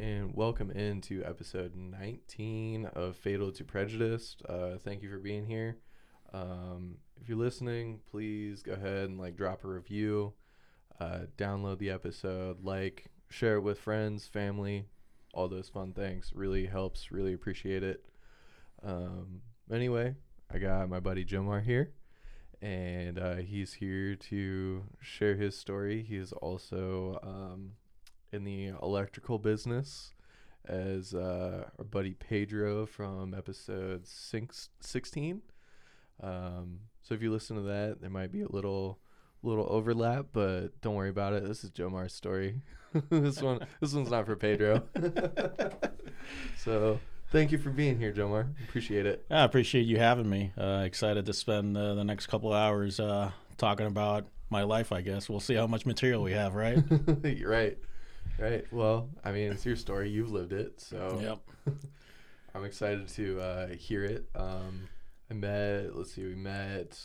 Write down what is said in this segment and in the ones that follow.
and welcome into episode 19 of Fatal to Prejudice. Uh, thank you for being here. Um, if you're listening, please go ahead and like drop a review, uh, download the episode, like, share it with friends, family, all those fun things. Really helps. Really appreciate it. Um, anyway, I got my buddy Jomar here, and uh, he's here to share his story. He is also um, in the electrical business as uh, our buddy Pedro from episode six, 16. Um, so if you listen to that, there might be a little little overlap, but don't worry about it. This is Jomar's story. this one this one's not for Pedro. so thank you for being here, Jomar. Appreciate it. I appreciate you having me. Uh, excited to spend uh, the next couple hours uh, talking about my life. I guess we'll see how much material we have, right? You're right. Right. Well, I mean, it's your story. You've lived it, so yep. I'm excited to uh, hear it. Um, I met. Let's see. We met.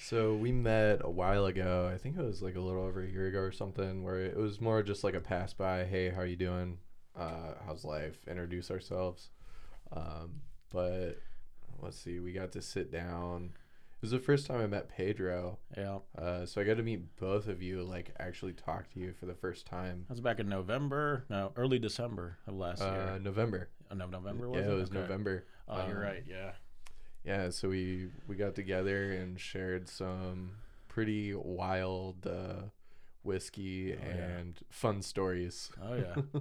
So we met a while ago. I think it was like a little over a year ago or something. Where it was more just like a pass by. Hey, how you doing? Uh, how's life? Introduce ourselves. Um, but let's see. We got to sit down. It was the first time I met Pedro. Yeah. Uh, so I got to meet both of you. Like actually talk to you for the first time. That was back in November. No, early December of last Uh, year. November. Oh, no, November was yeah, it? it was Okay. November. Oh, you're Um, right. Yeah. Yeah, so we we got together and shared some pretty wild uh, whiskey Oh, yeah. and fun stories. Oh yeah.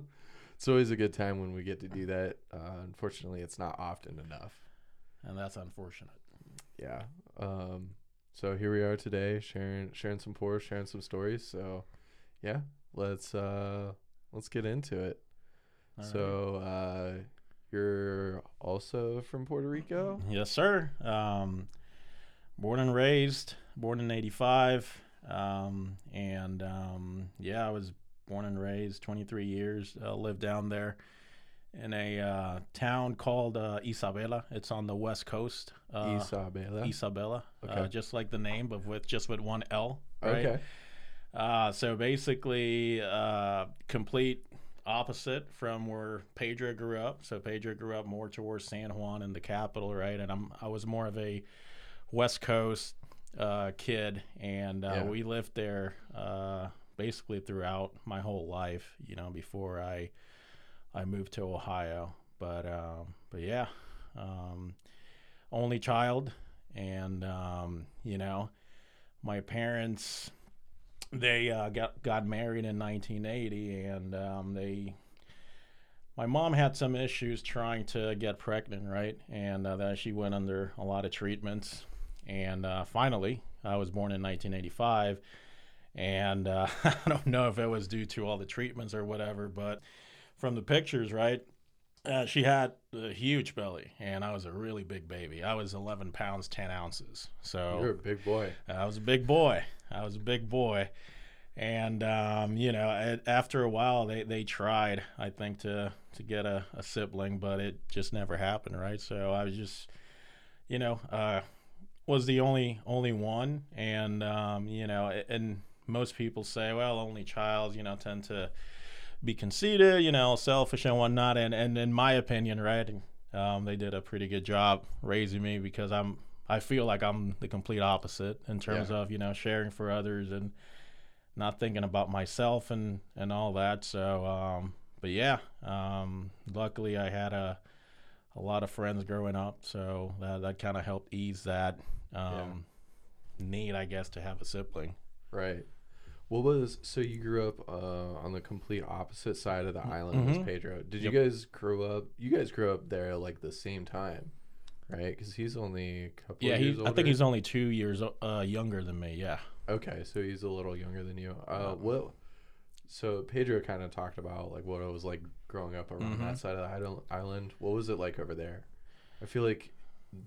It's always a good time when we get to do that. Uh, unfortunately, it's not often enough. and that's unfortunate. Yeah. Um, so here we are today, sharing sharing some pours, sharing some stories. So, yeah, let's uh, let's get into it. All right. so, uh, you're also from Puerto Rico. Yes, sir. Um, born and raised, born in '85, um, and um, yeah, I was born and raised 23 years. Uh, lived down there in a uh, town called uh, Isabela. It's on the west coast. Uh, Isabela. Isabela, uh, Okay. just like the name, but with just with one L. Right? Okay. Uh, so basically, uh, complete opposite from where Pedro grew up. So Pedro grew up more towards San Juan and the capital, right? And I'm I was more of a West Coast uh, kid, and uh, Yeah. we lived there uh, basically throughout my whole life. You know, before I I moved to Ohio. But um, but yeah, um, only child, and um, you know, my parents they uh, got got married in 1980, and um, they. My mom had some issues trying to get pregnant, right? And uh, that she went under a lot of treatments, and uh, finally, I was born in 1985, and uh, I don't know if it was due to all the treatments or whatever, but from the pictures, right? Uh, she had a huge belly, and I was a really big baby. I was 11 pounds 10 ounces, so You're a big boy. I was a big boy. I was a big boy. And, um, you know, after a while, they, they tried, I think, to, to get a, a sibling, but it just never happened, right? So I was just, you know, uh, was the only only one. And, um, you know, and most people say, well, only child, you know, tend to be conceited, you know, selfish and whatnot. And, and in my opinion, right, um, they did a pretty good job raising me because I'm I feel like I'm the complete opposite in terms Yeah. of you know sharing for others and not thinking about myself and and all that. So, um, but yeah, um, luckily I had a a lot of friends growing up, so that that kind of helped ease that um, need, I guess, to have a sibling. Right. What was so you grew up uh, on the complete opposite side of the island as Mhm. Pedro? Did Yep. you guys grow up? You guys grew up there like the same time, right? Because he's only a couple. Yeah, of years he, I think he's only two years uh, younger than me. Yeah. okay. So he's a little younger than you. Uh, what? So Pedro kind of talked about like what it was like growing up around Mhm. that side of the island. What was it like over there? I feel like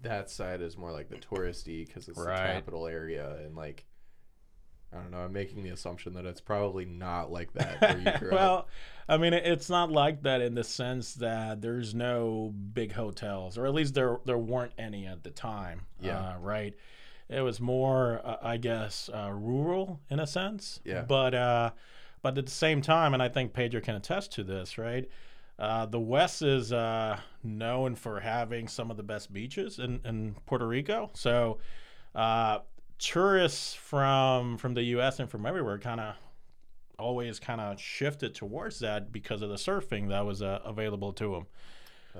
that side is more like the touristy because it's Right. the capital area and like. I don't know. I'm making the assumption that it's probably not like that where you up. well, I mean, it's not like that in the sense that there's no big hotels, or at least there there weren't any at the time. Yeah. Uh, right. It was more, uh, I guess, uh, rural in a sense. Yeah. But uh, but at the same time, and I think Pedro can attest to this, right? Uh, the West is uh, known for having some of the best beaches in, in Puerto Rico. So uh, tourists from from the U.S. and from everywhere kind of always kind of shifted towards that because of the surfing that was uh, available to them.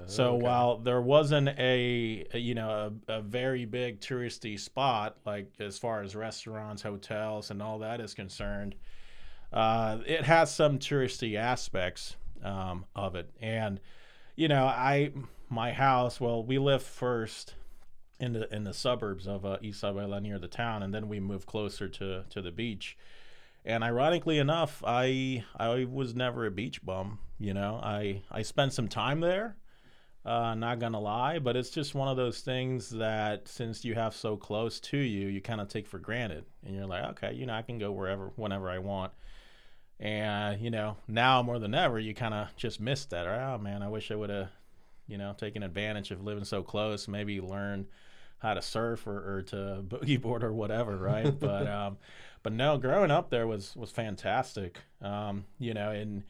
So Okay. while there wasn't a, a, you know a, a very big touristy spot like as far as restaurants, hotels, and all that is concerned, uh, it has some touristy aspects um, of it. And you know, I my house. Well, we live first in the in the suburbs of uh, Isabela near the town, and then we moved closer to to the beach. And ironically enough, I I was never a beach bum. You know, I I spent some time there. Uh, not gonna lie, but it's just one of those things that since you have so close to you, you kind of take for granted, and you're like, okay, you know, I can go wherever, whenever I want. And you know, now more than ever, you kind of just miss that. Or, oh man, I wish I would have, you know, taken advantage of living so close. Maybe learn how to surf or, or to boogie board or whatever, right? but um, but no, growing up there was was fantastic. Um, you know, in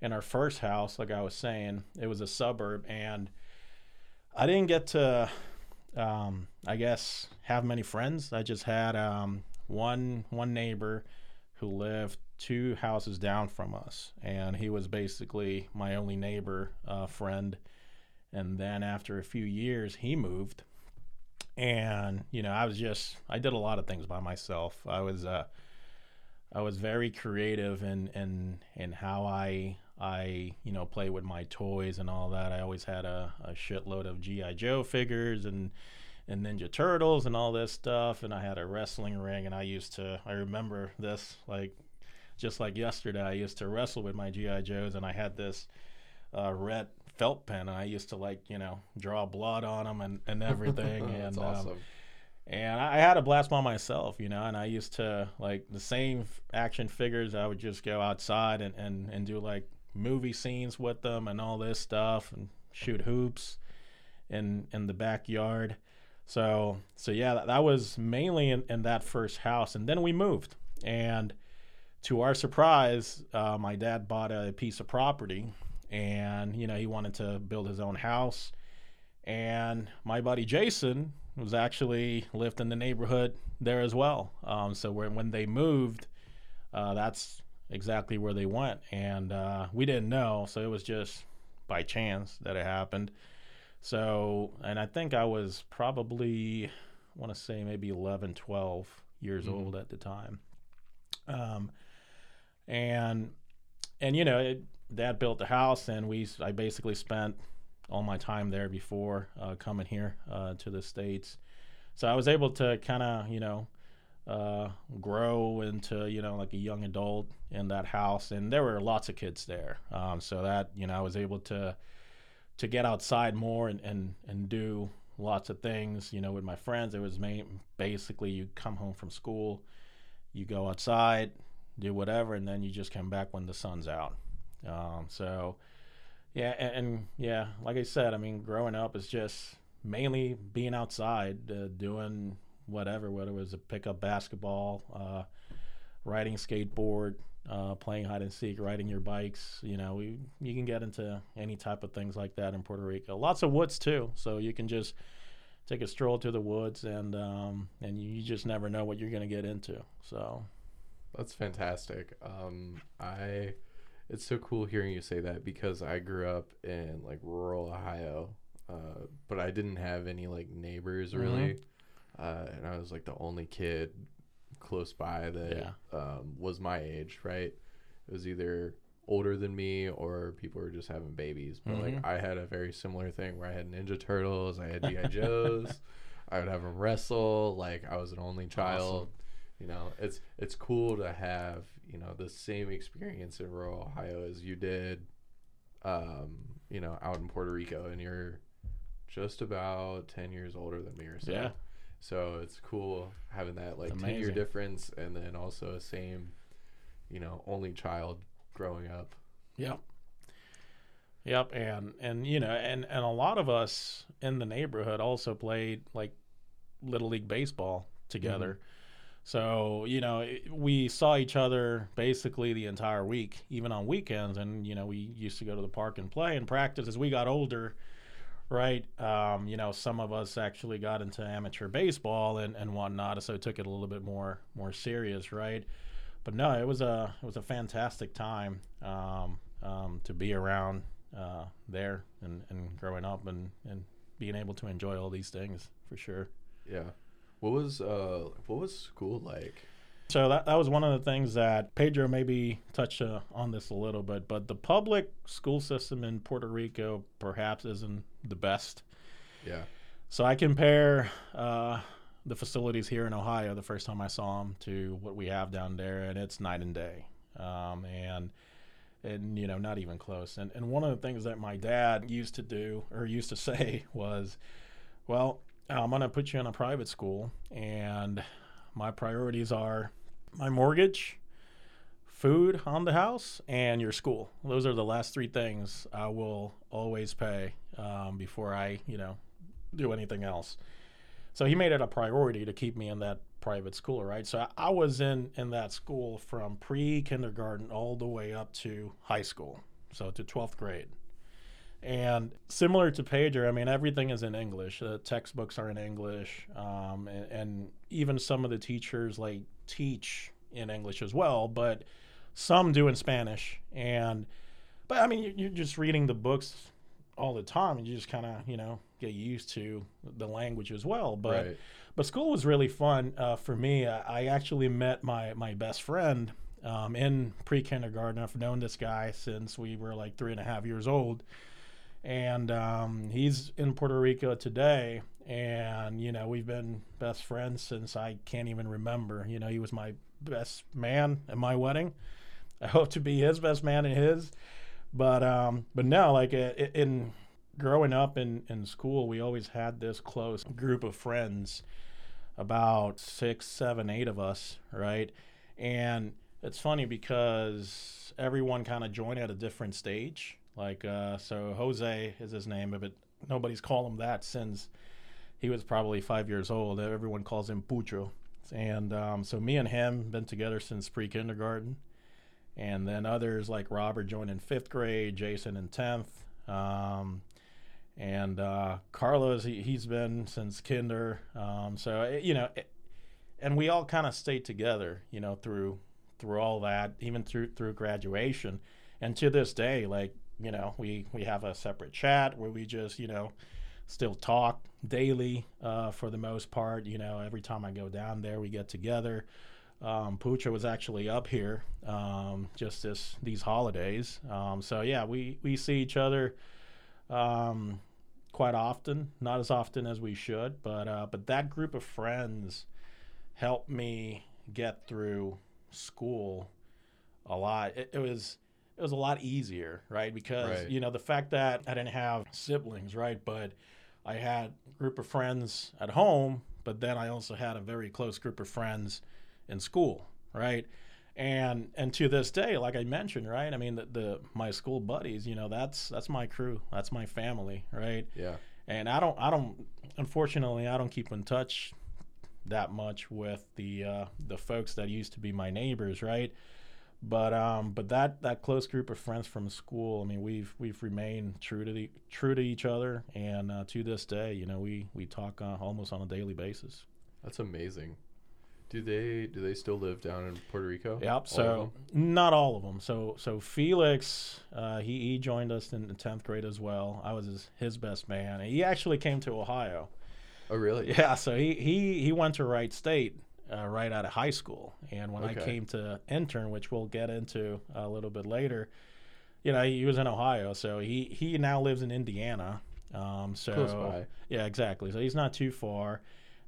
in our first house, like I was saying, it was a suburb, and I didn't get to, um, I guess, have many friends. I just had um, one one neighbor who lived two houses down from us, and he was basically my only neighbor uh, friend. And then after a few years, he moved, and you know, I was just I did a lot of things by myself. I was uh, I was very creative in in in how I I you know play with my toys and all that. I always had a, a shitload of GI Joe figures and and Ninja Turtles and all this stuff. And I had a wrestling ring, and I used to I remember this like just like yesterday. I used to wrestle with my GI Joes, and I had this uh, red felt pen, and I used to like you know draw blood on them and and everything. That's and um, awesome. and I I had a blast by myself, you know. And I used to like the same action figures. I would just go outside and, and, and do like movie scenes with them and all this stuff and shoot hoops in in the backyard. So so yeah, that, that was mainly in, in that first house, and then we moved. And to our surprise, uh, my dad bought a piece of property, and you know he wanted to build his own house. And my buddy Jason was actually lived in the neighborhood there as well. Um, so when when they moved, uh, that's exactly where they went, and uh, we didn't know. So it was just by chance that it happened. So, and I think I was probably, I want to say maybe 11, 12 years Mhm. old at the time. Um, and, and, you know, it, dad built the house and we, I basically spent all my time there before uh, coming here uh, to the States. So I was able to kind of, you know, uh, grow into, you know, like a young adult in that house. And there were lots of kids there. Um, so that, you know, I was able to, to get outside more and, and, and do lots of things, you know, with my friends. It was main, basically you come home from school, you go outside, do whatever, and then you just come back when the sun's out. Um, so, yeah, and, and yeah, like I said, I mean, growing up is just mainly being outside, uh, doing whatever, whether it was a pickup basketball, uh, riding skateboard, uh, playing hide and seek, riding your bikes. You know, we, you can get into any type of things like that in Puerto Rico. Lots of woods too, so you can just take a stroll to the woods, and um, and you just never know what you're gonna get into. So That's fantastic. Um, I, it's so cool hearing you say that because I grew up in like rural Ohio, uh, but I didn't have any like neighbors Mhm. really, uh, and I was like the only kid close by that Yeah. um, was my age. Right, it was either older than me or people were just having babies. But Mhm. like I had a very similar thing where I had Ninja Turtles, I had GI Joes. I would have them wrestle. Like I was an only child. You know, it's it's cool to have you know the same experience in rural Ohio as you did. Um, you know, out in Puerto Rico, and you're just about ten years older than me or so. Yeah. So it's cool having that like ten year difference, and then also a same, you know, only child growing up. Yep. Yep, and and you know, and and a lot of us in the neighborhood also played like little league baseball together. So, you know, we saw each other basically the entire week, even on weekends. And, you know, we used to go to the park and play and practice as we got older, right? Um, you know, some of us actually got into amateur baseball and, and whatnot. So took it a little bit more, more serious, right? But no, it was a, it was a fantastic time um, um, to be around uh, there and, and growing up and, and being able to enjoy all these things for sure. Yeah. What was uh what was school like? So that, that was one of the things that Pedro maybe touched uh, on this a little bit, but the public school system in Puerto Rico perhaps isn't the best. Yeah. So I compare uh, the facilities here in Ohio the first time I saw them to what we have down there, and it's night and day. Um, and and you know not even close. And and one of the things that my dad used to do or used to say was, well, I'm gonna put you in a private school, and my priorities are my mortgage, food on the house, and your school. Those are the last three things I will always pay um, before I, you know, do anything else. So he made it a priority to keep me in that private school, right? So I, I was in in that school from pre kindergarten all the way up to high school, so to 12th grade. And similar to Pedro, I mean, everything is in English. The textbooks are in English, um, and, and even some of the teachers like teach in English as well, but some do in Spanish. And but I mean, you- you're just reading the books all the time, and you just kind of you know get used to the language as well. But right. but school was really fun uh, for me. I, I actually met my my best friend um, in pre kindergarten. I've known this guy since we were like three and a half years old, and um, he's in Puerto Rico today. And you know we've been best friends since I can't even remember. You know he was my best man at my wedding. I hope to be his best man in his. But um, but no, like uh, in growing up in, in school, we always had this close group of friends, about six, seven, eight of us, right? And it's funny because everyone kind of joined at a different stage. Like, uh, so Jose is his name, but nobody's called him that since he was probably five years old. Everyone calls him Pucho. And um, so me and him been together since pre kindergarten. And then others like Robert joined in fifth grade, Jason in 10th. Um, and uh, Carlos, he, he's been since kinder. Um, so, eh, you know, eh, and we all kind of stayed together, you know, through through all that, even through through graduation. And to this day, like, you know, we, we have a separate chat where we just, you know, still talk daily uh, for the most part. You know, every time I go down there, we get together. Um, Pucho was actually up here um, just this these holidays. Um, so yeah, we we see each other um, quite often, not as often as we should, but uh, but that group of friends helped me get through school a lot. It, it was it was a lot easier, right? Because Right. you know the fact that I didn't have siblings, right? But I had a group of friends at home, but then I also had a very close group of friends in school, right? And and to this day, like I mentioned, right? I mean, the, the my school buddies, you know, that's that's my crew, that's my family, right? Yeah. And I don't I don't unfortunately I don't keep in touch that much with the uh, the folks that used to be my neighbors, right? But um, but that that close group of friends from school, I mean, we've we've remained true to the true to each other, and uh, to this day, you know, we we talk uh, almost on a daily basis. That's amazing. Do they do they still live down in Puerto Rico? Yep. of So not all of them. So so Felix, uh, he he joined us in the tenth grade as well. I was his, his best man. He actually came to Ohio. Oh really? Yeah. So he he he went to Wright State uh, right out of high school, and when I came to intern, which we'll get into a little bit later, you know, he was in Ohio. So he he now lives in Indiana. Um, so Close by. yeah, exactly. So he's not too far.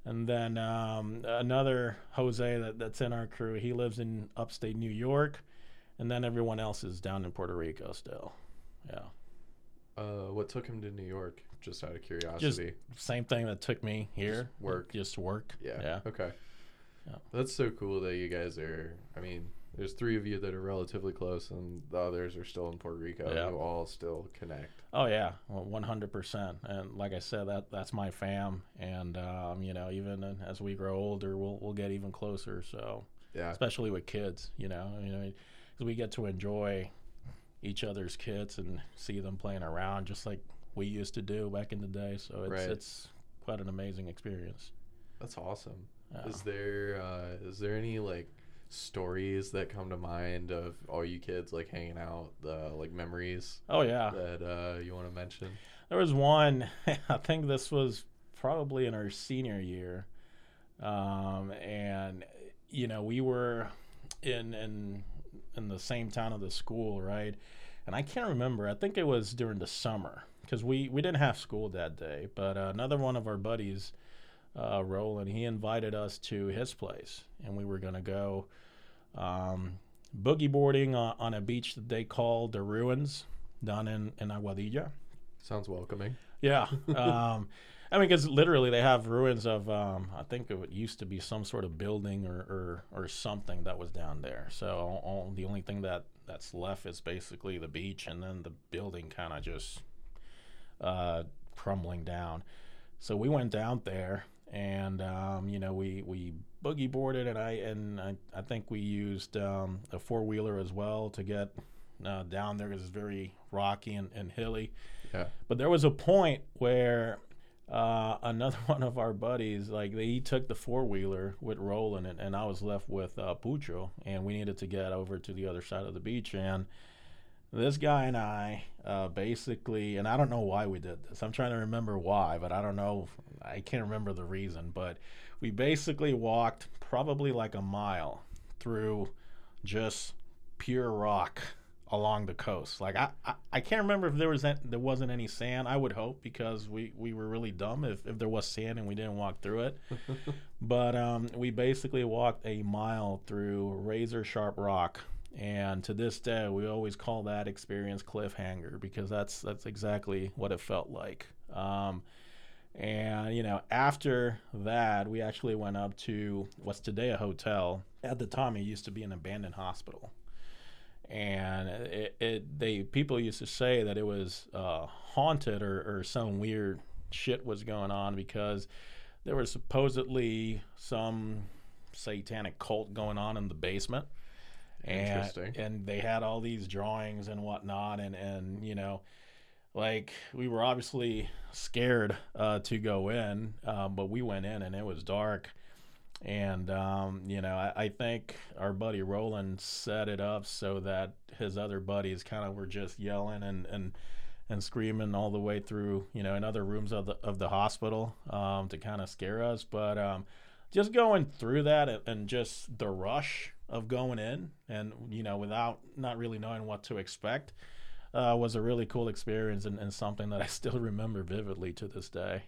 And then um, another Jose that, that's in our crew, he lives in upstate New York. And then everyone else is down in Puerto Rico still. Yeah. Uh, what took him to New York? Just out of curiosity. Same thing that took me here. work. Just work. yeah. Yeah. Okay. Yeah. That's so cool that you guys are. I mean, there's three of you that are relatively close, and the others are still in Puerto Rico. Yeah. You all still connect. Oh yeah, one hundred percent. And like I said, that that's my fam. And um, you know, even as we grow older, we'll we'll get even closer. So Yeah, especially with kids, you know, you know, 'cause we get to enjoy each other's kids and see them playing around just like we used to do back in the day. So it's Right. it's quite an amazing experience. that's awesome. Yeah. Is there uh, is there any like stories that come to mind of all you kids like hanging out, uh, like memories Oh yeah, that uh, you want to mention? There was one. I think this was probably in our senior year, um, and you know we were in in in the same town of the school, right? And I can't remember. I think it was during the summer because we we didn't have school that day. But uh, another one of our buddies, uh, Roland, he invited us to his place, and we were gonna go um, boogie boarding on, on a beach that they call the Ruins down in in Aguadilla. Sounds welcoming. Yeah. Um, I mean, because literally they have ruins of, um, I think it used to be some sort of building or, or, or something that was down there. So all, all- the only thing that, that's left is basically the beach, and then the building kind of just uh, crumbling down. So we went down there, and um, you know we we boogie boarded, and I and I, I think we used um, a four wheeler as well to get uh, down there because it's very rocky and, and hilly. Yeah. But there was a point where uh, another one of our buddies, like he took the four wheeler with Roland, and, and I was left with uh, Pucho, and we needed to get over to the other side of the beach. And this guy and I uh, basically, and I don't know why we did this. I'm trying to remember why, but I don't know. I can't remember the reason. But we basically walked probably like a mile through just pure rock along the coast. Like I, I, I can't remember if there was there wasn't any sand. I would hope because we, we were really dumb if, if there was sand and we didn't walk through it. but um, we basically walked a mile through razor sharp rock. And to this day, we always call that experience cliffhanger because that's that's exactly what it felt like. Um, and you know, after that, we actually went up to what's today a hotel. At the time, it used to be an abandoned hospital and it, it they people used to say that it was uh, haunted or, or some weird shit was going on because there was supposedly some satanic cult going on in the basement and Interesting. and they had all these drawings and whatnot and and you know like we were obviously scared uh, to go in um, but we went in and it was dark and um, you know, I, I think our buddy Roland set it up so that his other buddies kind of were just yelling and, and and screaming all the way through, you know, in other rooms of the of the hospital um, to kind of scare us. But um, just going through that and, and just the rush of going in and you know without not really knowing what to expect uh, was a really cool experience and, and something that I still remember vividly to this day.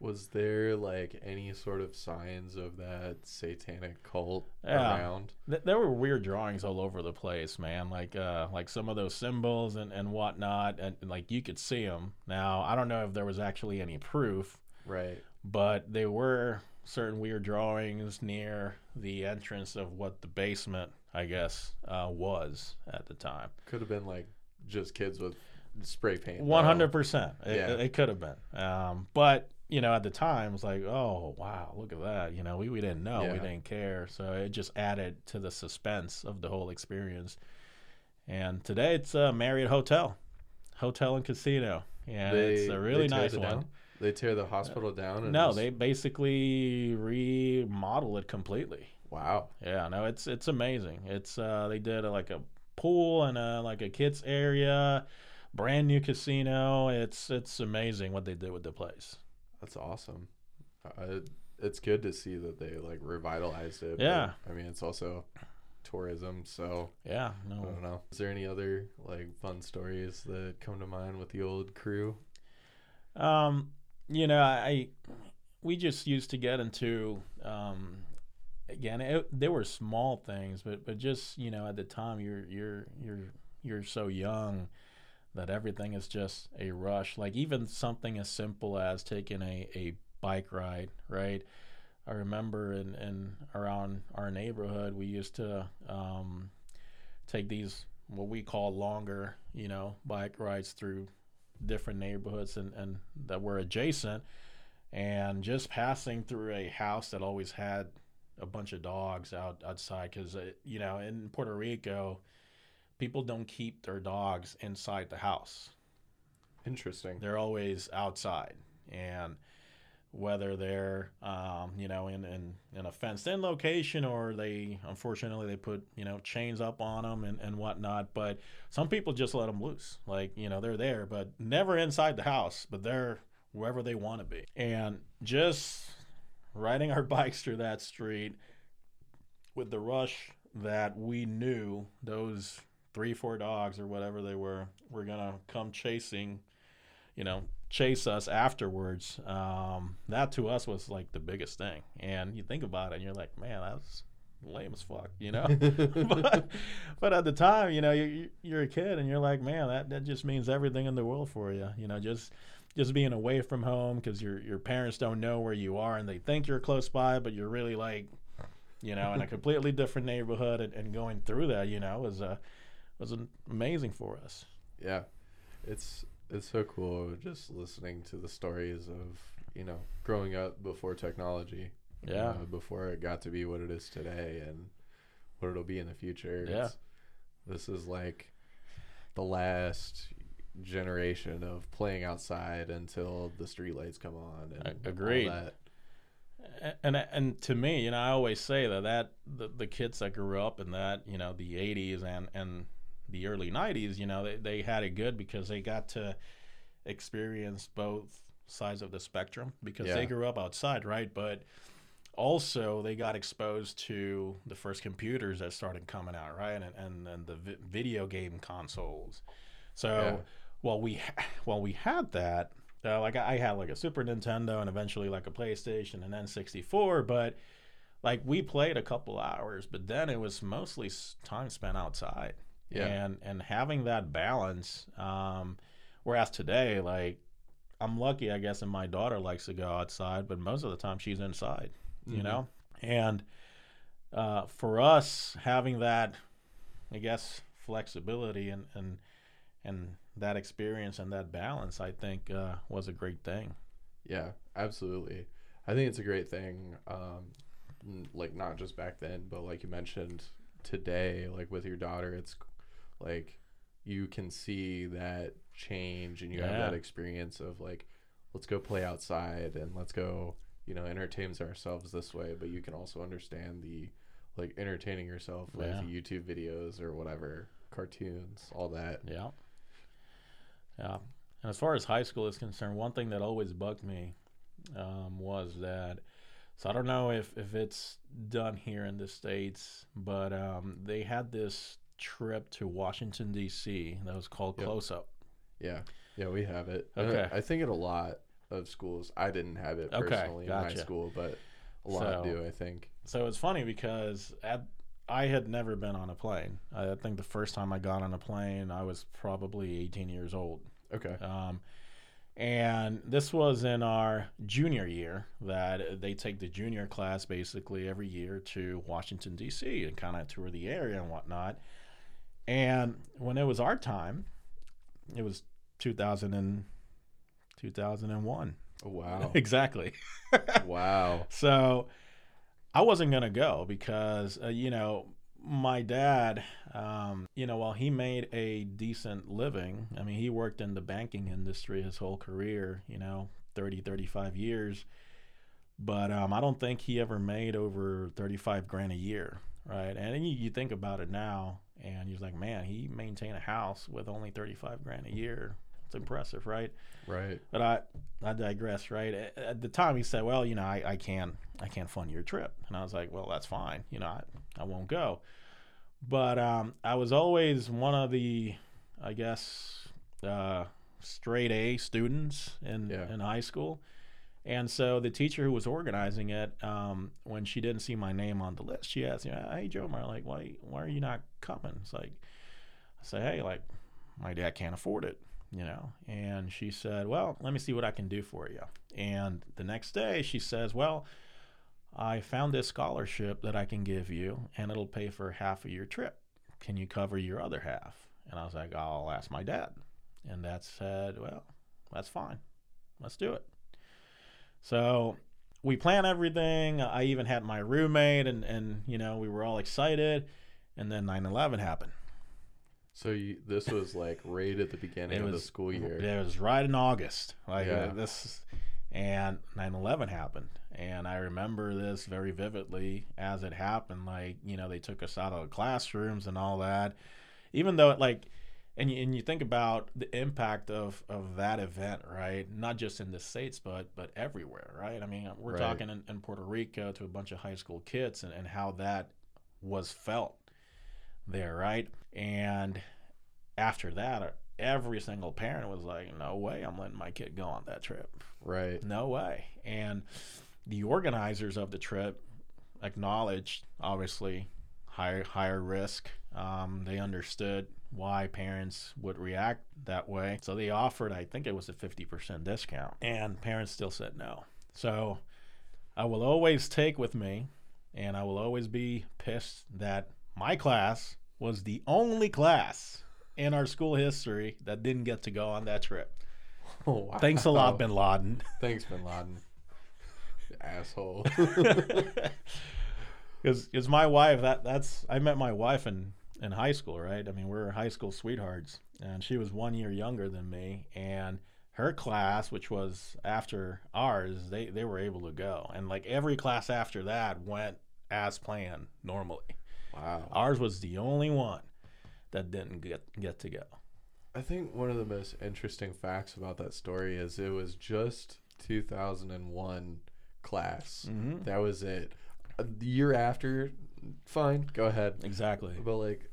Was there like any sort of signs of that satanic cult Yeah. around? Th- there were weird drawings all over the place, man. Like uh, like some of those symbols and, and whatnot, and, and, like you could see them. Now I don't know if there was actually any proof, Right. but there were certain weird drawings near the entrance of what the basement, I guess, uh, was at the time. Could have been like just kids with spray paint. One hundred percent. It, Yeah. it could have been. Um, but you know, at the time, it was like, oh wow, look at that. You know, we, we didn't know, we didn't care, so it just added to the suspense of the whole experience. And today, it's a Marriott Hotel, hotel and casino. Yeah, it's a really nice one. down? They tear the hospital down. And No, just- they basically remodel it completely. Wow. Yeah, no, it's it's amazing. It's uh they did a, like a pool and a like a kids area, brand new casino. It's it's amazing what they did with the place. That's awesome. Uh, it's good to see that they like revitalized it. but, Yeah. I mean, it's also tourism, so Yeah, I don't know. Is there any other like fun stories that come to mind with the old crew? Um, you know, I we just used to get into um again, it, there were small things, but but just, you know, at the time you're you're you're you're so young that everything is just a rush. Like even something as simple as taking a, a bike ride, right? I remember in, in around our neighborhood, we used to um, take these what we call longer, you know, bike rides through different neighborhoods and, and that were adjacent. And just passing through a house that always had a bunch of dogs out outside because you know in Puerto Rico, people don't keep their dogs inside the house. Interesting. They're always outside, and whether they're um, you know in, in, in a fenced in location or they unfortunately they put you know chains up on them and, and whatnot but some people just let them loose like you know they're there but never inside the house but they're wherever they want to be and just riding our bikes through that street with the rush that we knew those three four dogs or whatever they were were gonna come chasing you know chase us afterwards. Um, that to us was like the biggest thing. And you think about it, and you're like, man, that's lame as fuck, you know. but, but at the time, you know, you, you're a kid, and you're like, man, that that just means everything in the world for you. You know, just just being away from home because your your parents don't know where you are, and they think you're close by, but you're really like, you know, in a completely different neighborhood, and, and going through that, you know, was uh, was amazing for us. Yeah, it's it's so cool just listening to the stories of you know growing up before technology yeah. uh, before it got to be what it is today and what it'll be in the future. Yeah. It's, this is like the last generation of playing outside until the streetlights come on and agreed that. and and to me you know i always say that that the, the kids that grew up in that you know the 80s and and the early 90s, you know, they, they had it good because they got to experience both sides of the spectrum because yeah. they grew up outside, right? But also they got exposed to the first computers that started coming out, right? And and, and the vi- video game consoles. So yeah. While we ha- while we had that, uh, like I had like a Super Nintendo and eventually like a PlayStation and N64, but like we played a couple hours, but then it was mostly time spent outside yeah. and and having that balance um whereas today like i'm lucky i guess and my daughter likes to go outside but most of the time she's inside mm-hmm. you know and uh, for us having that i guess flexibility and and and that experience and that balance i think uh, was a great thing. Yeah absolutely. I think it's a great thing um, like not just back then but like you mentioned today like with your daughter it's like you can see that change and you yeah. have that experience of like let's go play outside and let's go you know entertain ourselves this way. But you can also understand the like entertaining yourself with yeah. youtube videos or whatever cartoons all that. Yeah yeah and as far as high school is concerned one thing that always bugged me um, was that so i don't know if, if it's done here in the states but um, they had this trip to Washington D.C. that was called yep. Close Up. Yeah, yeah, we have it. Okay, I, I think at a lot of schools. I didn't have it personally okay, gotcha. in my school, but a lot so, do. I think. So it's funny because at, I had never been on a plane. I think the first time I got on a plane, I was probably 18 years old. Okay. Um, and this was in our junior year that they take the junior class basically every year to Washington D.C. and kind of tour the area and whatnot. And when it was our time, it was 2000 and 2001. Oh, wow. exactly. wow. So I wasn't going to go because, uh, you know, my dad, um, you know, while he made a decent living, I mean, he worked in the banking industry his whole career, you know, 30, 35 years. But um, I don't think he ever made over 35 grand a year, right? And you, you think about it now, and he's like, man, he maintained a house with only 35 grand a year. It's impressive, right? Right. But I, I digress, right? At, at the time, he said, well, you know, I, I can't, I can't fund your trip. And I was like, well, that's fine. You know, I, I won't go. But um, I was always one of the, I guess, uh, straight A students in, yeah. in high school. And so the teacher who was organizing it, um, when she didn't see my name on the list, she asked me, "Hey Joe, I'm like, why why are you not coming?" It's like, I say, "Hey, like, my dad can't afford it, you know." And she said, "Well, let me see what I can do for you." And the next day, she says, "Well, I found this scholarship that I can give you, and it'll pay for half of your trip. Can you cover your other half? And I was like, I'll ask my dad. And dad said, Well, that's fine. Let's do it. So we plan everything. I even had my roommate, and, and you know, we were all excited. And then 9 11 happened. So you, this was like right at the beginning of the school year. It was right in August. Like uh, Yeah. this and 9/11 happened. And I remember this very vividly as it happened like, you know, they took us out of the classrooms and all that. Even though it like and you, and you think about the impact of, of that event, right? Not just in the states, but but everywhere, right? I mean, we're Right. talking in, in Puerto Rico to a bunch of high school kids, and, and how that was felt there, right? And after that, every single parent was like, "No way, I'm letting my kid go on that trip. Right. No way." And the organizers of the trip acknowledged, obviously, higher higher risk. Um, they understood why parents would react that way, so they offered, I think it was a fifty percent discount, and parents still said no. So I will always take with me, and I will always be pissed that my class was the only class in our school history that didn't get to go on that trip. Oh, wow. Thanks a lot, Bin Laden. Thanks, Bin Laden. Asshole. Because my wife, that that's I met my wife in in high school, right? I mean, we were high school sweethearts, and she was one year younger than me, and her class, which was after ours, they they were able to go, and like every class after that went as planned normally. Wow. Ours was the only one that didn't get get to go. I think one of the most interesting facts about that story is it was just 2001 class. Mm-hmm. That was it. The year after, fine, go ahead. Exactly. But like,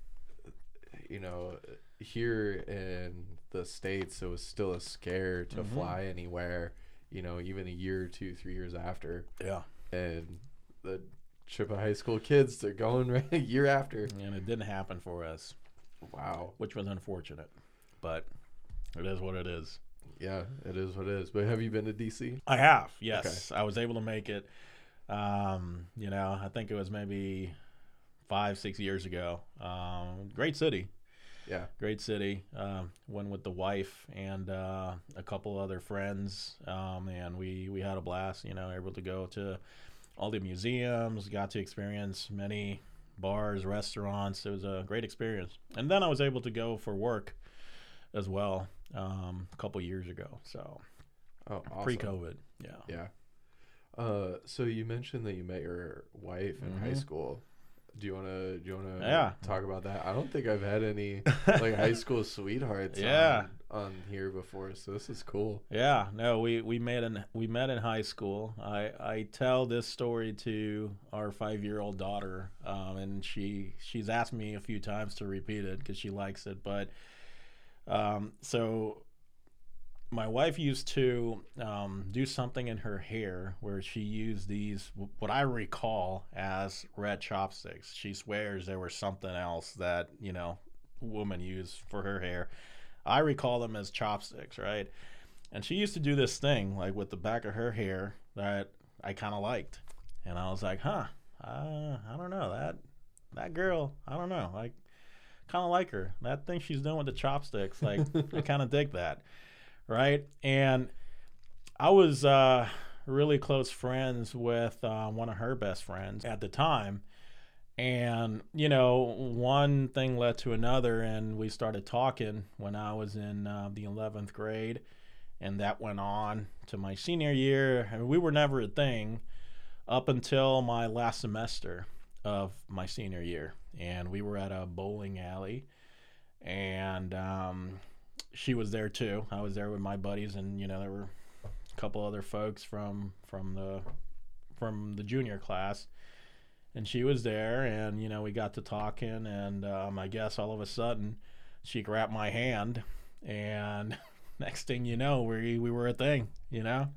you know, here in the states, it was still a scare to Mhm. fly anywhere. You know, even a year, two, three years after, Yeah. and the trip of high school kids, they're going right a year after. And it didn't happen for us, Wow. which was unfortunate, but it is what it is. Yeah, it is what it is. But have you been to DC? I have, yes. I was able to make it. Um, you know, I think it was maybe five, six years ago. Um, great city, Yeah. great city. Um, went with the wife and uh, a couple other friends, um, and we we had a blast. You know, able to go to all the museums, got to experience many bars, restaurants. It was a great experience. And then I was able to go for work as well um, a couple years ago. So Oh, awesome. pre-COVID, yeah. Yeah. Uh, so you mentioned that you met your wife in high Mhm. school. Do you wanna do you wanna Yeah. talk about that? I don't think I've had any like high school sweethearts Yeah. On, here before, so this is cool. Yeah, no, we we met in we met in high school. I I tell this story to our five year old daughter, um, and she she's asked me a few times to repeat it because she likes it. But um, so my wife used to um, do something in her hair where she used these what I recall as red chopsticks. She swears there was something else that you know women use for her hair. I recall them as chopsticks, right? And she used to do this thing like with the back of her hair that I kind of liked, and I was like, huh, uh, I don't know that that girl. I don't know, like kind of like her. That thing she's doing with the chopsticks, like I kind of dig that, right? And I was uh, really close friends with uh, one of her best friends at the time. And, you know, one thing led to another, and we started talking when I was in uh, the 11th grade. And that went on to my senior year. Mean, we were never a thing up until my last semester of my senior year. And we were at a bowling alley, and um, she was there too. I was there with my buddies, and, you know, there were a couple other folks from from the from the junior class and she was there and you know we got to talking and um, i guess all of a sudden she grabbed my hand and next thing you know we, we were a thing you know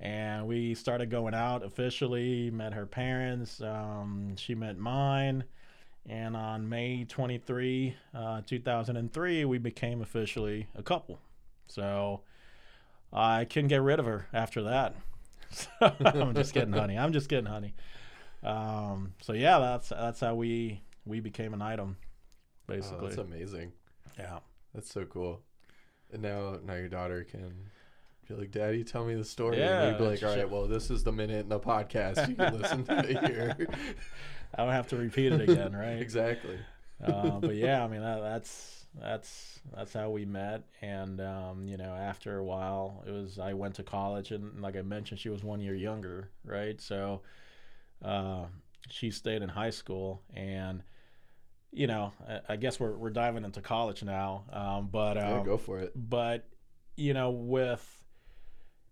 and we started going out officially met her parents um, she met mine and on may 23 uh, 2003 we became officially a couple so i couldn't get rid of her after that So I'm just kidding, honey. I'm just kidding, honey. Um, so yeah, that's that's how we we became an item, Oh, basically. that's amazing. yeah. That's so cool. And now, now your daughter can be like, "Daddy, tell me the story." Yeah, and you'd be like, "All right, well, this is the minute in the podcast you can listen to it here." I don't have to repeat it again, right? exactly. uh, but yeah, I mean that, that's that's that's how we met, and um, you know, after a while, it was I went to college, and like I mentioned, she was one year younger, right? So uh, she stayed in high school, and you know, I, I guess we're we're diving into college now, um, but um, yeah, go for it. but you know with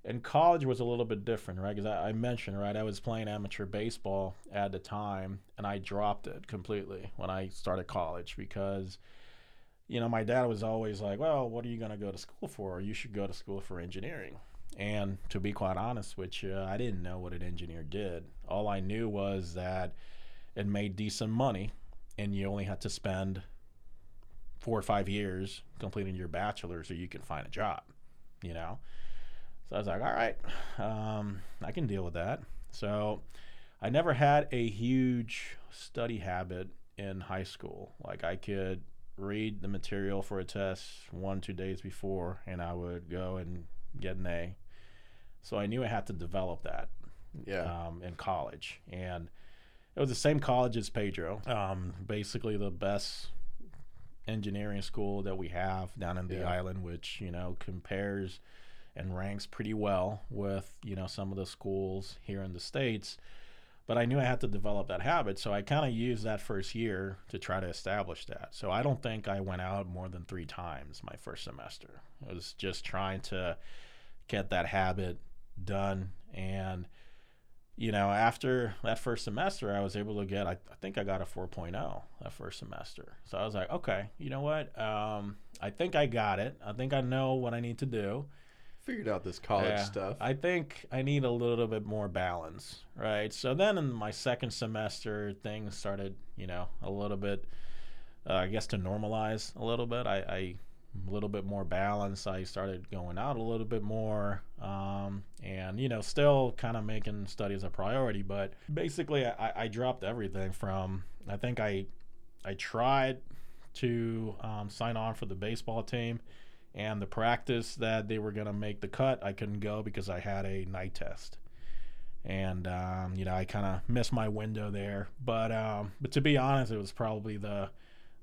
and college was a little bit different right? Because I, I mentioned right i was playing amateur baseball at the time and i dropped it completely when i started college because you know my dad was always like well what are you going to go to school for? You should go to school for engineering and to be quite honest with you i didn't know what an engineer did all i knew was that it made decent money and you only had to spend four or five years completing your bachelor so you can find a job, you know? So I was like, all right, um, I can deal with that. So I never had a huge study habit in high school. Like I could read the material for a test one, two days before, and I would go and get an A. So I knew I had to develop that Yeah. um, in college, and it was the same college as Pedro. Um, basically, the best engineering school that we have down in the Yeah. island, which you know compares and ranks pretty well with you know some of the schools here in the states. But I knew I had to develop that habit, so I kind of used that first year to try to establish that. So I don't think I went out more than three times my first semester. It was just trying to get that habit done and you know, after that first semester, I was able to get, I, I think I got a 4.0 that first semester. So I was like, okay, you know what? Um, I think I got it. I think I know what I need to do. Figured out this college Yeah. stuff. I think I need a little bit more balance, right? So then in my second semester, things started, you know, a little bit, uh, I guess, to normalize a little bit. I, I a little bit more balance. I started going out a little bit more, um, and you know, still kind of making studies a priority. But basically, I, I dropped everything from. I think I, I tried to um, sign on for the baseball team, and the practice that they were gonna make the cut, I couldn't go because I had a night test, and um, you know, I kind of missed my window there. But um, but to be honest, it was probably the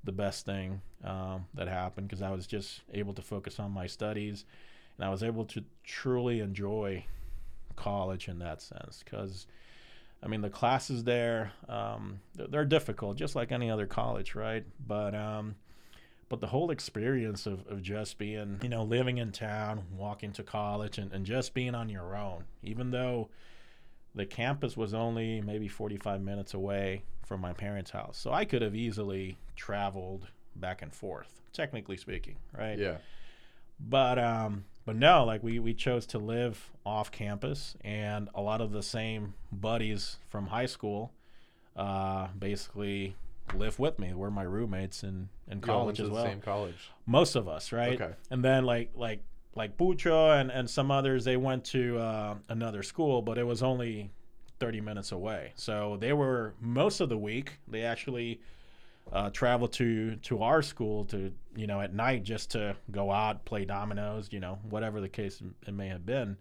the best thing um, that happened because I was just able to focus on my studies and I was able to truly enjoy college in that sense because I mean the classes there um, they're, they're difficult just like any other college right but um, but the whole experience of, of just being you know living in town walking to college and, and just being on your own even though the campus was only maybe 45 minutes away from my parents' house. So I could have easily traveled back and forth, technically speaking, right? yeah. But um but no, like we we chose to live off campus and a lot of the same buddies from high school uh basically live with me. We're my roommates in in You all went college as well same college. most of us, right? Okay. And then like like like Pucho and, and some others, they went to uh, another school, but it was only 30 minutes away. So they were most of the week. They actually uh, traveled to to our school to you know at night just to go out, play dominoes, you know, whatever the case it may have been.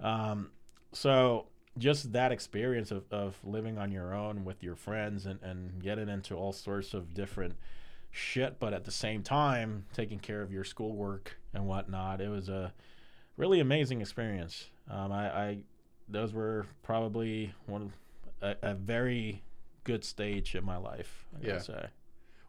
Um, so just that experience of, of living on your own with your friends and, and getting into all sorts of different shit, but at the same time taking care of your schoolwork and whatnot. It was a really amazing experience. Um, I, I those were probably one a, a very good stage in my life. I Yeah. say.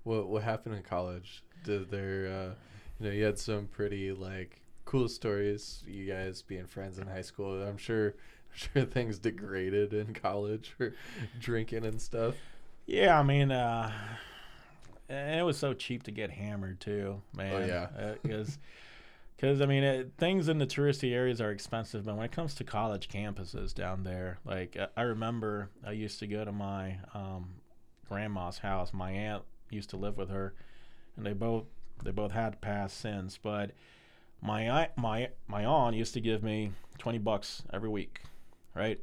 What what happened in college? Did there, uh, you know, you had some pretty like cool stories. You guys being friends in high school. I'm sure, I'm sure things degraded in college for drinking and stuff. Yeah, I mean, uh, it was so cheap to get hammered too, man. Oh, yeah. because. Because I mean, it, things in the touristy areas are expensive, but when it comes to college campuses down there, like I- I remember, I used to go to my um, grandma's house. My aunt used to live with her, and they both they both had passed since. But my my my aunt used to give me twenty bucks every week, right?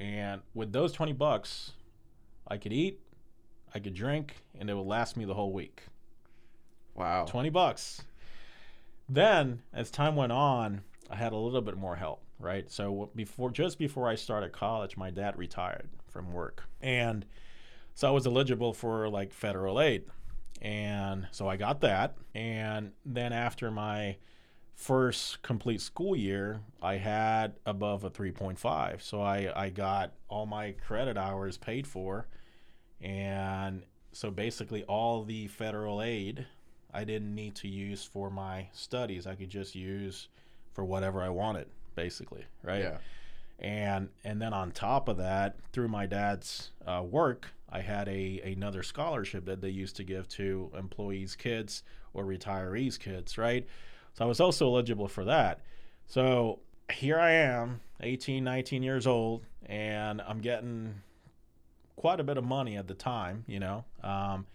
And with those 20 bucks, I could eat, I could drink, and it would last me the whole week. Wow. 20 bucks. Then, as time went on, I had a little bit more help, right? So before just before I started college, my dad retired from work. And so I was eligible for like federal aid. And so I got that. And then after my first complete school year, I had above a 3.5. So I, I got all my credit hours paid for. And so basically, all the federal aid I didn't need to use for my studies. I could just use for whatever I wanted, basically, right? Yeah. And and then on top of that, through my dad's uh, work, I had a another scholarship that they used to give to employees' kids or retirees' kids, right? So I was also eligible for that. So here I am, 18, 19 years old, and I'm getting quite a bit of money at the time, you know. Um,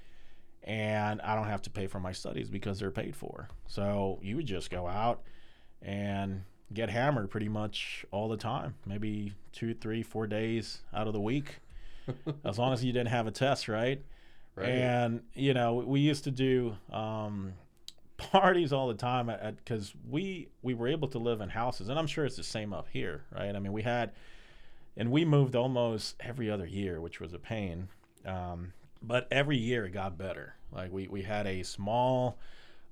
and I don't have to pay for my studies because they're paid for. So you would just go out and get hammered pretty much all the time, maybe two, three, four days out of the week, as long as you didn't have a test, right? Right. And you know, we used to do um, parties all the time because we we were able to live in houses, and I'm sure it's the same up here, right? I mean, we had, and we moved almost every other year, which was a pain. Um, but every year it got better. Like we, we had a small,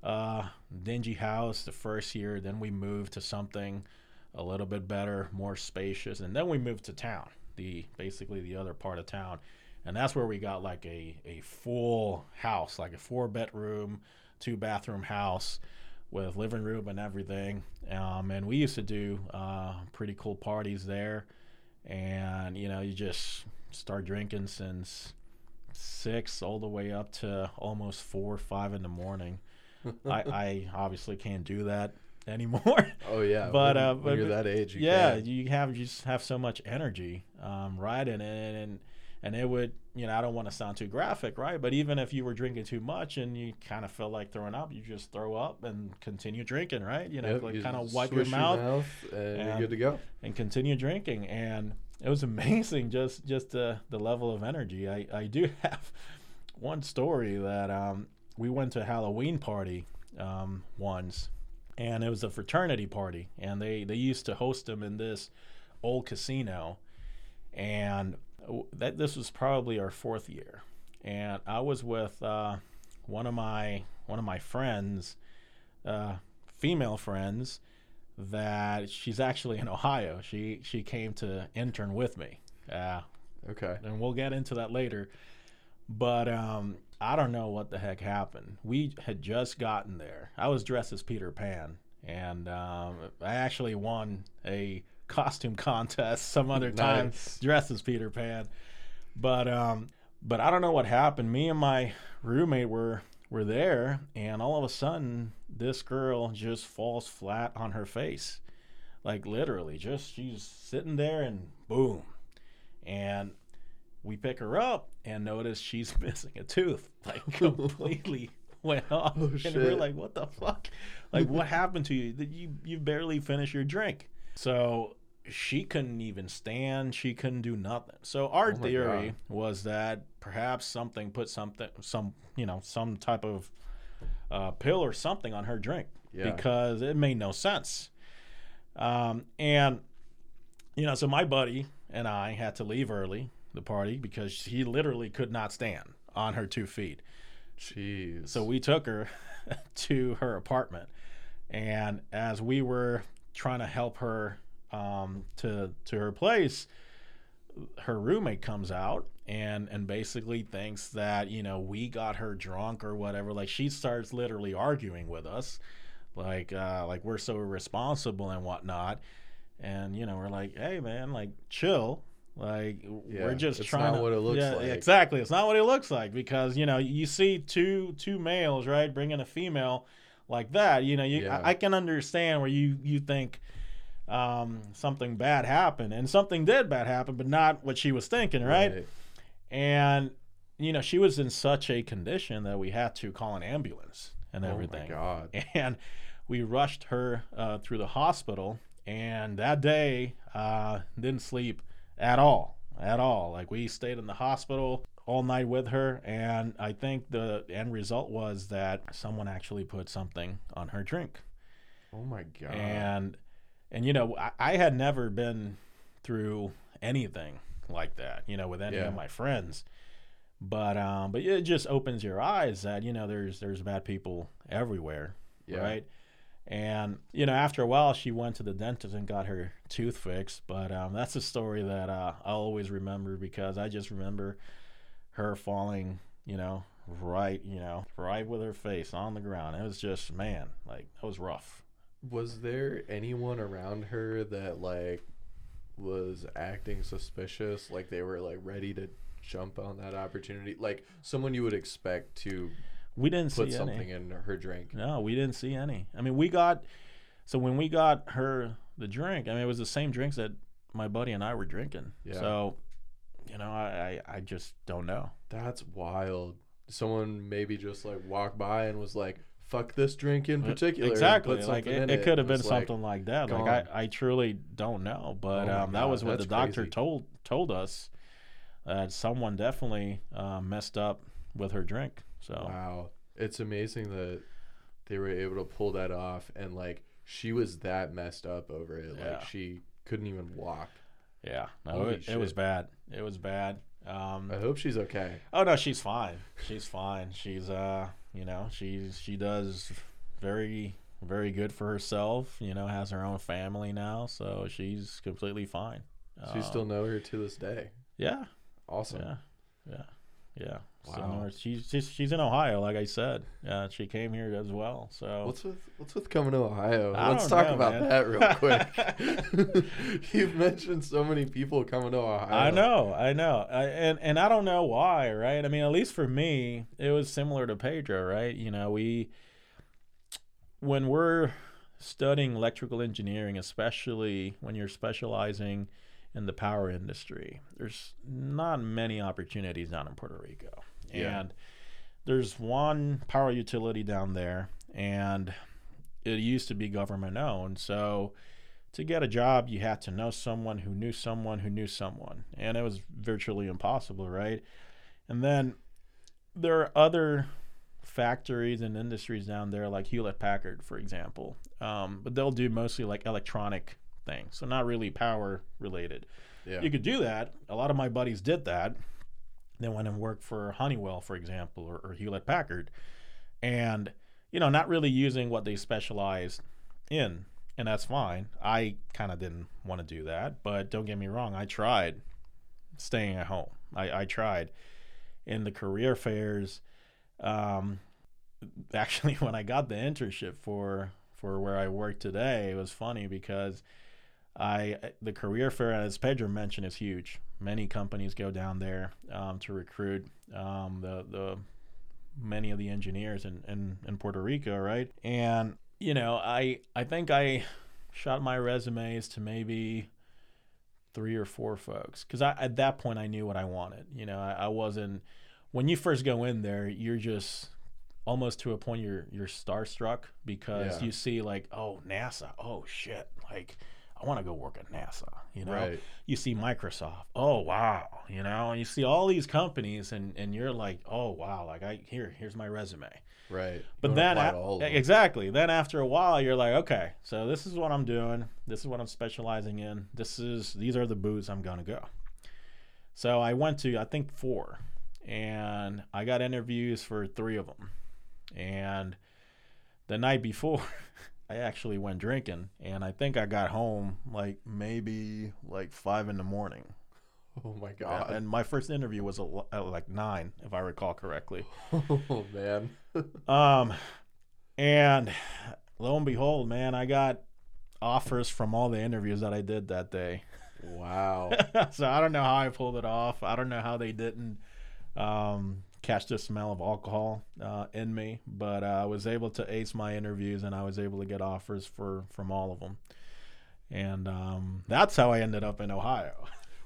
uh, dingy house the first year. Then we moved to something a little bit better, more spacious, and then we moved to town, the basically the other part of town, and that's where we got like a a full house, like a four bedroom, two bathroom house with living room and everything. Um, and we used to do uh, pretty cool parties there, and you know you just start drinking since six all the way up to almost four or five in the morning. I, I obviously can't do that anymore. Oh yeah. But, when, uh, when but- you're that age, you yeah, can. you have you just have so much energy um, riding it, and and it would you know I don't want to sound too graphic, right? But even if you were drinking too much and you kind of feel like throwing up, you just throw up and continue drinking, right? You know, Yep, like you kind of wipe your swish mouth and, and- you're good to go. and continue drinking and it was amazing just just the the level of energy. I i do have one story that um we went to a halloween party um once and it was a fraternity party and they they used to host them in this old casino and that this was probably our fourth year and i was with uh one of my one of my friends uh female friends that she's actually in Ohio. She she came to intern with me. Uh, Okay. and we'll get into that later. But um, I don't know what the heck happened. We had just gotten there. I was dressed as Peter Pan, and um, I actually won a costume contest some other time Nice. dressed as Peter Pan. But um, but I don't know what happened. Me and my roommate were were there, and all of a sudden, this girl just falls flat on her face, like literally, just she's sitting there, and boom, and we pick her up and notice she's missing a tooth, like completely went oh, off, Oh, and we're like, "What the fuck? Like, what happened to you? That you you barely finished your drink?" So she couldn't even stand. She couldn't do nothing. So our Oh theory God. was that perhaps something put something, some you know, some type of uh, pill or something on her drink Yeah. because it made no sense. Um, and you know, so my buddy and I had to leave early the party because he literally could not stand on her two feet. Jeez. So we took her to her apartment, and as we were trying to help her um, to to her place, her roommate comes out and and basically thinks that you know we got her drunk or whatever. Like she starts literally arguing with us, like uh, like we're so irresponsible and whatnot. And you know we're like, hey man, like chill. Like Yeah, we're just it's trying not to. what it looks yeah, like. exactly. It's not what it looks like because you know you see two two males right bringing a female like that. You know you Yeah. I, I can understand where you you think um, something bad happened and something did bad happen, but not what she was thinking, right? And you know she was in such a condition that we had to call an ambulance and everything. Oh my god. and we rushed her uh, through the hospital And that day, uh, didn't sleep at all, at all. Like we stayed in the hospital all night with her, and I think the end result was that someone actually put something on her drink. Oh my god. And and you know, I, I had never been through anything like that, you know, with any Yeah. of my friends. But um, but it just opens your eyes that you know there's there's bad people everywhere, yeah. right? And you know, after a while, she went to the dentist and got her tooth fixed. But um, that's a story that uh, I'll always remember because I just remember her falling, you know, right, you know, right with her face on the ground. It was just man, like it was rough. Was there anyone around her that like was acting suspicious, like they were like ready to jump on that opportunity, like someone you would expect to We didn't put see something any. in her drink? No, we didn't see any. I mean, we got so when we got her the drink. I mean, it was the same drinks that my buddy and I were drinking. Yeah. So, you know, I I, I just don't know. That's wild. Someone maybe just like walked by and was like, "Fuck this drink in particular." Uh, Exactly. Like it, it could have been was like, something like that. Like. I, I truly don't know. But Oh um, that God, was what the doctor crazy. told told us that someone definitely uh, messed up with her drink. So Wow. It's amazing that they were able to pull that off and like she was that messed up over it. Yeah. Like she couldn't even walk. yeah, no, it, it was bad. It was bad. Um, I hope she's okay. Oh no, she's fine. She's fine. She's uh, you know, she's she does very very good for herself. You know, has her own family now, so she's completely fine. You Uh, still know her to this day. yeah, Awesome. yeah, yeah, yeah. Wow. her. She's she's she's in Ohio, like I said. Yeah, she came here as well. So What's with what's with coming to Ohio? I Let's talk know, about man. that real quick. You've mentioned so many people coming to Ohio. I know, I know, I, and and I don't know why, right? I mean, at least for me, it was similar to Pedro, right? You know, we when we're studying electrical engineering, especially when you're specializing in the power industry, there's not many opportunities down in Puerto Rico, Yeah. and there's one power utility down there, and it used to be government owned, so to get a job, you had to know someone who knew someone who knew someone, and it was virtually impossible, right? And then there are other factories and industries down there, like Hewlett Packard, for example, um, but they'll do mostly like electronic things, so not really power related. Yeah. You could do that. A lot of my buddies did that. They went and worked for Honeywell, for example, or, or Hewlett Packard, and you know, not really using what they specialized in, and that's fine. I kind of didn't want to do that, but don't get me wrong, I tried staying at home. I, I tried in the career fairs. Um, actually, when I got the internship for for where I work today, it was funny because I the career fair, as Pedro mentioned, is huge. Many companies go down there um, to recruit um, the the many of the engineers in, in, in Puerto Rico, right? And you know, I I think I shot my resumes to maybe three or four folks because I at that point I knew what I wanted. You know, I, I wasn't when you first go in there, you're just almost to a point you're you're starstruck because Yeah. you see like oh NASA, oh shit, like I want to go work at NASA. You know, Right. you see Microsoft. Oh wow, you know, and you see all these companies, and and you're like, oh wow, like I here here's my resume. Right. But then a- to all of them. exactly, then after a while, you're like, okay, so this is what I'm doing. This is what I'm specializing in. This is these are the booths I'm gonna go. So I went to I think four, and I got interviews for three of them, and the night before. I actually went drinking, and I think I got home like maybe like five in the morning. Oh my god. and my first interview was at like nine, if I recall correctly. oh man. Um, and lo and behold, man, I got offers from all the interviews that I did that day. wow. so I don't know how I pulled it off. I don't know how they didn't um, catch the smell of alcohol uh, in me, but uh, I was able to ace my interviews and I was able to get offers for from all of them. And um, that's how I ended up in Ohio.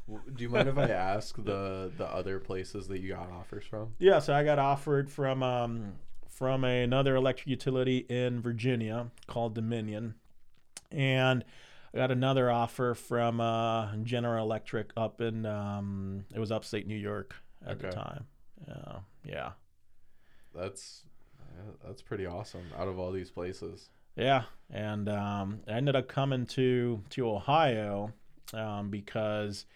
Do you mind if I ask the the other places that you got offers from? Yeah, so I got offered from um, from another electric utility in Virginia called Dominion, and I got another offer from uh, General Electric up in um, it was upstate New York at the time. Uh, yeah, That's yeah, that's pretty awesome. Out of all these places, yeah, and um, I ended up coming to to Ohio um, because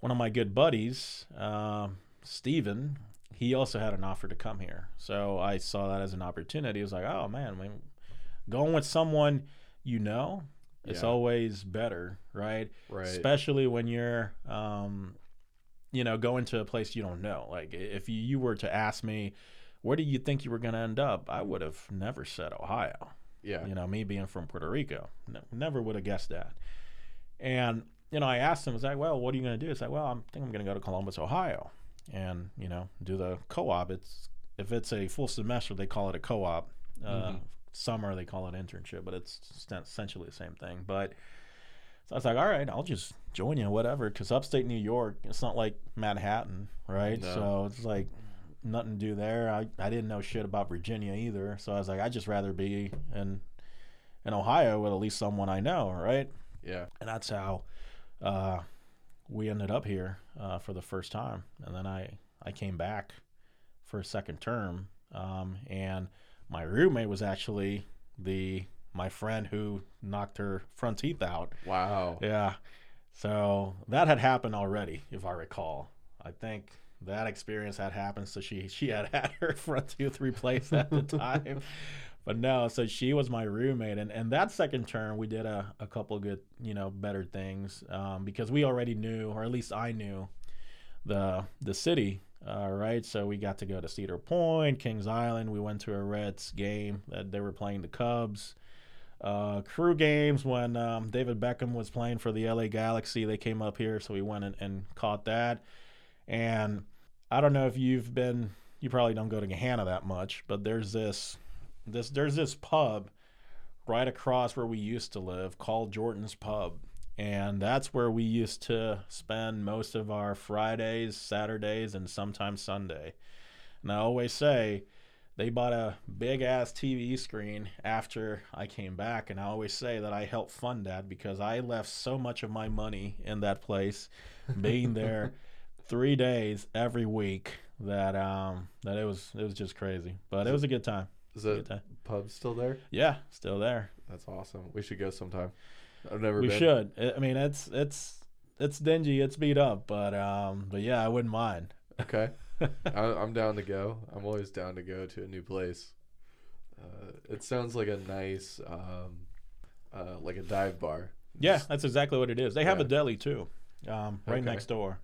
one of my good buddies, um Steven, he also had an offer to come here. So I saw that as an opportunity. I was like, oh man, I mean, going with someone you know, it's Yeah. always better, right? right? especially when you're um you know going to a place you don't know. Like if you, were to ask me where do you think you were going to end up? I would have never said ohio. Yeah, you know me being from puerto rico ne- never would have guessed that. And you know i asked him I was like well what are you going to do? He's like well i think i'm going to go to columbus ohio. And you know do the co-op. It's if it's a full semester they call it a co-op. Uh, Mhm. summer they call it internship but it's st- essentially the same thing. But so I was like, all right, I'll just join you, whatever. Because upstate New York, it's not like Manhattan, right? No. So it's like nothing to do there. I, I didn't know shit about Virginia either. So I was like, I'd just rather be in in Ohio with at least someone I know, right? yeah. And that's how uh, we ended up here uh, for the first time. And then I, I came back for a second term. Um, and my roommate was actually the my friend who knocked her front teeth out. Wow. Yeah. So that had happened already, if I recall. I think that experience had happened. So she she had had her front tooth replaced at the time. but no, so she was my roommate, and and that second term we did a a couple good you know better things um, because we already knew, or at least I knew, the the city. Uh, right, so we got to go to Cedar Point, Kings Island. We went to a Reds game that they were playing the Cubs uh, crew games when um, David Beckham was playing for the LA Galaxy. They came up here, so we went and, and caught that. And I don't know if you've been, you probably don't go to Gahanna that much, but there's this, this there's this pub right across where we used to live called Jordan's Pub. And that's where we used to spend most of our Fridays, Saturdays, and sometimes Sunday. And I always say, they bought a big ass TV screen after I came back, and I always say that I helped fund that because I left so much of my money in that place, being there three days every week that um that it was it was just crazy, but it was a good time. Is time. pub still there? Yeah, still there. That's awesome. We should go sometime. I've never we been. should. I I mean, it's it's it's dingy, it's beat up, but um but yeah, I wouldn't mind. Okay. I, I'm down to go. I'm always down to go to a new place. Uh, it sounds like a nice, um, uh, like a dive bar. Yeah, Just- that's exactly what it is. They have Yeah. a deli too, um, right Okay. next door.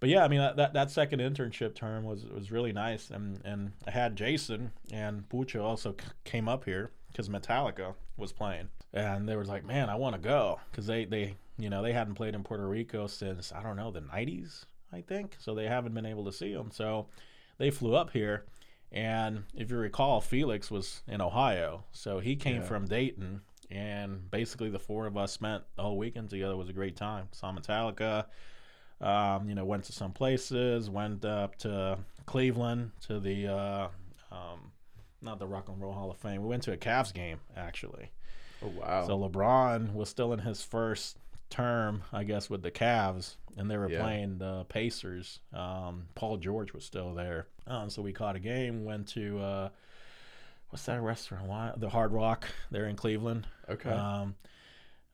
But yeah, I mean that, that, that second internship term was was really nice, and and I had Jason and Pucho also c- came up here because Metallica was playing, and they were like, man, I want to go because they they you know they hadn't played in Puerto Rico since I don't know the '90s, I think, so they haven't been able to see them. So they flew up here, and if you recall, Felix was in Ohio, so he came Yeah. from Dayton, and basically the four of us spent the whole weekend together. It was a great time. Saw Metallica. Um, you know, went to some places. Went up to Cleveland to the uh, um, not the Rock and Roll Hall of Fame. We went to a Cavs game actually. Oh wow. So LeBron was still in his first term, I guess, with the Cavs, and they were Yeah. playing the Pacers. Um, Paul George was still there, um, so we caught a game. Went to uh, what's that restaurant? Why- The Hard Rock there in Cleveland. okay. Um,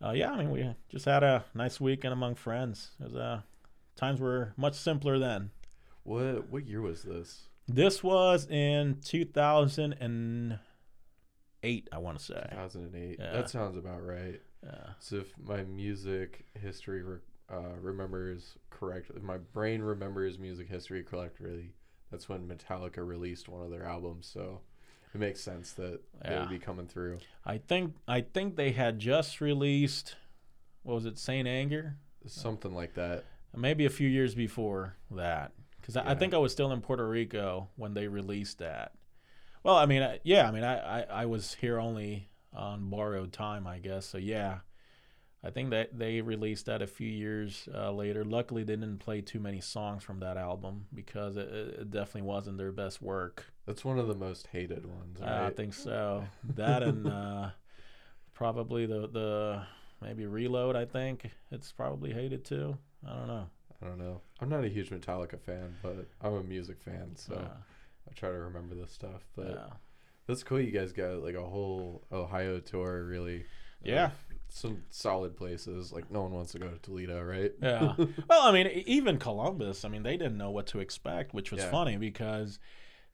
uh, yeah, I mean, we just had a nice weekend among friends. It was, uh, times were much simpler then. what what year was this? This was in 2008, I want to say. 2008. Yeah. That sounds about right. Yeah. So if my music history re- uh, remembers correctly, if my brain remembers music history correctly, that's when Metallica released one of their albums. So it makes sense that they would be coming through. I think I think they had just released, what was it, Saint Anger? Something like that. Maybe a few years before that, because I, I think I was still in Puerto Rico when they released that. Well, I mean, I, yeah, I mean, I, I, I was here only on borrowed time, I guess. So yeah, I think that they released that a few years uh, later. Luckily, they didn't play too many songs from that album because it, it it definitely wasn't their best work. That's one of the most hated ones, I think so. That and uh, probably the the maybe Reload. I think it's probably hated too. I don't know. I don't know. I'm not a huge Metallica fan, but I'm a music fan, so Uh, I try to remember this stuff. But yeah. That's cool. You guys got like a whole Ohio tour, really. Yeah. Some solid places. Like no one wants to go to Toledo, right? Yeah. well, I mean, even Columbus, I mean, they didn't know what to expect, which was Yeah. funny because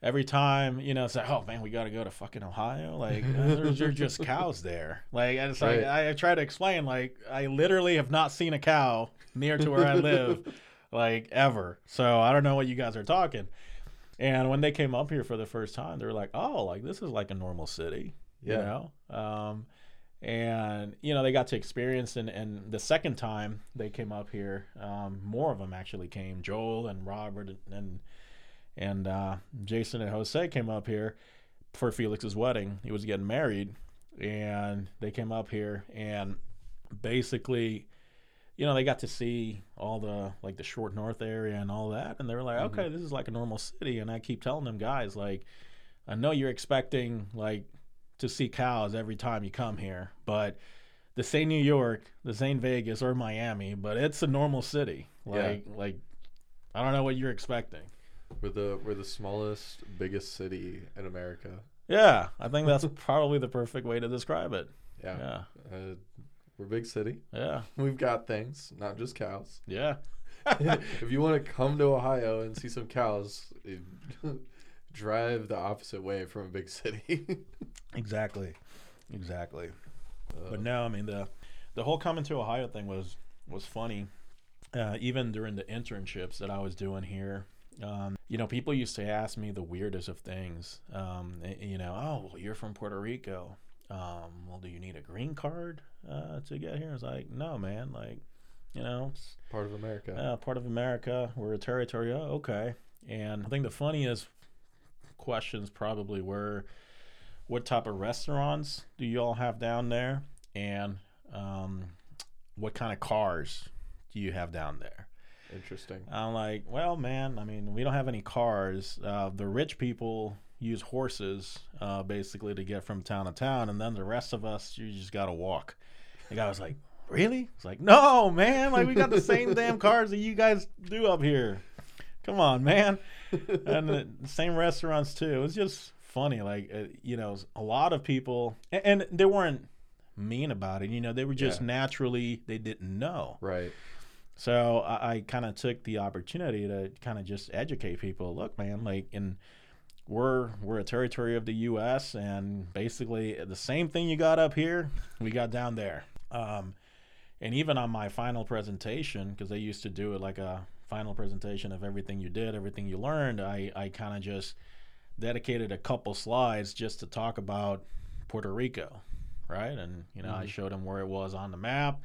every time, you know, it's like, oh man, we got to go to fucking Ohio. Like, uh, there's, there's just cows there. Like, and it's like, I, I try to explain, like, I literally have not seen a cow near to where I live, like, ever. So I don't know what you guys are talking. And when they came up here for the first time, they were like, oh, like, this is like a normal city you know? Um and you know they got to experience and and the second time they came up here um more of them actually came. Joel and robert and and, and uh jason and jose came up here for felix's wedding. He was getting married and they came up here and basically you know they got to see all the like the short north area and all that and they were like Mhm. okay this is like a normal city and i keep telling them guys like i know you're expecting like to see cows every time you come here but this ain't new york this ain't vegas or miami but it's a normal city Yeah. like like i don't know what you're expecting We're the we're the smallest, biggest city in America. yeah i think that's probably the perfect way to describe it Yeah. yeah Uh, we're a big city. yeah We've got things, not just cows. yeah if you want to come to Ohio and see some cows, eh, drive the opposite way from a big city. exactly exactly Uh, But no, I mean the the whole coming to Ohio thing was was funny. Uh, even during the internships that I was doing here, um, you know, people used to ask me the weirdest of things. Um, you know, oh, well, you're from Puerto Rico. Um, well, do you need a green card uh, to get here? It's like, no, man. Like, you know, it's part of America. uh, part of America. We're a territory. Oh, okay. And I think the funniest questions probably were, what type of restaurants do you all have down there, and um, what kind of cars do you have down there? Interesting. I'm like, well, man, I mean, we don't have any cars. Uh, the rich people use horses, uh, basically, to get from town to town, and then the rest of us, you just gotta walk. The guy was like, really? It's like, no, man, like we got the same damn cars that you guys do up here. Come on, man. And the same restaurants too. It was just funny. Like, uh, you know, a lot of people, and, and they weren't mean about it. You know, they were just Yeah. naturally they didn't know. right. So I, I kind of took the opportunity to kind of just educate people. Look, man, like in we're we're a territory of the U.S. and basically the same thing you got up here, we got down there. Um, and even on my final presentation, because they used to do it like a final presentation of everything you did, everything you learned, I I kind of just dedicated a couple slides just to talk about Puerto Rico, right? And you know, I Mhm. showed them where it was on the map.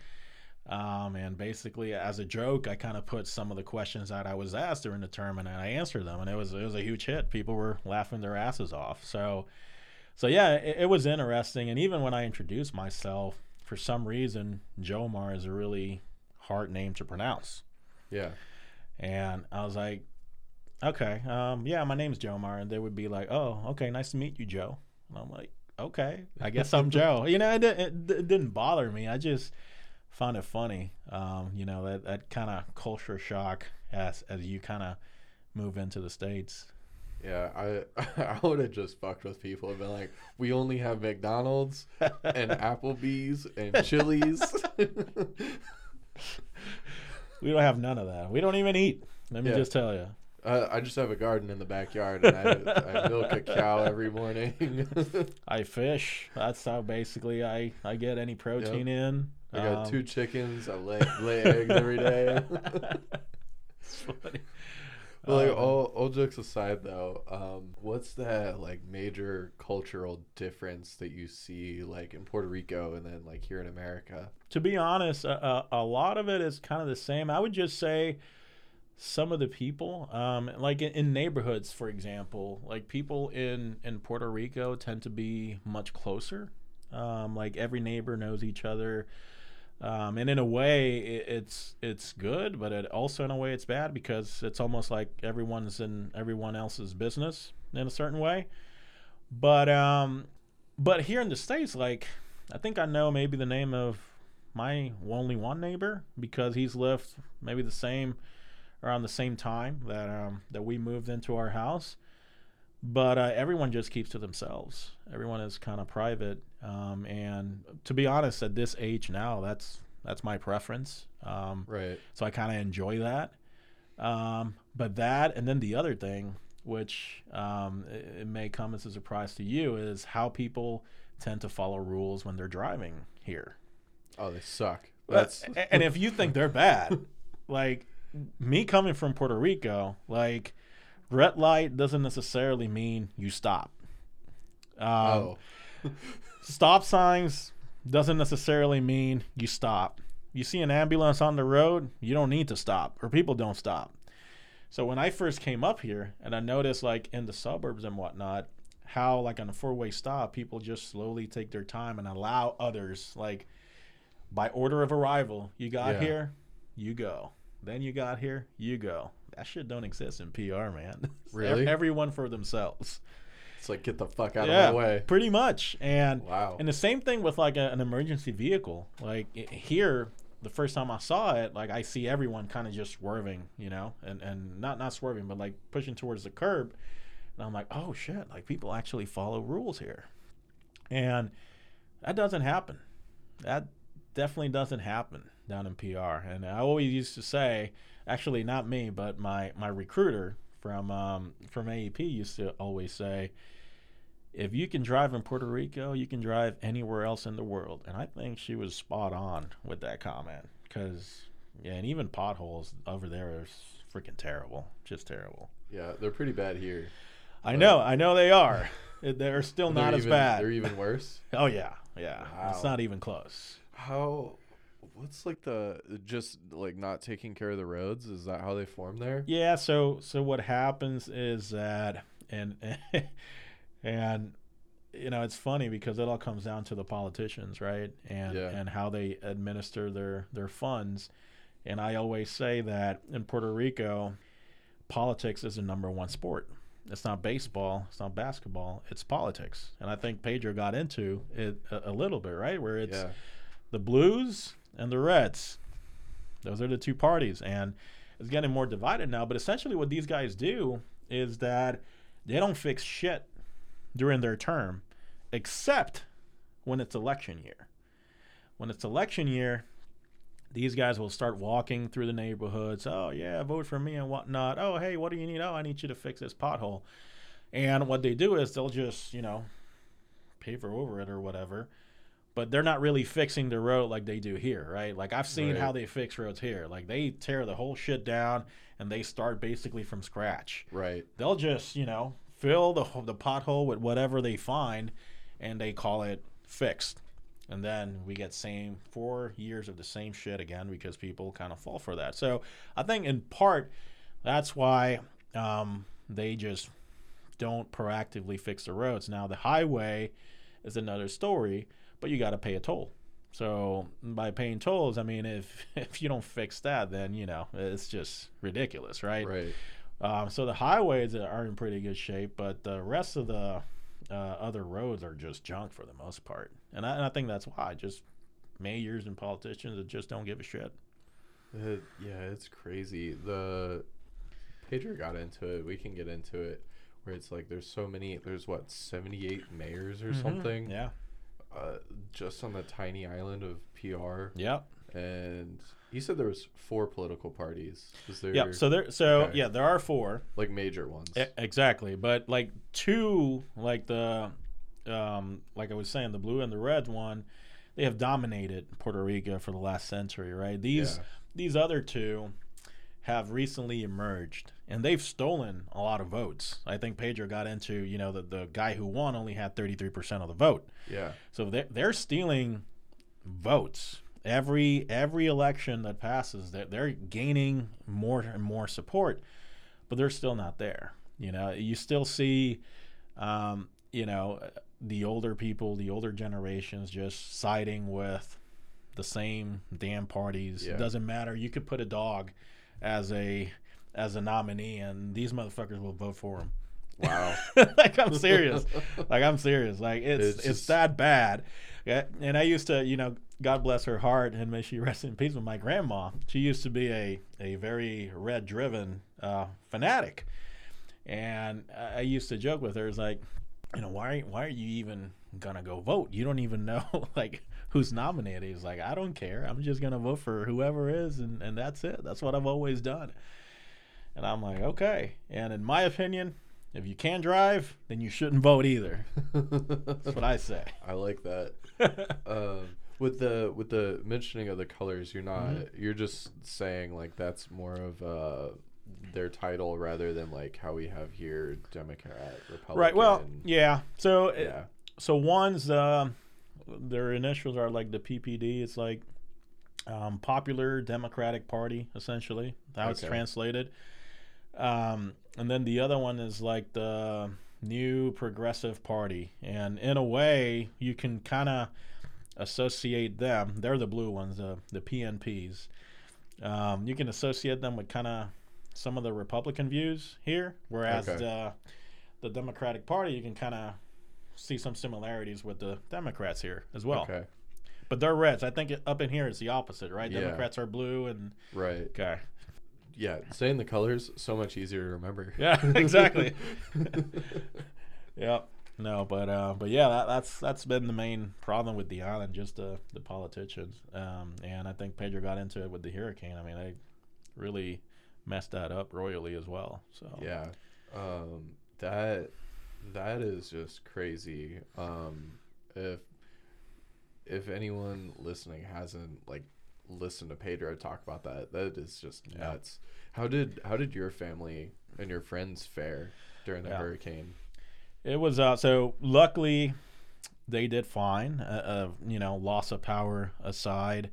Um, and basically, as a joke, I kind of put some of the questions that I was asked during the term, and I answered them, and it was it was a huge hit. People were laughing their asses off. So, so yeah, it, it was interesting. And even when I introduced myself, for some reason, Jomar is a really hard name to pronounce, Yeah. and I was like, okay, um, yeah, my name's Jomar, and they would be like, oh, okay, nice to meet you, Joe, and I'm like, okay, I guess I'm Joe. You know, it, it, it didn't bother me. I just found it funny. Um, you know, that, that kind of culture shock as as you kind of move into the states. Yeah, I I would have just fucked with people and been like, we only have McDonald's and Applebee's and Chili's. We don't have none of that. We don't even eat. Let me Yeah. just tell you. uh, I just have a garden in the backyard and I, I milk a cow every morning. I fish. That's how basically I I get any protein in. I got Um, two chickens. I lay, lay eggs every day. it's funny. But like Um, all, all jokes aside though, um, what's that like major cultural difference that you see like in Puerto Rico and then like here in America? to be honest, a, a, a lot of it is kind of the same. I would just say some of the people, um, like in, in neighborhoods, for example, like people in, in Puerto Rico tend to be much closer. Um, like every neighbor knows each other. Um, and in a way, it, it's it's good, but it also in a way it's bad because it's almost like everyone's in everyone else's business in a certain way. But um, but here in the states, like I think I know maybe the name of my only one neighbor because he's lived maybe the same around the same time that um, that we moved into our house. But uh, everyone just keeps to themselves. Everyone is kind of private, um, and to be honest, at this age now, that's that's my preference. Um, Right. so I kind of enjoy that. Um, but that, and then the other thing, which um, it, it may come as a surprise to you, is how people tend to follow rules when they're driving here. Oh, they suck. That's That's and if you think they're bad, like me coming from Puerto Rico, like red light doesn't necessarily mean you stop. Um, oh. Stop signs doesn't necessarily mean you stop. You see an ambulance on the road, you don't need to stop, or people don't stop. So when I first came up here, and I noticed like in the suburbs and whatnot, how like on a four-way stop, people just slowly take their time and allow others like by order of arrival. You got Yeah. here, you go. Then you got here, you go. That shit don't exist in PR, man. Really? Everyone for themselves. It's like get the fuck out yeah, of my way. pretty much. And Wow. and the same thing with like a, an emergency vehicle. Like i here, the first time I saw it, like I see everyone kind of just swerving, you know, and and not not swerving, but like pushing towards the curb. And I'm like, oh shit, like people actually follow rules here, and that doesn't happen. That definitely doesn't happen down in PR. And I always used to say, actually not me, but my my recruiter from um, from AEP used to always say, if you can drive in Puerto Rico, you can drive anywhere else in the world. And I think she was spot on with that comment because, yeah, and even potholes over there are freaking terrible, just terrible. yeah, they're pretty bad here. I But- know, I know they are. They're still They're not as even- bad. They're even worse. Oh yeah, yeah. It's not even close. How? What's like the just like not taking care of the roads? Is that how they form there? Yeah. So so what happens is that and and you know it's funny because it all comes down to the politicians, right? And Yeah. and how they administer their their funds. And I always say that in Puerto Rico, politics is the number one sport. It's not baseball. It's not basketball. It's politics. And I think Pedro got into it a, a little bit, right? Where it's yeah. the Blues and the Reds. Those are the two parties, and it's getting more divided now. But essentially, what these guys do is that they don't fix shit during their term, except when it's election year. When it's election year, these guys will start walking through the neighborhoods. Oh yeah, vote for me and whatnot. Oh hey, what do you need? Oh, I need you to fix this pothole. And what they do is they'll just you know paver over it or whatever but they're not really fixing the road like they do here, right? Like I've seen Right. how they fix roads here. Like they tear the whole shit down and they start basically from scratch. Right. They'll just, you know, fill the the pothole with whatever they find and they call it fixed. And then we get same 4 years of the same shit again because people kind of fall for that. So, I think in part that's why um, they just don't proactively fix the roads. Now the highway is another story, but you got to pay a toll. So by paying tolls, I mean if if you don't fix that, then you know it's just ridiculous, right? Right. Um, so the highways are in pretty good shape, but the rest of the uh, other roads are just junk for the most part, and I, and I think that's why just mayors and politicians that just don't give a shit. It, yeah, it's crazy. The Pedro got into it. We can get into it. Where it's like there's so many. There's what 78 mayors or something. Mm-hmm. Yeah. Uh, just on the tiny island of PR. Yep. And he said there was four political parties. Was there Yep. So there. So Okay. yeah, there are four. like major ones? E- exactly, but like two, like the, um, like I was saying, the blue and the red one, they have dominated Puerto Rico for the last century, right? These Yeah. these other two have recently emerged, and they've stolen a lot of votes. I think Pedro got into, you know, the the guy who won only had thirty three percent of the vote, Yeah. so they're they're stealing votes. Every every election that passes, they're, they're gaining more and more support, but they're still not there. You know, you still see, um, you know, the older people, the older generations, just siding with the same damn parties. Yeah. It doesn't matter. You could put a dog as a as a nominee, and these motherfuckers will vote for him. Wow. like I'm serious. like I'm serious. Like it's It's it's, that bad. Yeah, and I used to, you know, God bless her heart and may she rest in peace with my grandma. She used to be a, a very red driven uh, fanatic. And I used to joke with her, it's like, you know, why, why are you even going to go vote? You don't even know like who's nominated. He's like, I don't care. I'm just going to vote for whoever is. And, and that's it. That's what I've always done. And I'm like, okay. And in my opinion, if you can't drive, then you shouldn't vote either. That's what I say. I like that. um, with the with the mentioning of the colors, you're not Mm-hmm. you're just saying like that's more of uh their title rather than like how we have here Democrat, Republican. right. Well, yeah. So, it- yeah. so one's uh, their initials are like the PPD. It's like um, Popular Democratic Party, essentially. How it's Okay. translated. Um, and then the other one is like the New Progressive Party, and in a way, you can kind of associate them. They're the blue ones, the the PNPs. Um, you can associate them with kind of some of the Republican views here, whereas Okay. the the Democratic Party, you can kind of see some similarities with the Democrats here as well. Okay. But they're reds. I think up in here it's the opposite, right? Yeah. Democrats are blue and Right. okay. Yeah. Saying the colors so much easier to remember. Yeah, exactly. Yep. No, but uh, but yeah, that, that's that's been the main problem with the island, just the the politicians. Um, and I think Pedro got into it with the hurricane. I mean, they really messed that up royally as well. So Yeah. Um, that that is just crazy. Um, if if anyone listening hasn't like listened to Pedro talk about that, that is just Yeah. nuts. How did how did your family and your friends fare during the Yeah. hurricane? It was uh, so luckily they did fine. Uh, uh, you know, loss of power aside,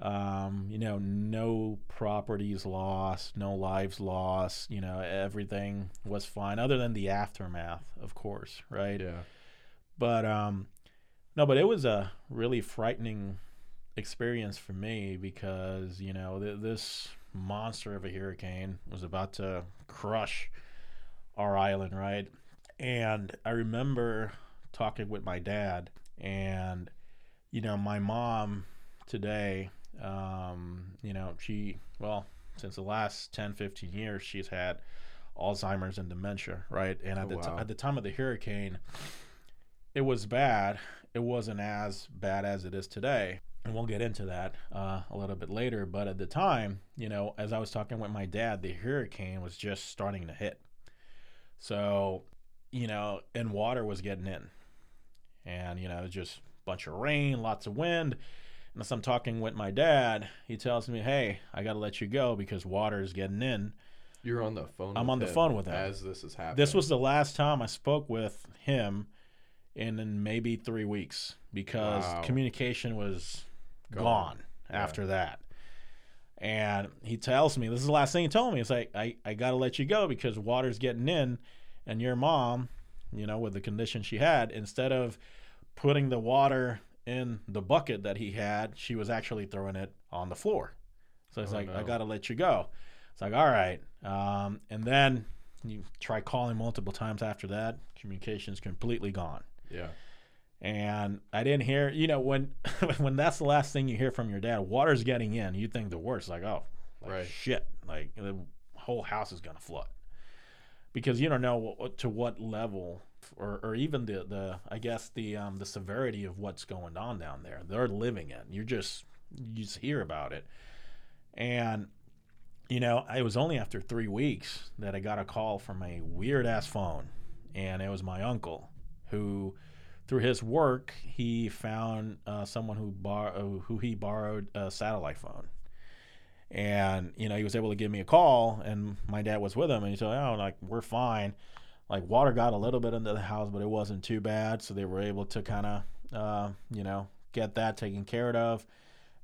um, you know, no properties lost, no lives lost. You know, everything was fine, other than the aftermath, of course, right? Yeah. But um, no, but it was a really frightening experience for me because you know th- this monster of a hurricane was about to crush our island, right? And I remember talking with my dad, and you know, my mom today, um, you know, she well, since the last 10, 15 years, she's had Alzheimer's and dementia, right? And at Oh, the wow. at the time of the hurricane, it was bad. It wasn't as bad as it is today. And we'll get into that uh, a little bit later. But at the time, you know, as I was talking with my dad, the hurricane was just starting to hit. So, you know, and water was getting in. And, you know, just a bunch of rain, lots of wind. And as I'm talking with my dad, he tells me, hey, I got to let you go because water is getting in. You're on the phone. I'm on the phone with him. as this is happening. This was the last time I spoke with him in, in maybe three weeks because Wow. communication was Gone. gone, Yeah. after that. And he tells me, this is the last thing he told me. It's like, I, I got to let you go because water's getting in. And your mom, you know, with the condition she had, instead of putting the water in the bucket that he had, she was actually throwing it on the floor. So it's Oh, like, I got to let you go. It's like, all right. Um, and then you try calling multiple times after that, communication's completely gone. yeah. And I didn't hear, you know, when when that's the last thing you hear from your dad, water's getting in, you think the worst, like, oh, like, Right. shit, like the whole house is gonna flood, because you don't know what- to what level, or, or even the the I guess the um the severity of what's going on down there. They're living in. You just you just hear about it, and you know, it was only after three weeks that I got a call from a weird ass phone, and it was my uncle who through his work, he found uh, someone who bar- uh, who he borrowed a satellite phone, and you know he was able to give me a call, and my dad was with him, and he said, "Oh, like we're fine." Like water got a little bit into the house, but it wasn't too bad, so they were able to kind of, uh, you know, get that taken care of.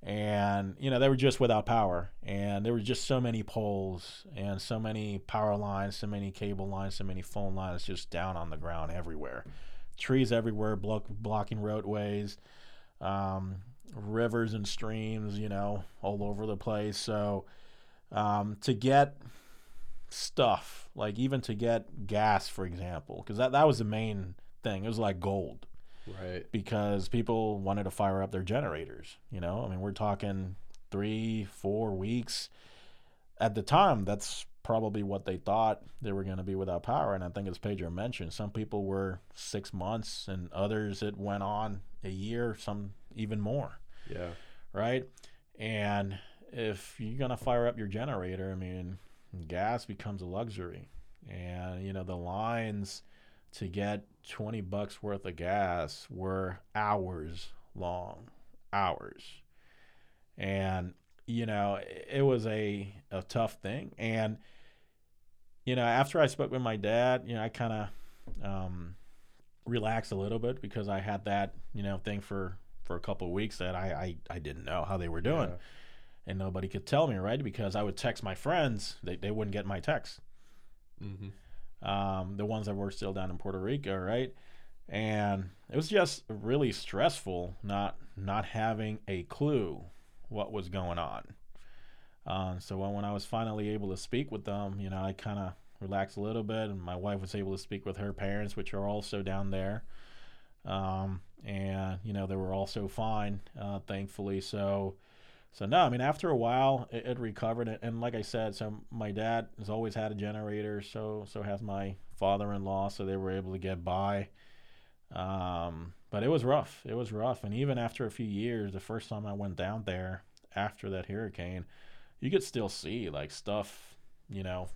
And you know they were just without power, and there were just so many poles and so many power lines, so many cable lines, so many phone lines just down on the ground everywhere trees everywhere, block, blocking roadways, um, rivers and streams, you know, all over the place. So um, to get stuff, like even to get gas, for example, because that, that was the main thing. It was like gold. Right. because people wanted to fire up their generators. You know, I mean, we're talking three, four weeks. At the time, that's probably what they thought they were going to be without power. And I think, as Pedro mentioned, some people were six months, and others it went on a year, some even more, Yeah. right? And if you're going to fire up your generator, I mean, gas becomes a luxury. And, you know, the lines to get 20 bucks worth of gas were hours long hours and you know it was a, a tough thing and you know after i spoke with my dad you know i kind of um, relaxed a little bit because i had that you know thing for for a couple weeks that I, I i didn't know how they were doing Yeah. And nobody could tell me right because i would text my friends they, they wouldn't get my text Mm-hmm. um, the ones that were still down in Puerto Rico, right? And it was just really stressful not not having a clue what was going on. Um, so when, when I was finally able to speak with them, you know, I kind of relaxed a little bit, and my wife was able to speak with her parents, which are also down there. Um, and you know, they were also fine, uh, thankfully. So. So no, I mean after a while it, it recovered, and, and like I said, so my dad has always had a generator, so so has my father-in-law, so they were able to get by. Um, but it was rough. It was rough, and even after a few years, the first time I went down there after that hurricane, you could still see like stuff, you know,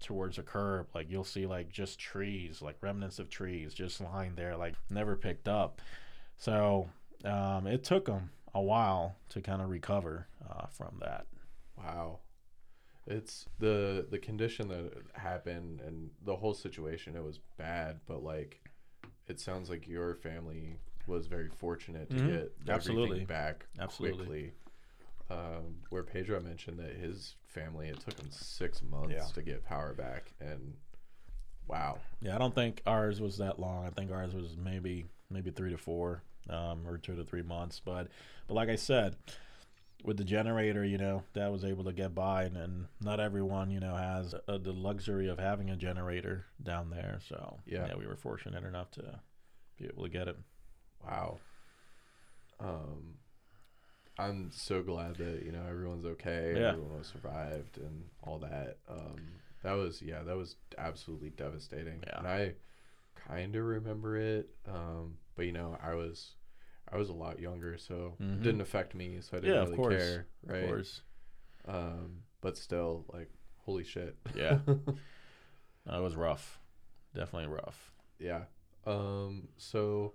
towards a curb. Like you'll see like just trees, like remnants of trees, just lying there, like never picked up. So um, it took them a while to kind of recover uh, from that. Wow. It's the the condition that happened and the whole situation. It was bad, but like, it sounds like your family was very fortunate to Mhm. get Absolutely. back Absolutely. quickly. Um, where Pedro mentioned that his family, it took him six months Yeah. to get power back, and wow, Yeah, I don't think ours was that long. I think ours was maybe maybe three to four, um, or two to three months. But but like I said, with the generator, you know, Dad was able to get by, and, and not everyone, you know, has uh the luxury of having a generator down there. So Yeah. we were fortunate enough to be able to get it. wow. Um, I'm so glad that you know everyone's okay, Yeah. everyone survived, and all that. Um, that was yeah, that was absolutely devastating. Yeah. And I kind of remember it, um, but you know, I was I was a lot younger, so Mhm. it didn't affect me, so I didn't Yeah, of really course. care, right? Of course, Um, but still, like, holy shit. Yeah. No, it was rough, definitely rough. Yeah. Um, so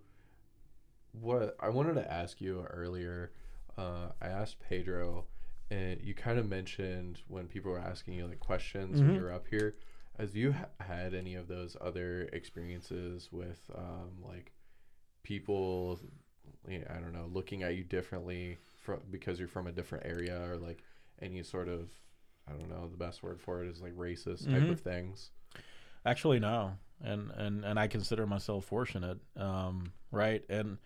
what I wanted to ask you earlier, uh, I asked Pedro, and you kind of mentioned when people were asking you like questions when Mhm. you were up here. Have you ha- had any of those other experiences with um, like people? I don't know, looking at you differently from because you're from a different area, or like any sort of I don't know the best word for it is like racist type Mhm. of things. Actually, no, and and and I consider myself fortunate, um, right? And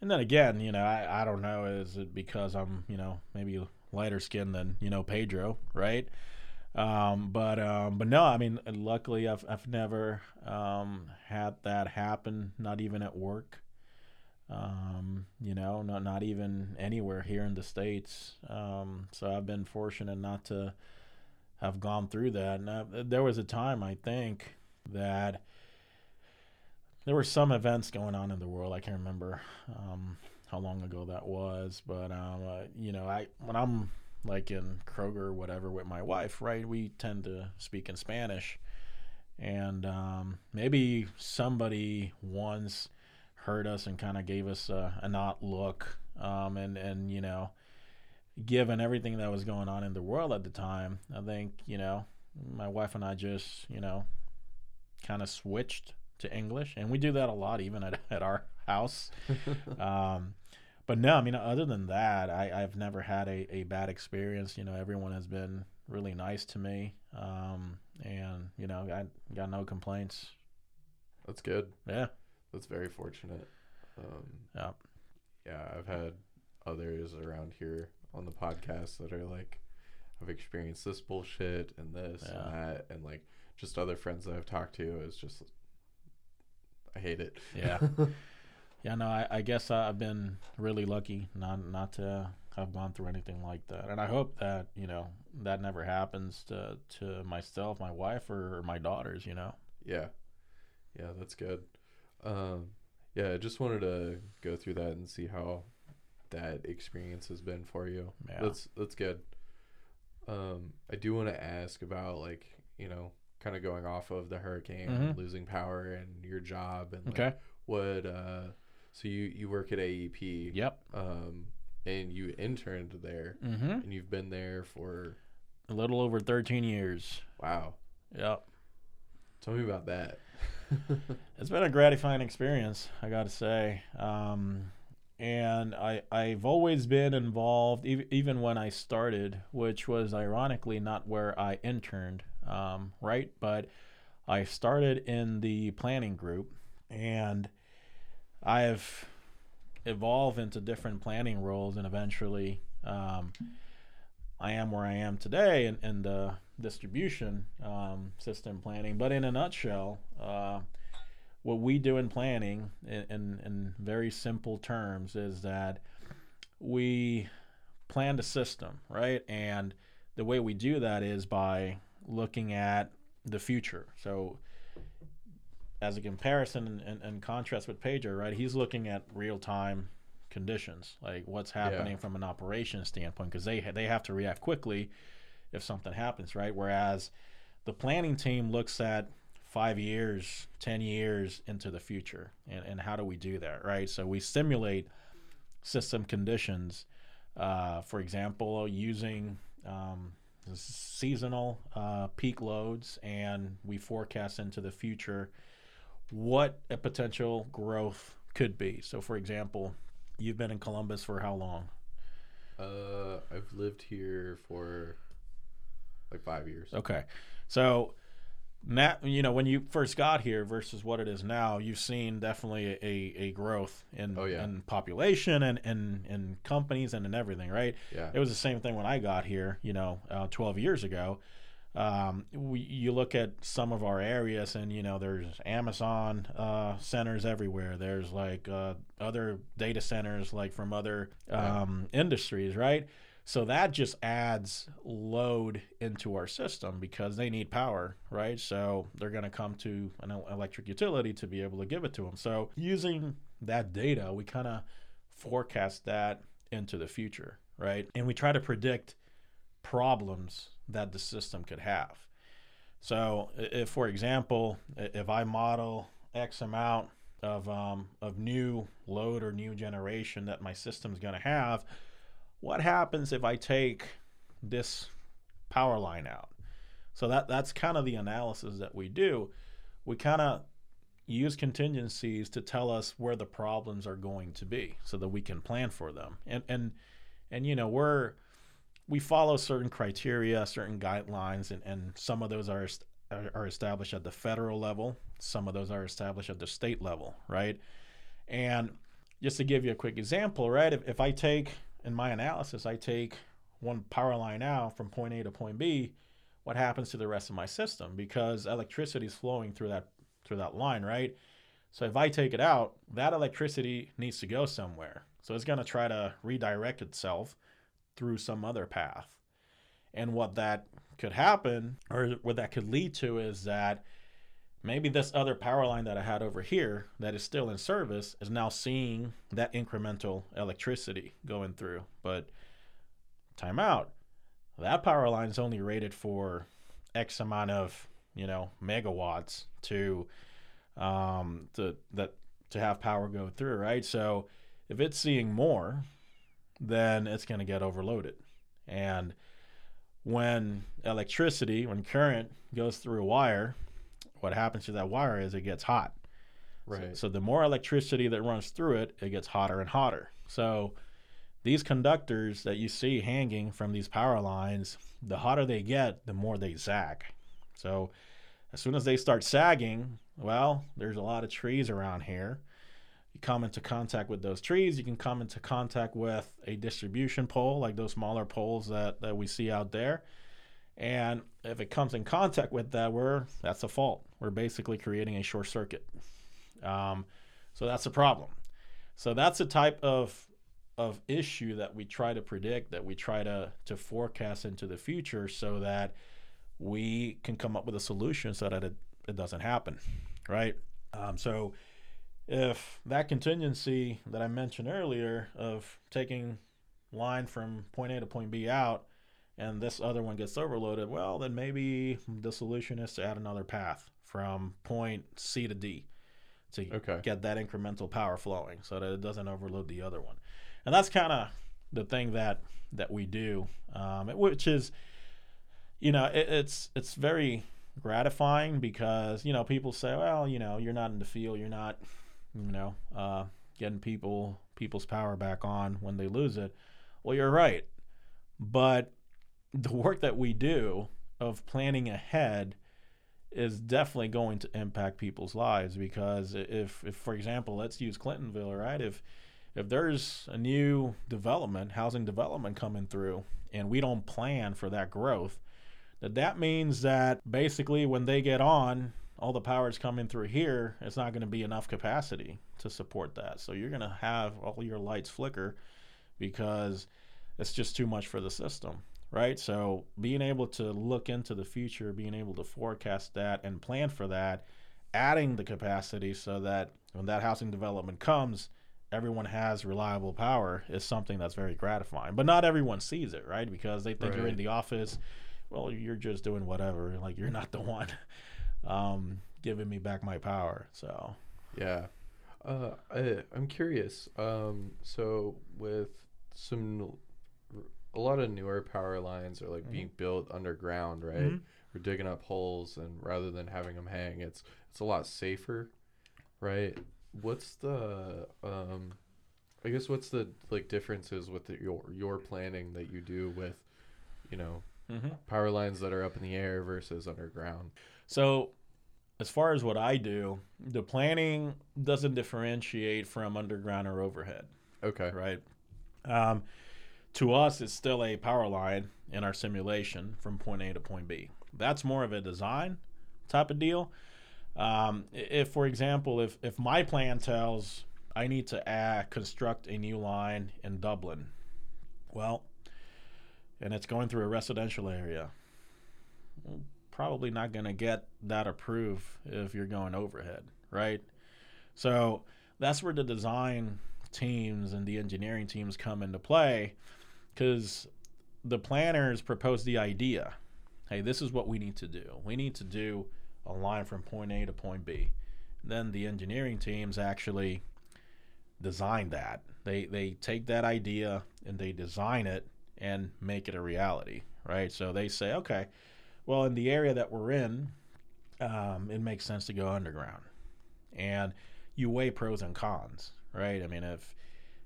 and then again, you know, I I don't know, is it because I'm you know maybe lighter skinned than you know Pedro, right? Um, but um, but no, I mean, luckily I've I've never um, had that happen, not even at work. Um, you know, not not even anywhere here in the states. Um, so I've been fortunate not to have gone through that. And uh, there was a time I think that there were some events going on in the world. I can't remember um, how long ago that was, but um, uh, you know, I when I'm like in Kroger or whatever with my wife, right? We tend to speak in Spanish, and um, maybe somebody once heard us and kind of gave us a, an odd look, um, and and you know, given everything that was going on in the world at the time, I think you know, my wife and I just you know, kind of switched to English, and we do that a lot even at at our house. um, but no, I mean, other than that, I, I've never had a, a bad experience. You know, everyone has been really nice to me. Um, and, you know, I got no complaints. That's good. Yeah. That's very fortunate. Um, Yeah. yeah, I've had others around here on the podcast that are like, I've experienced this bullshit and this Yeah. and that, and like just other friends that I've talked to is just, I hate it. Yeah. Yeah, no, I, I guess I've been really lucky not not to have gone through anything like that, and I hope that you know that never happens to to myself, my wife, or, or my daughters. You know. Yeah. Yeah, that's good. Um, yeah, I just wanted to go through that and see how that experience has been for you. Yeah. That's that's good. Um, I do want to ask about like you know kind of going off of the hurricane, Mhm. losing power, and your job, and like, Okay. what. Uh, so you you work at AEP. Yep. Um, and you interned there, Mm-hmm. and you've been there for A little over 13 years. wow. Yep. Tell me about that. It's been a gratifying experience, I got to say. Um, and I, I've always been involved, ev- even when I started, which was ironically not where I interned, um, right? But I started in the planning group, and I've evolved into different planning roles, and eventually um, I am where I am today in, in the distribution um, system planning. But in a nutshell, uh, what we do in planning, in, in, in very simple terms, is that we plan the system, right? And the way we do that is by looking at the future. So, as a comparison and, and, contrast with Pedro, right? He's looking at real time conditions, like what's happening from an operation standpoint, because they they have to react quickly if something happens, right? Whereas the planning team looks at five years, 10 years into the future. And, and how do we do that, right? So we simulate system conditions, uh, for example, using um, seasonal uh, peak loads, and we forecast into the future what a potential growth could be. So, for example, you've been in Columbus for how long? Uh, I've lived here for like five years. Okay. So now you know when you first got here versus what it is now, you've seen definitely a, a growth in, Oh, yeah. in population and in, in companies and in everything, right? Yeah. It was the same thing when I got here, you know, uh, 12 years ago. Um, we, you look at some of our areas, and you know, there's Amazon uh, centers everywhere. There's like uh, other data centers, like from other um, industries, right? So that just adds load into our system because they need power, right? So they're going to come to an electric utility to be able to give it to them. So using that data, we kind of forecast that into the future, right? And we try to predict problems that the system could have. So if, for example, if I model X amount of um, of new load or new generation that my system's going to have, what happens if I take this power line out? So that that's kind of the analysis that we do. We kind of use contingencies to tell us where the problems are going to be so that we can plan for them. And and and you know, we're we follow certain criteria, certain guidelines and and some of those are are established at the federal level, some of those are established at the state level, right? And just to give you a quick example, right? If, if I take in my analysis, I take one power line out from point A to point B, what happens to the rest of my system? Because electricity is flowing through that through that line, right? So if I take it out, that electricity needs to go somewhere. So it's going to try to redirect itself through some other path. And what that could happen, or what that could lead to, is that maybe this other power line that I had over here that is still in service is now seeing that incremental electricity going through. But time out. That power line is only rated for X amount of, you know, megawatts to um to that to have power go through, right? So if it's seeing more, then it's going to get overloaded. And when electricity, when current goes through a wire, what happens to that wire is it gets hot. Right. So the more electricity that runs through it, it gets hotter and hotter. So these conductors that you see hanging from these power lines, the hotter they get, the more they sag. So as soon as they start sagging, well, there's a lot of trees around here. You come into contact with those trees, you can come into contact with a distribution pole, like those smaller poles that, that we see out there. And if it comes in contact with that, we're that's a fault. We're basically creating a short circuit. Um, so that's a problem. So that's a type of of issue that we try to predict, that we try to to forecast into the future, so that we can come up with a solution so that it, it doesn't happen, right? Um, so if that contingency that I mentioned earlier of taking line from point A to point B out and this other one gets overloaded, well, then maybe the solution is to add another path from point C to D to Okay. get that incremental power flowing so that it doesn't overload the other one. And that's kind of the thing that that we do, um, which is, you know, it, it's it's very gratifying because you know people say, well, you know, you're not in the field, you're not, you know, uh, getting people people's power back on when they lose it. Well, you're right, but the work that we do of planning ahead is definitely going to impact people's lives because if, if for example, let's use Clintonville, right? If if there's a new development, housing development coming through, and we don't plan for that growth, that that means that basically when they get on, all the power is coming through here. It's not going to be enough capacity to support that. So you're going to have all your lights flicker because it's just too much for the system right? So being able to look into the future, being able to forecast that and plan for that, adding the capacity so that when that housing development comes, everyone has reliable power is something that's very gratifying. But not everyone sees it, right? Because they think you're in the office, well, you're just doing whatever, like you're not the one um, giving me back my power. So, Yeah. Uh, I, I'm curious. Um, so with some, a lot of newer power lines are like being built underground, right? Mhm. We're digging up holes, and rather than having them hang, it's it's a lot safer, right? What's the um, I guess what's the like differences with the, your your planning that you do with, you know, power lines that are up in the air versus underground? So, as far as what I do, the planning doesn't differentiate from underground or overhead, Okay. right? Um, to us, it's still a power line in our simulation from point A to point B. That's more of a design type of deal. Um, if, for example, if, if my plan tells I need to add, construct a new line in Dublin, well, and it's going through a residential area, probably not going to get that approved if you're going overhead, right? So that's where the design teams and the engineering teams come into play because the planners propose the idea hey, this is what we need to do. We need to do a line from point A to point B. Then the engineering teams actually design that. They they take that idea and they design it and make it a reality, right? So they say, okay, well, in the area that we're in, um, it makes sense to go underground, and you weigh pros and cons, right? I mean, if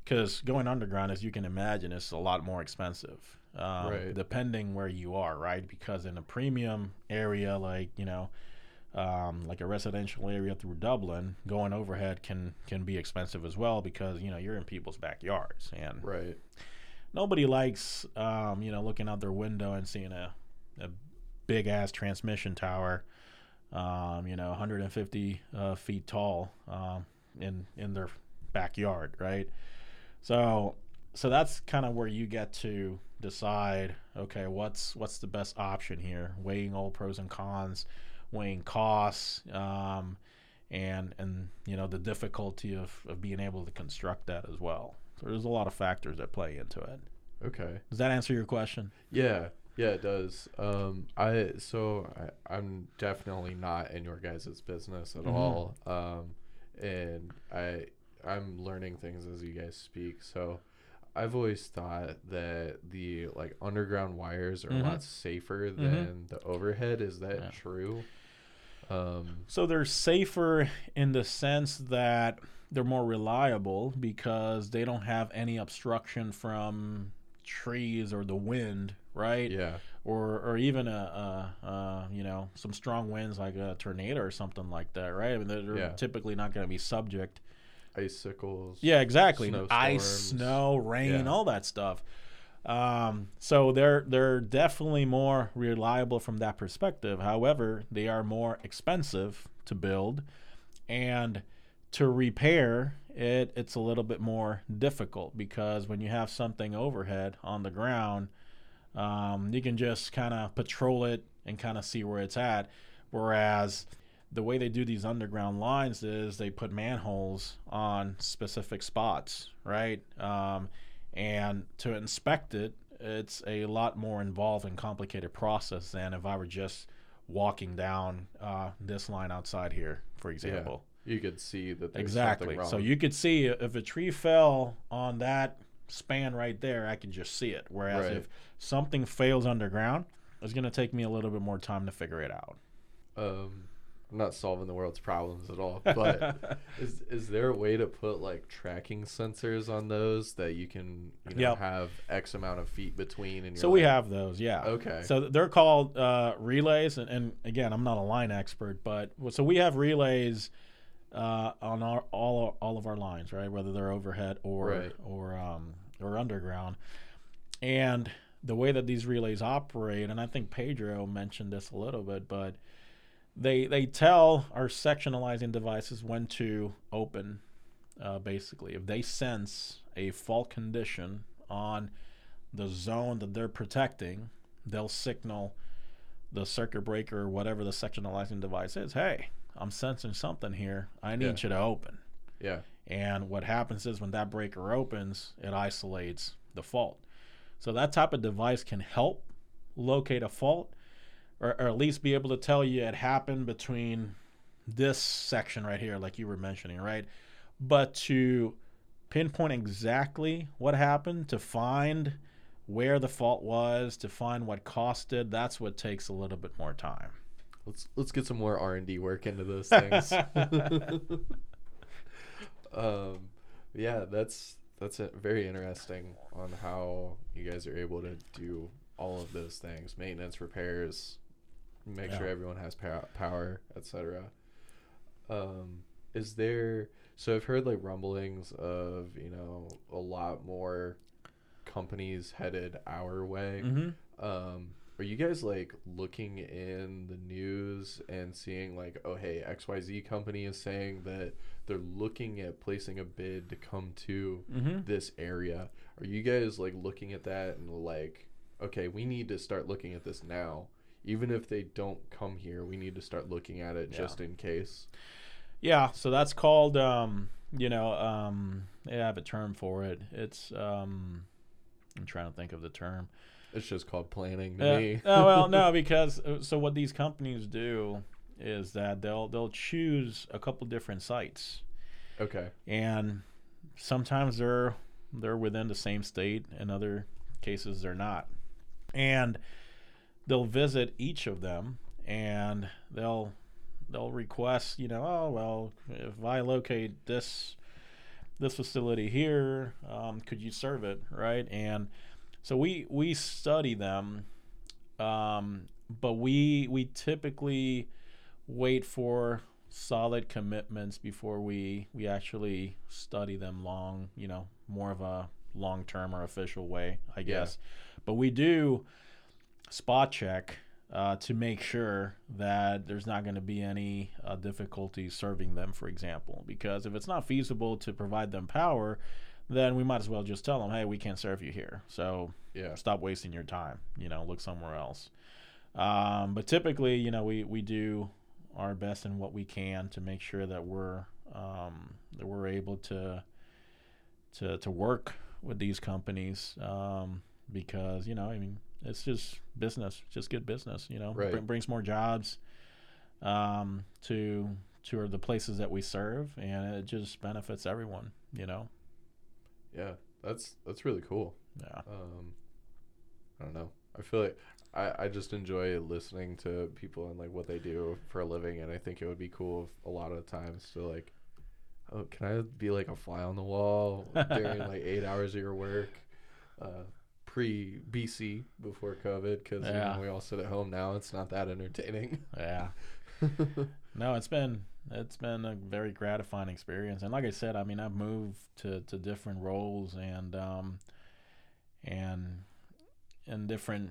because going underground, as you can imagine, is a lot more expensive, um, Right. depending where you are, right? Because in a premium area, like you know, um, like a residential area through Dublin, going overhead can can be expensive as well because you know you're in people's backyards and Right. nobody likes um, you know looking out their window and seeing a, a big ass transmission tower um, you know 150 uh, feet tall um, in in their backyard right so so that's kind of where you get to decide okay what's what's the best option here weighing all pros and cons weighing costs um, and and you know the difficulty of, of being able to construct that as well so there's a lot of factors that play into it Okay. does that answer your question Yeah, yeah, it does. Um, I so I, I'm definitely not in your guys' business at Mhm. all. Um, and I I'm learning things as you guys speak. So I've always thought that the like underground wires are Mhm. a lot safer than the overhead. Is that Yeah. true? Um, So they're safer in the sense that they're more reliable because they don't have any obstruction from trees or the wind, right? yeah, Or or even a, a, a you know some strong winds like a tornado or something like that, right? I mean they're, they're Yeah. typically not going to be subject. Icicles. Yeah, exactly. Ice, snow, rain, Yeah. all that stuff. Um, so they're they're definitely more reliable from that perspective. However, they are more expensive to build, and to repair it, it's a little bit more difficult because when you have something overhead on the ground, um, you can just kind of patrol it and kind of see where it's at. Whereas the way they do these underground lines is they put manholes on specific spots, right? Um, and to inspect it, it's a lot more involved and complicated process than if I were just walking down uh, this line outside here, for example. Yeah, you could see that there's exactly. So you could see if a tree fell on that span right there, I can just see it. Whereas Right. if something fails underground, it's going to take me a little bit more time to figure it out. um, I'm not solving the world's problems at all, but is is there a way to put like tracking sensors on those that you can you know Yep. have X amount of feet between? And So we like, have those, yeah. Okay. So they're called uh, relays, and, and again, I'm not a line expert, but so we have relays uh, on our all all of our lines, right? Whether they're overhead or Right. or um, or underground, and the way that these relays operate, and I think Pedro mentioned this a little bit, but they they tell our sectionalizing devices when to open. Uh, basically, if they sense a fault condition on the zone that they're protecting, they'll signal the circuit breaker or whatever the sectionalizing device is. Hey, I'm sensing something here. I need you to open. yeah, And what happens is when that breaker opens, it isolates the fault. So that type of device can help locate a fault or, or at least be able to tell you it happened between this section right here, like you were mentioning, right? But to pinpoint exactly what happened, to find where the fault was, to find what it, that's what takes a little bit more time. let's let's get some more R and D work into those things. um, yeah, that's that's it. very interesting on how you guys are able to do all of those things: maintenance, repairs, make sure everyone has pow- power, etc. Um, is there? So I've heard like rumblings of you know a lot more companies headed our way. Mm-hmm. Um, are you guys like looking in the news and seeing like, oh hey, XYZ company is saying that they're looking at placing a bid to come to Mm-hmm. this area? Are you guys like looking at that and like, okay, we need to start looking at this now. Even if they don't come here, we need to start looking at it Yeah. just in case. Yeah, so that's called, um, you know, um, they have a term for it. It's, um, I'm trying to think of the term. It's just called planning to Uh, me. oh well, no, because uh, so what these companies do is that they'll they'll choose a couple different sites, Okay. and sometimes they're they're within the same state, in other cases they're not, and they'll visit each of them, and they'll they'll request, you know, oh well, if I locate this this facility here, um, could you serve it, right? And so we we study them, um, but we we typically wait for solid commitments before we we actually study them long. You know, more of a long term or official way, I Yeah. guess. But we do spot check uh, to make sure that there's not going to be any uh, difficulty serving them, for example. Because if it's not feasible to provide them power, then we might as well just tell them, hey, we can't serve you here. So Yeah. stop wasting your time. You know, look somewhere else. Um, but typically, you know, we, we do our best in what we can to make sure that we're um, that we're able to to to work with these companies um, because you know, I mean, it's just business, just good business. You know, Right. Br- brings more jobs um, to to the places that we serve, and it just benefits everyone. You know, Yeah. That's that's really cool. yeah. um i don't know i feel like i i just enjoy listening to people and like what they do for a living and i think it would be cool if a lot of times to like oh can i be like a fly on the wall during like eight hours of your work uh pre bc before covid because you know, we all sit at home now. It's not that entertaining. Yeah. No, it's been it's been a very gratifying experience, and like I said, I mean, I've moved to, to different roles and um, and and different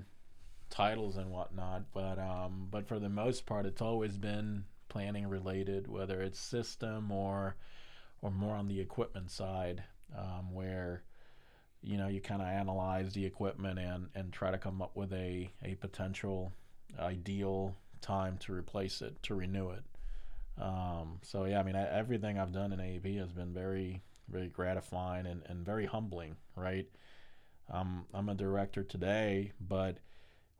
titles and whatnot, but um, but for the most part, it's always been planning related, whether it's system or or more on the equipment side, um, where you know you kind of analyze the equipment and and try to come up with a a potential ideal time to replace it to renew it. Um, so yeah, I mean I, everything I've done in AEP has been very very gratifying and, and very humbling, right? Um, I'm a director today, but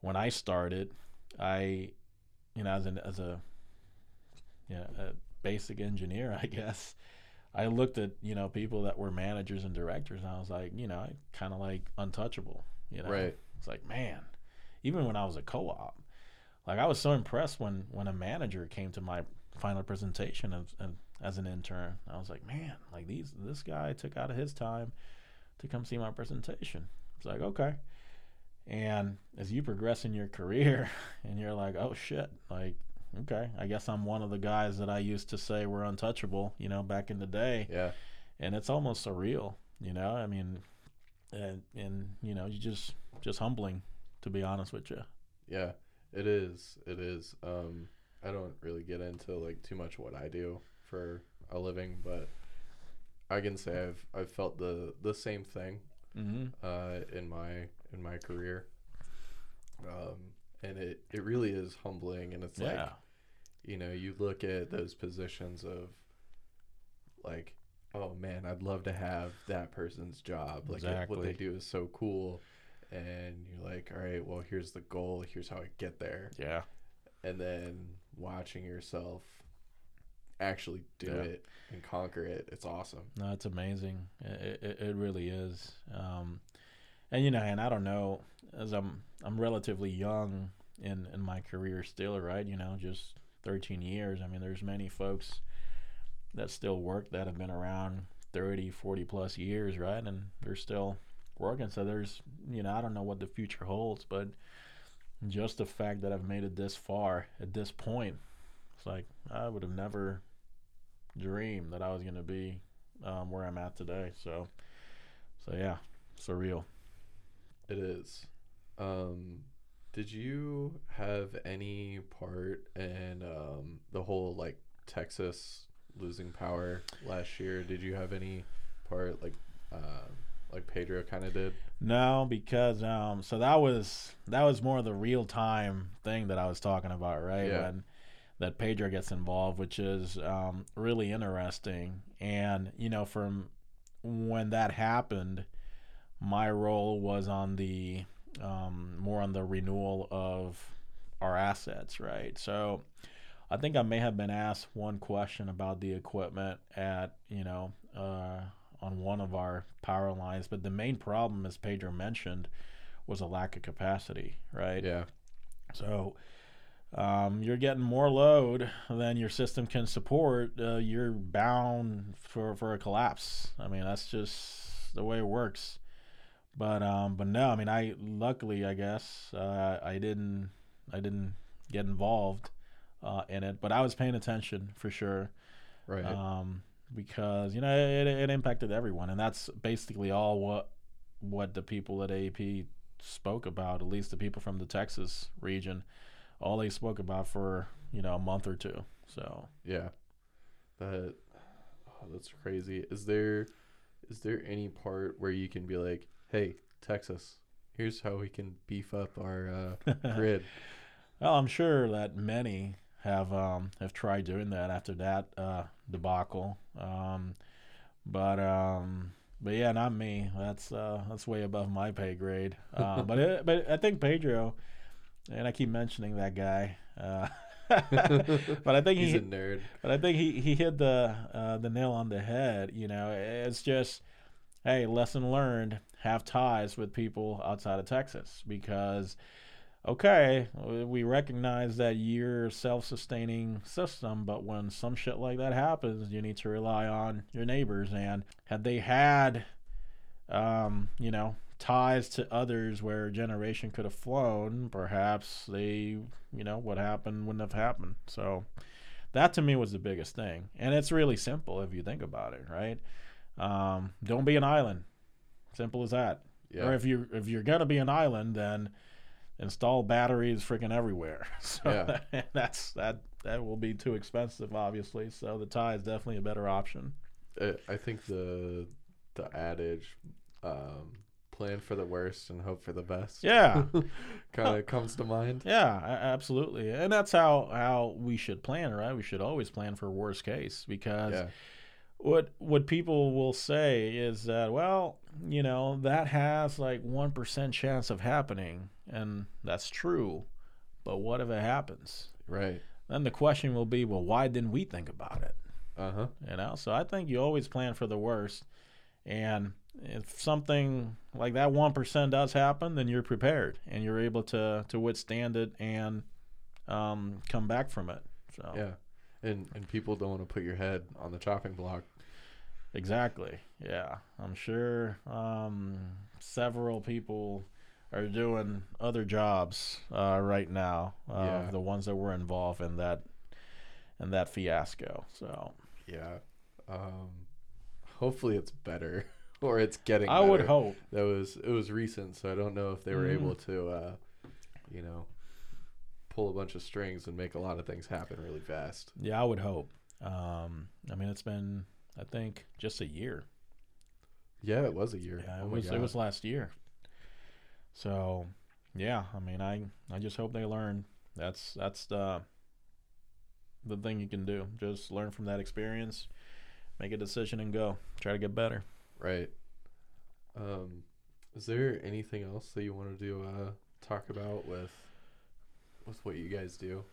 when I started, I, you know, as an as a, you know, a basic engineer, I guess, I looked at you know people that were managers and directors, and I was like, you know, kind of like untouchable, you know. Right. It's like man, even when I was a co-op, like I was so impressed when when a manager came to my final presentation of, of as an intern. I was like, man, like these this guy took out of his time to come see my presentation. It's like okay. And as you progress in your career, and you're like, oh shit, like okay, I guess I'm one of the guys that I used to say were untouchable, you know, back in the day. Yeah. And it's almost surreal, you know. I mean, and and you know, you just just humbling, to be honest with you. Yeah, it is. It is. Um, I don't really get into like too much what I do for a living, but I can say I've I've felt the the same thing Mm-hmm. uh, in my in my career, um, and it it really is humbling, and it's like Yeah. You know you look at those positions of like oh man i'd love to have that person's job like it- what they do is so cool and you're like all right well here's the goal here's how i get there Yeah. and then watching yourself actually do Yeah. it and conquer it it's awesome No, it's amazing. It, it, it really is. Um, and you know, and I don't know, as I'm I'm relatively young in in my career still, right? You know, just 13 years. I mean, there's many folks that still work that have been around 30, 40 plus years, right? And they're still working. So there's, you know, I don't know what the future holds, but just the fact that I've made it this far at this point, it's like I would have never dreamed that I was going to be um, where I'm at today. So, so yeah, surreal. it is um did you have any part in um the whole like texas losing power last year did you have any part like uh like pedro kind of did No, because um, so that was that was more the real time thing that I was talking about, right? Yeah. When that Pedro gets involved, which is um, really interesting. And you know, from when that happened, my role was on the um, more on the renewal of our assets, right? So I think I may have been asked one question about the equipment at you know uh, on one of our power lines, but the main problem, as Pedro mentioned, was a lack of capacity, right? yeah So um, you're getting more load than your system can support. Uh, you're bound for, for a collapse. I mean, that's just the way it works. But um, but no, I mean, I luckily, I guess, uh, I didn't I didn't get involved uh, in it, but I was paying attention for sure right um, because you know it, it impacted everyone, and that's basically all what what the people at AEP spoke about. At least the people from the Texas region, all they spoke about for you know a month or two. So yeah that oh, that's crazy is there is there any part where you can be like hey texas here's how we can beef up our uh grid well, I'm sure that many have um, have tried doing that after that uh, debacle. Um, but um, but yeah, not me. That's uh, that's way above my pay grade. Uh, but it, but I think Pedro, and I keep mentioning that guy. Uh, but I think he's he a nerd but I think he, he hit the uh, the nail on the head. You know, it's just, hey, lesson learned: have ties with people outside of Texas because, okay, we recognize that you're self-sustaining system, but when some shit like that happens, you need to rely on your neighbors. And had they had, um, you know, ties to others where a generation could have flown, perhaps they, you know, what happened wouldn't have happened. So that to me was the biggest thing and it's really simple if you think about it right um, don't be an island simple as that yeah or if you if you're gonna be an island then install batteries freaking everywhere so Yeah. that's that that will be too expensive obviously so the tie is definitely a better option uh, I think the the adage, um, plan for the worst and hope for the best. Yeah, kind of comes to mind. yeah, absolutely, and that's how how we should plan, right? We should always plan for worst case because Yeah, what what people will say is that well you know that has like 1% chance of happening and that's true but what if it happens right. then the question will be well why didn't we think about it Uh huh. you know so i think you always plan for the worst and if something like that 1% does happen then you're prepared and you're able to to withstand it and um, come back from it so Yeah, and and people don't want to put your head on the chopping block. Exactly. Yeah, I'm sure um, several people are doing other jobs uh, right now. Uh, Yeah. The ones that were involved in that in that fiasco. So Yeah. Um, hopefully it's better, or it's getting. I would hope. that was it was recent, so I don't know if they were Mhm. able to, uh, you know, pull a bunch of strings and make a lot of things happen really fast. Yeah, I would hope. Um, I mean, it's been I think just a year. Yeah, it was a year. Yeah, it Oh was it was last year. So, yeah, I mean, I I just hope they learn. That's that's the the thing you can do. Just learn from that experience, make a decision, and go. Try to get better. right. Um, is there anything else that you wanted to uh, talk about with with what you guys do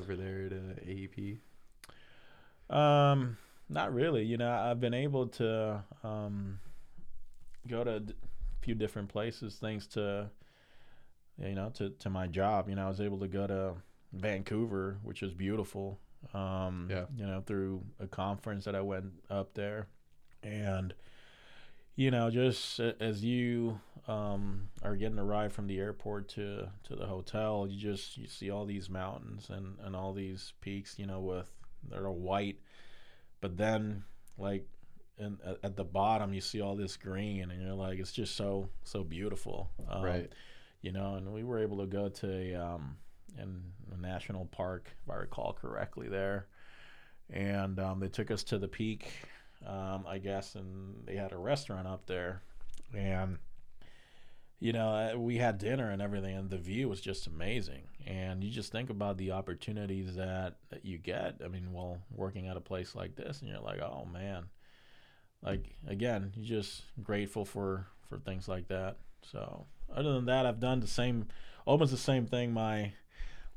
over there at uh, AEP? Um, not really. You know, I've been able to um go to a d- few different places thanks to you know to to my job. You know, I was able to go to Vancouver, which is beautiful. Um, Yeah. you know, through a conference that I went up there, and you know, just as you um, are getting a ride from the airport to to the hotel, you just you see all these mountains and and all these peaks. You know, with they're all white, but then like in, at, at the bottom you see all this green, and you're like, it's just so so beautiful. Um, right. you know, and we were able to go to a, um, in a national park, if I recall correctly, there, and um, they took us to the peak, um, I guess, and they had a restaurant up there, and you know, uh, we had dinner and everything, and the view was just amazing. And you just think about the opportunities that, that you get. I mean, while working at a place like this, and you're like, oh man, like again, you're just grateful for for things like that. So other than that, I've done the same, almost the same thing my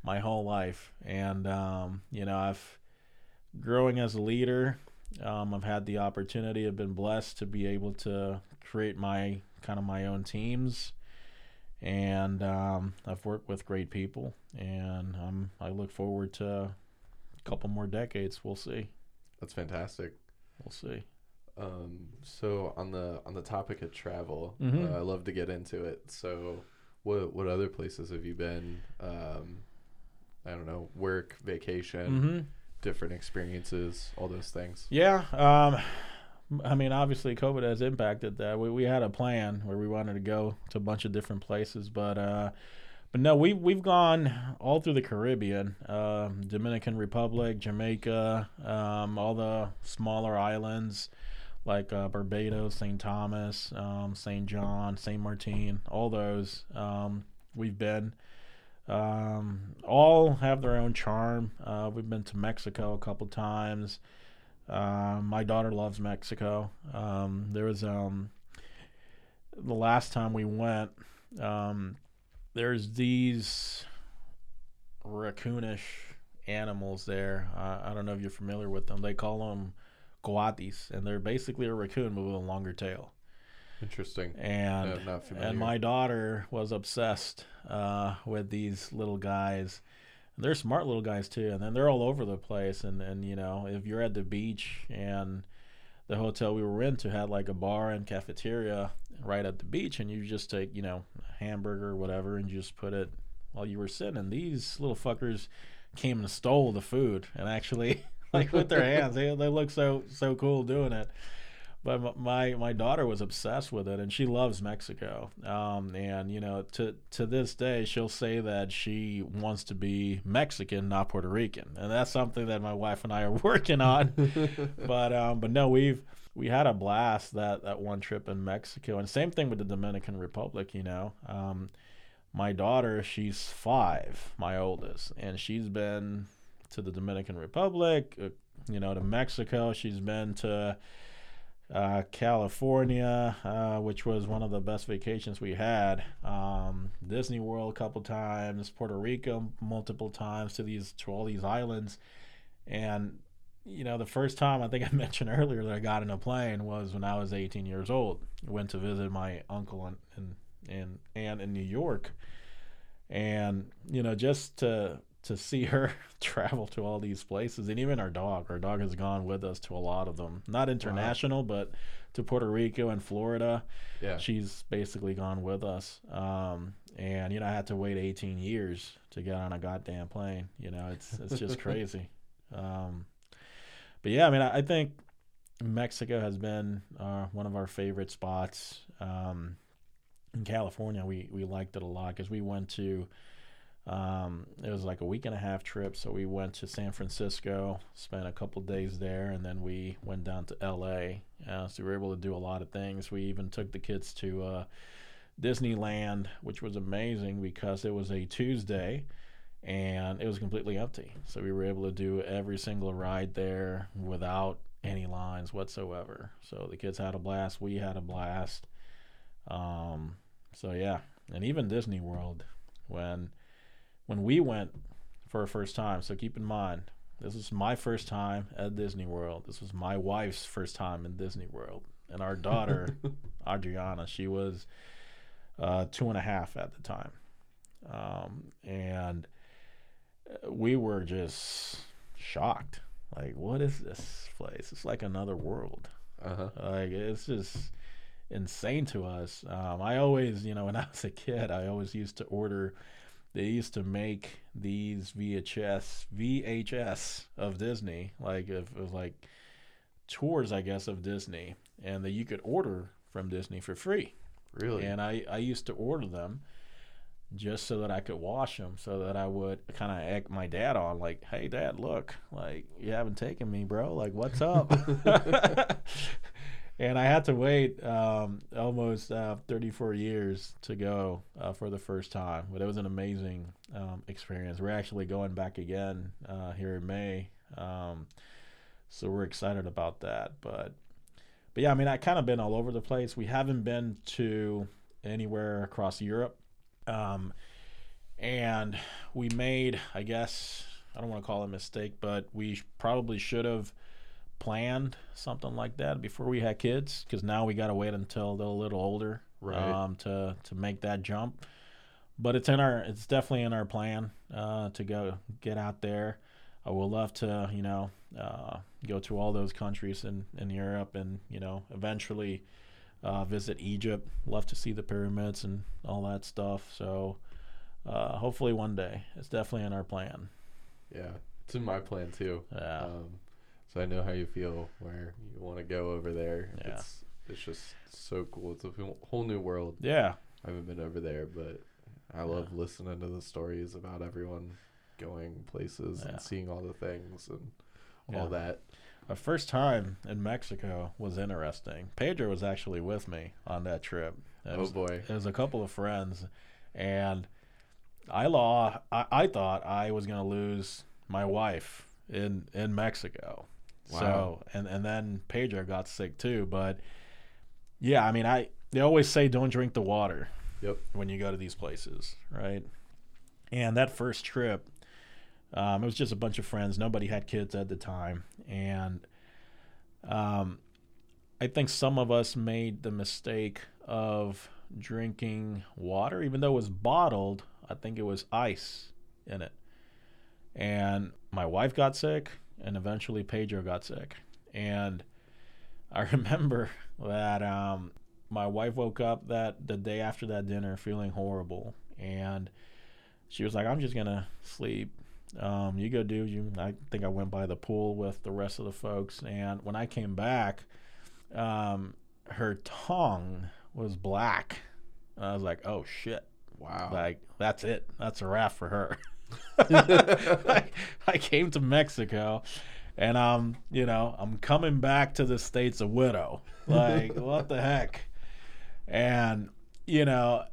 my whole life, and um, you know, I've growing as a leader. Um, I've had the opportunity. I've been blessed to be able to create my kind of my own teams, and um, I've worked with great people, and um, I look forward to a couple more decades. We'll see. That's fantastic. We'll see. Um, so on the on the topic of travel, Mhm. uh, I love to get into it. So, what what other places have you been? Um, I don't know, work, vacation, Mm-hmm. Different experiences, all those things. Yeah. Um, I mean, obviously, COVID has impacted that. We, we had a plan where we wanted to go to a bunch of different places, but uh, but no, we we've gone all through the Caribbean, um, Dominican Republic, Jamaica, um, all the smaller islands like uh, Barbados, St. Thomas, um, St. John, St. Martin, all those um, we've been. Um, all have their own charm. Uh, we've been to Mexico a couple times. Um, my daughter loves Mexico. Um, there was um, the last time we went. Um, there's these raccoonish animals there. Uh, I don't know if you're familiar with them. They call them coatis, and they're basically a raccoon but with a longer tail. Interesting. And No, not familiar. and my daughter was obsessed uh, with these little guys. They're smart little guys too, and then they're all over the place. And and you know, if you're at the beach and the hotel we were in to had like a bar and cafeteria right at the beach, and you just take you know a hamburger or whatever, and you just put it while you were sitting. And these little fuckers came and stole the food, and actually like with their hands, they they look so so cool doing it. But my my daughter was obsessed with it, and she loves Mexico. Um, and you know, to to this day, she'll say that she wants to be Mexican, not Puerto Rican, and that's something that my wife and I are working on. but um, but no, we've we had a blast that that one trip in Mexico, and same thing with the Dominican Republic. You know, um, my daughter, she's five, my oldest, and she's been to the Dominican Republic, uh, you know, to Mexico. She's been to uh, California, uh, which was one of the best vacations we had. Um, Disney World a couple times, Puerto Rico multiple times to these to all these islands, and you know the first time I think I mentioned earlier that I got in a plane was when I was 18 years old. Went to visit my uncle and and and aunt in New York, and you know just to to see her travel to all these places. And even our dog our dog has gone with us to a lot of them. Not international wow. but to puerto rico and florida. Yeah. She's basically gone with us. Um, and you know i had to wait 18 years to get on a goddamn plane. You know it's it's just crazy. Um, but yeah i mean I, I think mexico has been uh, one of our favorite spots. Um, in california we we liked it a lot because we went to um, it was like a week and a half trip, so we went to San Francisco, spent a couple days there, and then we went down to L.A. Uh, so we were able to do a lot of things. We even took the kids to uh, Disneyland, which was amazing because it was a Tuesday and it was completely empty. So we were able to do every single ride there without any lines whatsoever. So the kids had a blast. We had a blast. Um, so yeah, and even Disney World when when we went for a first time. So keep in mind, this was my first time at Disney World. This was my wife's first time in Disney World, and our daughter Adriana, she was uh, two and a half at the time, um, and we were just shocked. Like, what is this place? It's like another world. Uh-huh. Like, it's just insane to us. Um, I always, you know, when I was a kid, I always used to order they used to make these VHS VHS of Disney, like it was like tours, I guess, of Disney, and that you could order from Disney for free. Really? And I I used to order them just so that I could wash them, so that I would kind of egg my dad on, like, "Hey, Dad, look, like you haven't taken me, bro. Like, what's up?" and I had to wait um, almost uh, 34 years to go uh, for the first time. But it was an amazing um, experience. We're actually going back again uh, here in May, um, so we're excited about that. But but yeah, I mean, I kind of been all over the place. We haven't been to anywhere across Europe, um, and we made, I guess, I don't want to call it a mistake, but we probably should have planned something like that before we had kids because now we got to wait until they're a little older right. um, to to make that jump. But it's in our it's definitely in our plan uh, to go get out there. I would love to you know uh, go to all those countries in in Europe and you know eventually uh, visit Egypt. Love to see the pyramids and all that stuff. So uh, hopefully one day it's definitely in our plan. Yeah, it's in my plan too. Yeah. Um, so I know how you feel where you want to go over there. Yeah. It's it's just so cool. It's a whole new world. Yeah. I haven't been over there, but I love yeah. listening to the stories about everyone going places yeah. and seeing all the things and all that. My first time in Mexico was interesting. Pedro was actually with me on that trip. It oh was, boy! It was a couple of friends, and I law. I, I thought I was gonna lose my wife in in Mexico. Wow. So and and then Pedro got sick too. But yeah, I mean, I they always say don't drink the water. Yep. When you go to these places, right? And that first trip, um, it was just a bunch of friends. Nobody had kids at the time, and um, I think some of us made the mistake of drinking water, even though it was bottled. I think it was ice in it, and my wife got sick and eventually Pedro got sick. And I remember that um, my wife woke up that the day after that dinner feeling horrible, and she was like, "I'm just gonna sleep. Um, you go do you." I think I went by the pool with the rest of the folks, and when I came back, um, her tongue was black. And I was like, oh shit. Wow. Like that's it. That's a wrap for her. I, I came to Mexico, and I'm, you know, I'm coming back to the states a widow. Like what the heck? And you know,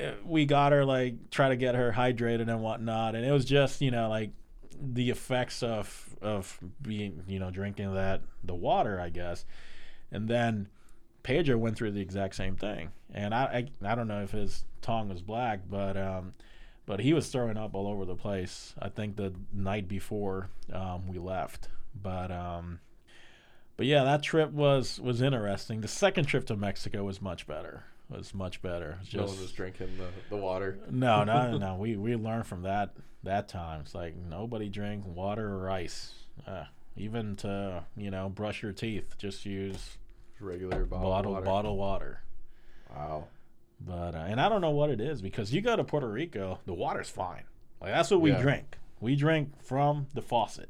eh, we got her like try to get her hydrated and whatnot, and it was just you know like the effects of of being you know drinking that the water, I guess, and then. Pedro went through the exact same thing, and I, I I don't know if his tongue was black, but um, but he was throwing up all over the place. I think the night before um, we left, but um, but yeah, that trip was was interesting. The second trip to Mexico was much better. Was much better. No just- one was drinking the, the water. no, no, no. We we learned from that that time. It's like nobody drink water or ice. Uh, even to you know brush your teeth, just use Regular bottle bottle water. bottle water. Wow. But uh, and I don't know what it is because you go to Puerto Rico, the water's fine. Like that's what we Yeah. drink. We drink from the faucet,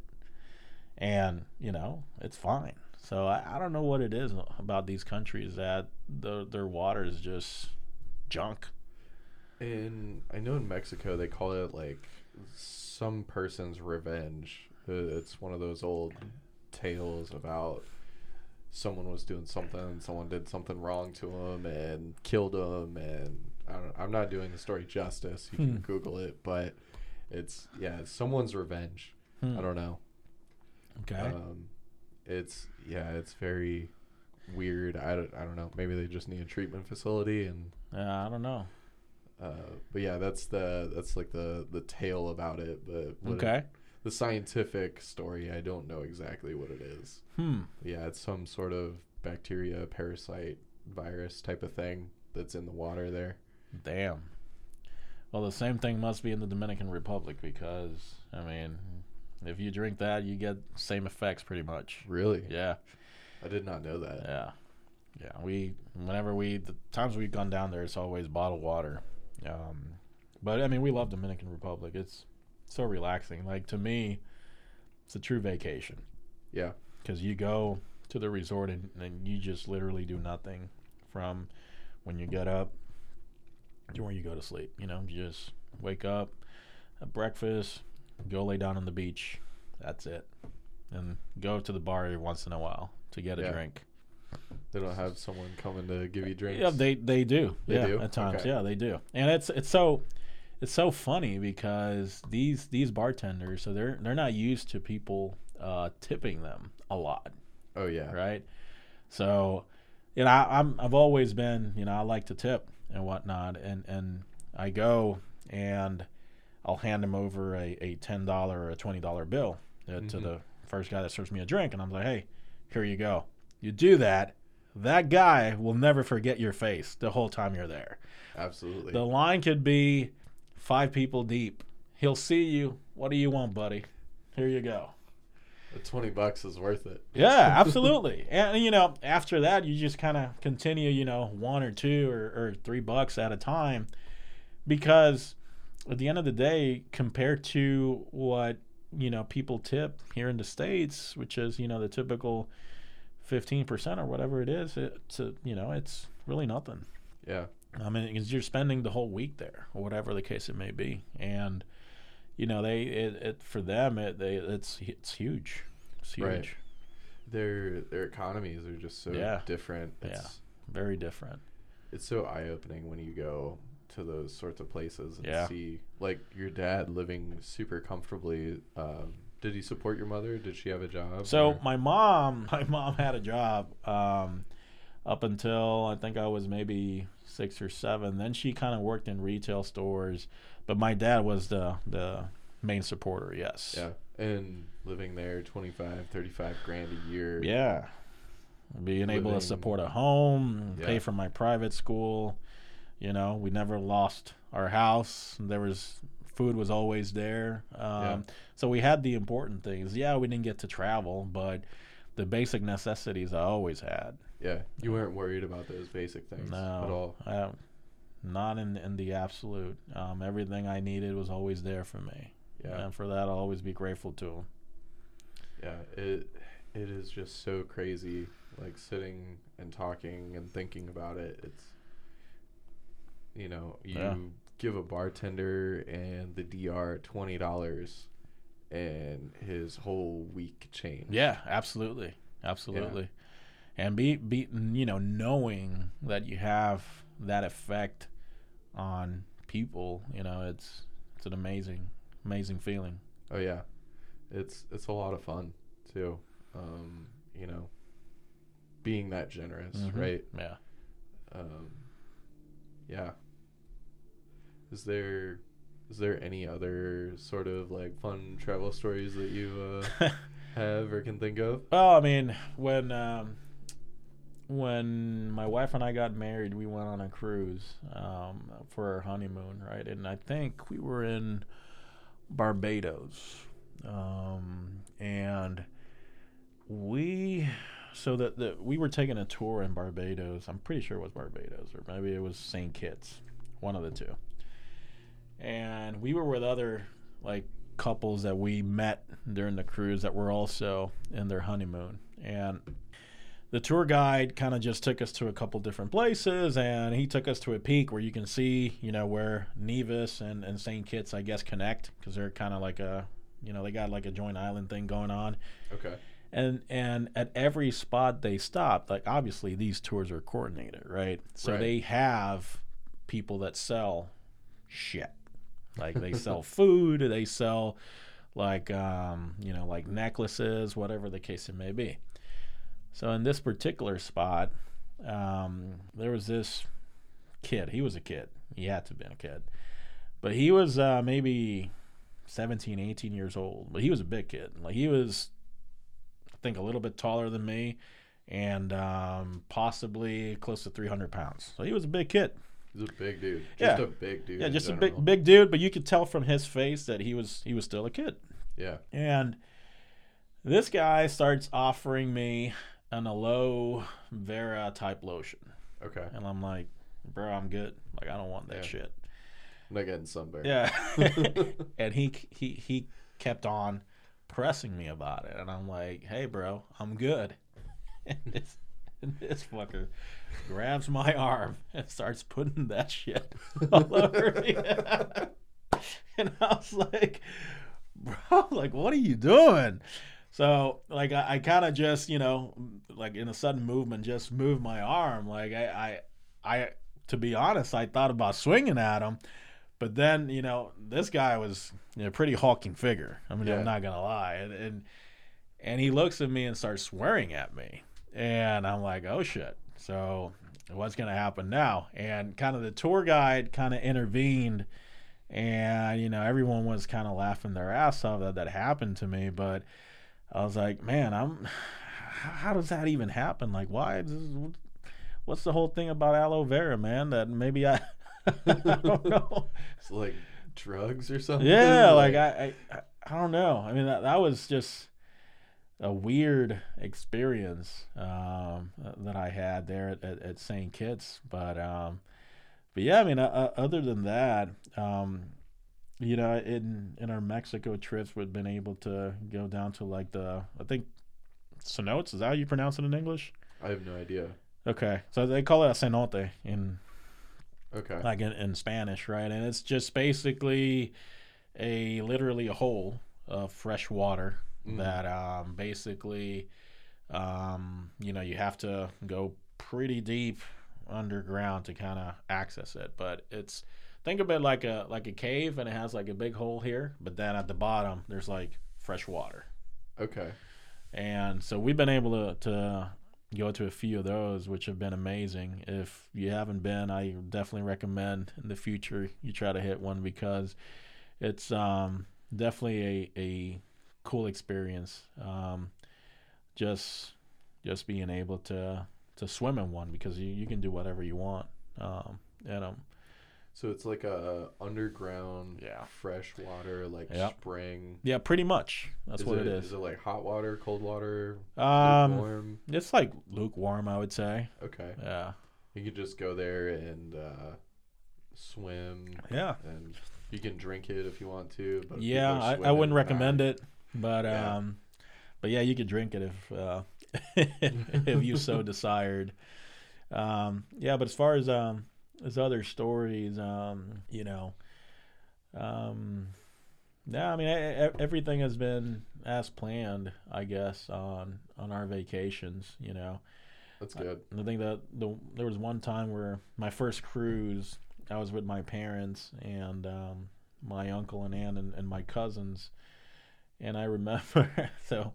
and you know it's fine. So I, I don't know what it is about these countries that the, their water is just junk. And I know in Mexico they call it like some person's revenge. Uh, It's one of those old tales about someone was doing something, someone did something wrong to him and killed him, and I don't, I'm not doing the story justice. You can Hmm. Google it, but it's yeah, it's someone's revenge. Hmm. I don't know. Okay. Um, it's yeah, it's very weird. I don't, I don't know. Maybe they just need a treatment facility and yeah, I don't know. uh, but yeah, that's the that's like the the tale about it. But what it- Okay. The scientific story, I don't know exactly what it is. Hmm. Yeah, it's some sort of bacteria, parasite, virus type of thing that's in the water there. Damn. Well, the same thing must be in the Dominican Republic because I mean, if you drink that, you get same effects pretty much. Really? Yeah. I did not know that. Yeah, yeah. We whenever we the times we've gone down there, it's always bottled water. Um, but I mean, we love Dominican Republic. It's so relaxing. Like to me, it's a true vacation Yeah. because you go to the resort and, and you just literally do nothing from when you get up to where you go to sleep. You know, you just wake up, have breakfast, go lay down on the beach. That's it, and go to the bar every once in a while to get a Yeah. drink. They don't have someone coming to give you drinks. Yeah, they they do. They yeah, do? at times. Okay. Yeah, they do. And it's it's so it's so funny because these these bartenders, so they're they're not used to people uh, tipping them a lot, oh yeah. right? So, you know, I, I'm I've always been, you know, I like to tip and whatnot, and and I go and I'll hand them over a, a ten dollar or a twenty dollar bill uh, to Mhm. the first guy that serves me a drink, and I'm like, hey, here you go. You do that, that guy will never forget your face the whole time you're there. Absolutely. The line could be five people deep. He'll see you. What do you want, buddy? Here you go. the twenty bucks is worth it. Yeah, absolutely. and you know, after that, you just kind of continue, you know, one or two or, or three bucks at a time, because at the end of the day, compared to what you know people tip here in the states, which is you know the typical fifteen percent or whatever it is, it's a, you know it's really nothing. Yeah. I mean, because you're spending the whole week there, or whatever the case it may be, and you know they it, it for them it they it's it's huge, it's huge, Right. Their their economies are just so Yeah. different. Yeah. It's very different. it's so eye opening when you go to those sorts of places and Yeah. see like your dad living super comfortably. Um, did he support your mother? Did she have a job? So or- my mom, my mom had a job um, up until I think I was maybe six or seven. Then she kind of worked in retail stores, but my dad was the the main supporter. Yes. yeah, and living there 25, 35 grand a year. Yeah. Being able to support a home, pay for my private school. You know, we never lost our house. There was food was always there. Um, Yeah. So we had the important things. Yeah, we didn't get to travel, but the basic necessities I always had. Yeah, you weren't worried about those basic things no, at all. I, not in in the absolute. Um, everything I needed was always there for me, Yeah, and for that I'll always be grateful to him. yeah. It it is just so crazy like sitting and talking and thinking about it. It's you know you Yeah. give a bartender and the DR twenty dollars, and his whole week change. Yeah, absolutely, absolutely. And be be you know knowing that you have that effect on people, you know, it's it's an amazing amazing feeling. Oh yeah, it's it's a lot of fun too. Um, you know, being that generous, Mhm. right? Yeah. Um, yeah. Is there is there any other sort of like fun travel stories that you uh, have or can think of? Well, I mean, when um, when my wife and I got married, we went on a cruise um, for our honeymoon, right? And I think we were in Barbados, um, and we so that the, we were taking a tour in Barbados. I'm pretty sure it was Barbados, or maybe it was St. Kitts, one of the two. And we were with other like couples that we met during the cruise that were also in their honeymoon. And the tour guide kind of just took us to a couple different places and he took us to a peak where you can see, you know, where Nevis and, and St. Kitts, I guess, connect because they're kind of like a, you know, they got like a joint island thing going on. Okay. And and at every spot they stopped, like obviously these tours are coordinated, right? So Right. they have people that sell shit. Like they sell food, they sell like um, you know, like necklaces, whatever the case it may be. So in this particular spot, um, there was this kid. He was a kid. He had to have been a kid. But he was uh, maybe 17, 18 years old. But he was a big kid. Like he was, I think, a little bit taller than me and um, possibly close to 300 pounds. So he was a big kid. He's a big dude. Yeah. Just a big dude. Yeah, just a big big dude, but you could tell from his face that he was he was still a kid. Yeah. And this guy starts offering me an aloe vera type lotion. Okay. And I'm like, bro, I'm good. Like I don't want that Yeah. shit. I'm not getting sunburned. Yeah. and he he he kept on pressing me about it. And I'm like, hey bro, I'm good. And this and this fucker grabs my arm and starts putting that shit all over me. and I was like, bro, like, what are you doing? So, like, I, I kind of just, you know, like in a sudden movement, just moved my arm. Like, I, I, I, to be honest, I thought about swinging at him, but then, you know, this guy was you know, a pretty hulking figure. I mean, Yeah. I'm not gonna lie, and, and and he looks at me and starts swearing at me, and I'm like, oh shit. So, what's gonna happen now? And kind of the tour guide kind of intervened and you know everyone was kind of laughing their ass off that that happened to me but i was like man i'm how does that even happen like why what's the whole thing about aloe vera man that maybe i i don't know It's like drugs or something. yeah like I, I i don't know i mean that, that was just a weird experience um, that I had there at, at, at St. Kitts, but um, but yeah, I mean, uh, other than that, um, you know, in in our Mexico trips, we've been able to go down to like the I think cenotes. Is that how you pronounce it in English? I have no idea. Okay, so they call it a cenote in Okay. like in, in Spanish, right? And it's just basically a literally a hole of fresh water Mhm. that um, basically, um, you know, you have to go pretty deep underground to kind of access it. But it's think of it like a like a cave, and it has like a big hole here, but then at the bottom there's like fresh water. Okay. And so we've been able to, to go to a few of those, which have been amazing. If you haven't been, I definitely recommend in the future you try to hit one because it's um, definitely a, a cool experience. Um, just just being able to to swim in one because you, you can do whatever you want. Um, and um, So it's like a underground Yeah. fresh water like Yep. spring. yeah, pretty much that's is what it, it is. Is it like hot water, cold water, Um, warm? it's like lukewarm, I would say. Okay. Yeah. You could just go there and uh, swim. Yeah. And you can drink it if you want to. But yeah, I, I wouldn't recommend it, but Yeah. um, but yeah, you could drink it if uh, if you so desired. Um, yeah, but as far as um, as other stories, um, you know, um, yeah, I mean, I, I, everything has been as planned, I guess, on on our vacations. You know, That's good. I, I think that the there was one time where my first cruise, I was with my parents and um, my uncle and aunt and, and my cousins, and I remember so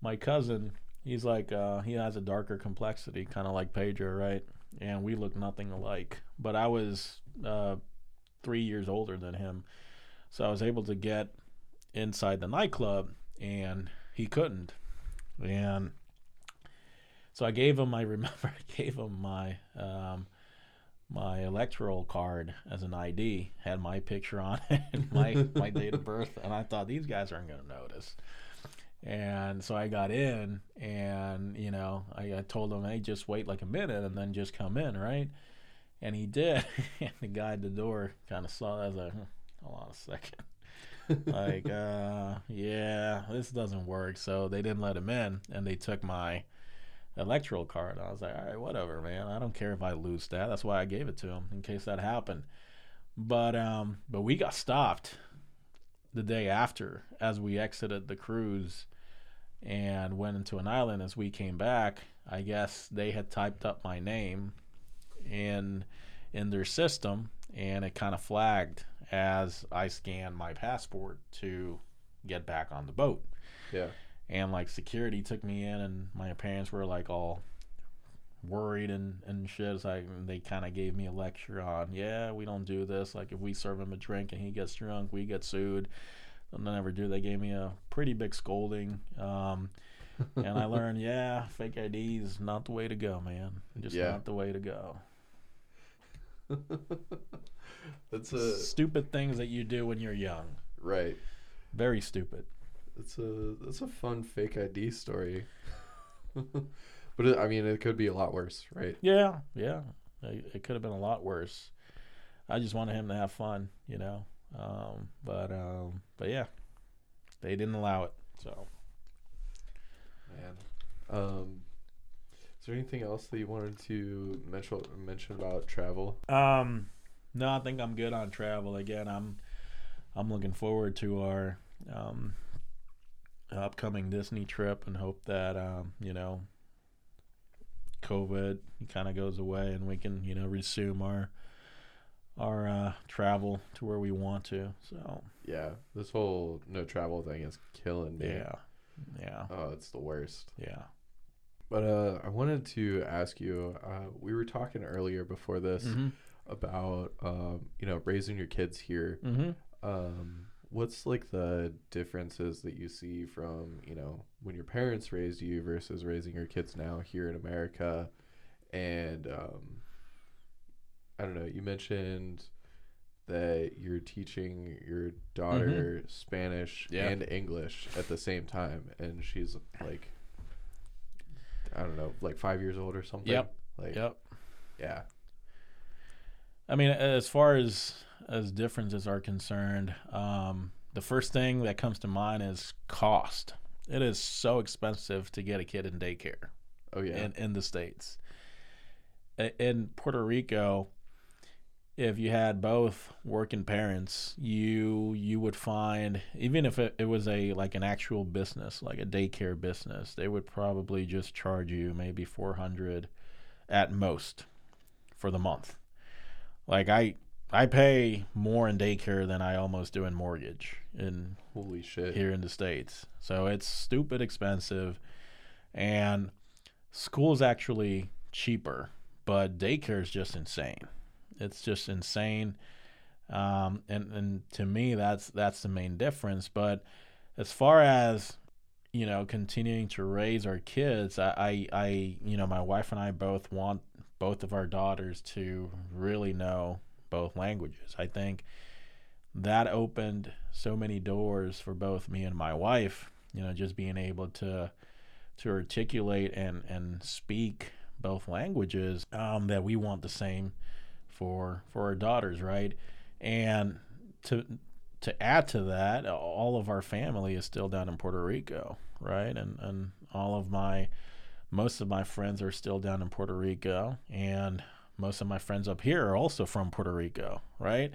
my cousin, he's like uh, he has a darker complexity, kind of like Pedro, right? And we look nothing alike. But I was uh, three years older than him, so I was able to get inside the nightclub, and he couldn't. And so I gave him. I remember I gave him my um, my electoral card as an ID. Had my picture on it, and my my date of birth, and I thought these guys aren't going to notice. And so I got in, and you know, I, I told him, "Hey, just wait like a minute, and then just come in, right?" And he did. and the guy at the door kind of saw that. I was like, hmm, "Hold on a second. like, uh, yeah, this doesn't work. So they didn't let him in, and they took my electoral card. I was like, all right, whatever, man. I don't care if I lose that. That's why I gave it to him in case that happened. But um, but we got stopped the day after as we exited the cruise and went into an island. As we came back, I guess they had typed up my name in in their system, and it kind of flagged as I scanned my passport to get back on the boat. Yeah. And like security took me in, and my parents were like all worried and and shit. It's like they kind of gave me a lecture on, yeah, we don't do this. Like if we serve him a drink and he gets drunk, we get sued. They'll never do. They gave me a pretty big scolding. Um, and I learned, yeah, fake ID is not the way to go, man. Just Yeah. not the way to go. That's a Stupid things that you do when you're young. right. Very stupid. That's a that's a fun fake ID story. but it, I mean, it could be a lot worse, right? Yeah, yeah. It, it could have been a lot worse. I just wanted him to have fun, you know. Um, but um, but yeah, they didn't allow it. So Man. Um, is there anything else that you wanted to mention mention about travel? um, no, I think I'm good on travel. Again, I'm I'm looking forward to our um, upcoming Disney trip and hope that um, you know COVID kind of goes away and we can you know resume our our uh, travel to where we want to. So Yeah, this whole no travel thing is killing me. yeah, yeah, Oh, it's the worst. yeah. But uh, I wanted to ask you. Uh, we were talking earlier before this Mm-hmm. about um, you know raising your kids here. Mm-hmm. Um, what's like the differences that you see from you know when your parents raised you versus raising your kids now here in America, and um, I don't know. You mentioned that you're teaching your daughter Spanish Yeah. and English at the same time, and she's like, I don't know, like five years old or something. Yep. Like, Yep. yeah. I mean, as far as as differences are concerned, um, the first thing that comes to mind is cost. It is so expensive to get a kid in daycare Oh yeah. in, in the states. In Puerto Rico, if you had both working parents, you you would find even if it, it was a like an actual business, like a daycare business, they would probably just charge you maybe four hundred at most for the month. Like I I pay more in daycare than I almost do in mortgage in Holy shit. here in the states. So it's stupid expensive, and school is actually cheaper, but daycare is just insane. It's just insane, um, and and to me that's that's the main difference. But as far as you know, continuing to raise our kids, I, I, I you know, my wife and I both want both of our daughters to really know both languages. I think that opened so many doors for both me and my wife you know just being able to to articulate and and speak both languages um, that we want the same for for our daughters right and to to add to that all of our family is still down in Puerto Rico right and and all of my most of my friends are still down in Puerto Rico, and most of my friends up here are also from Puerto Rico, right?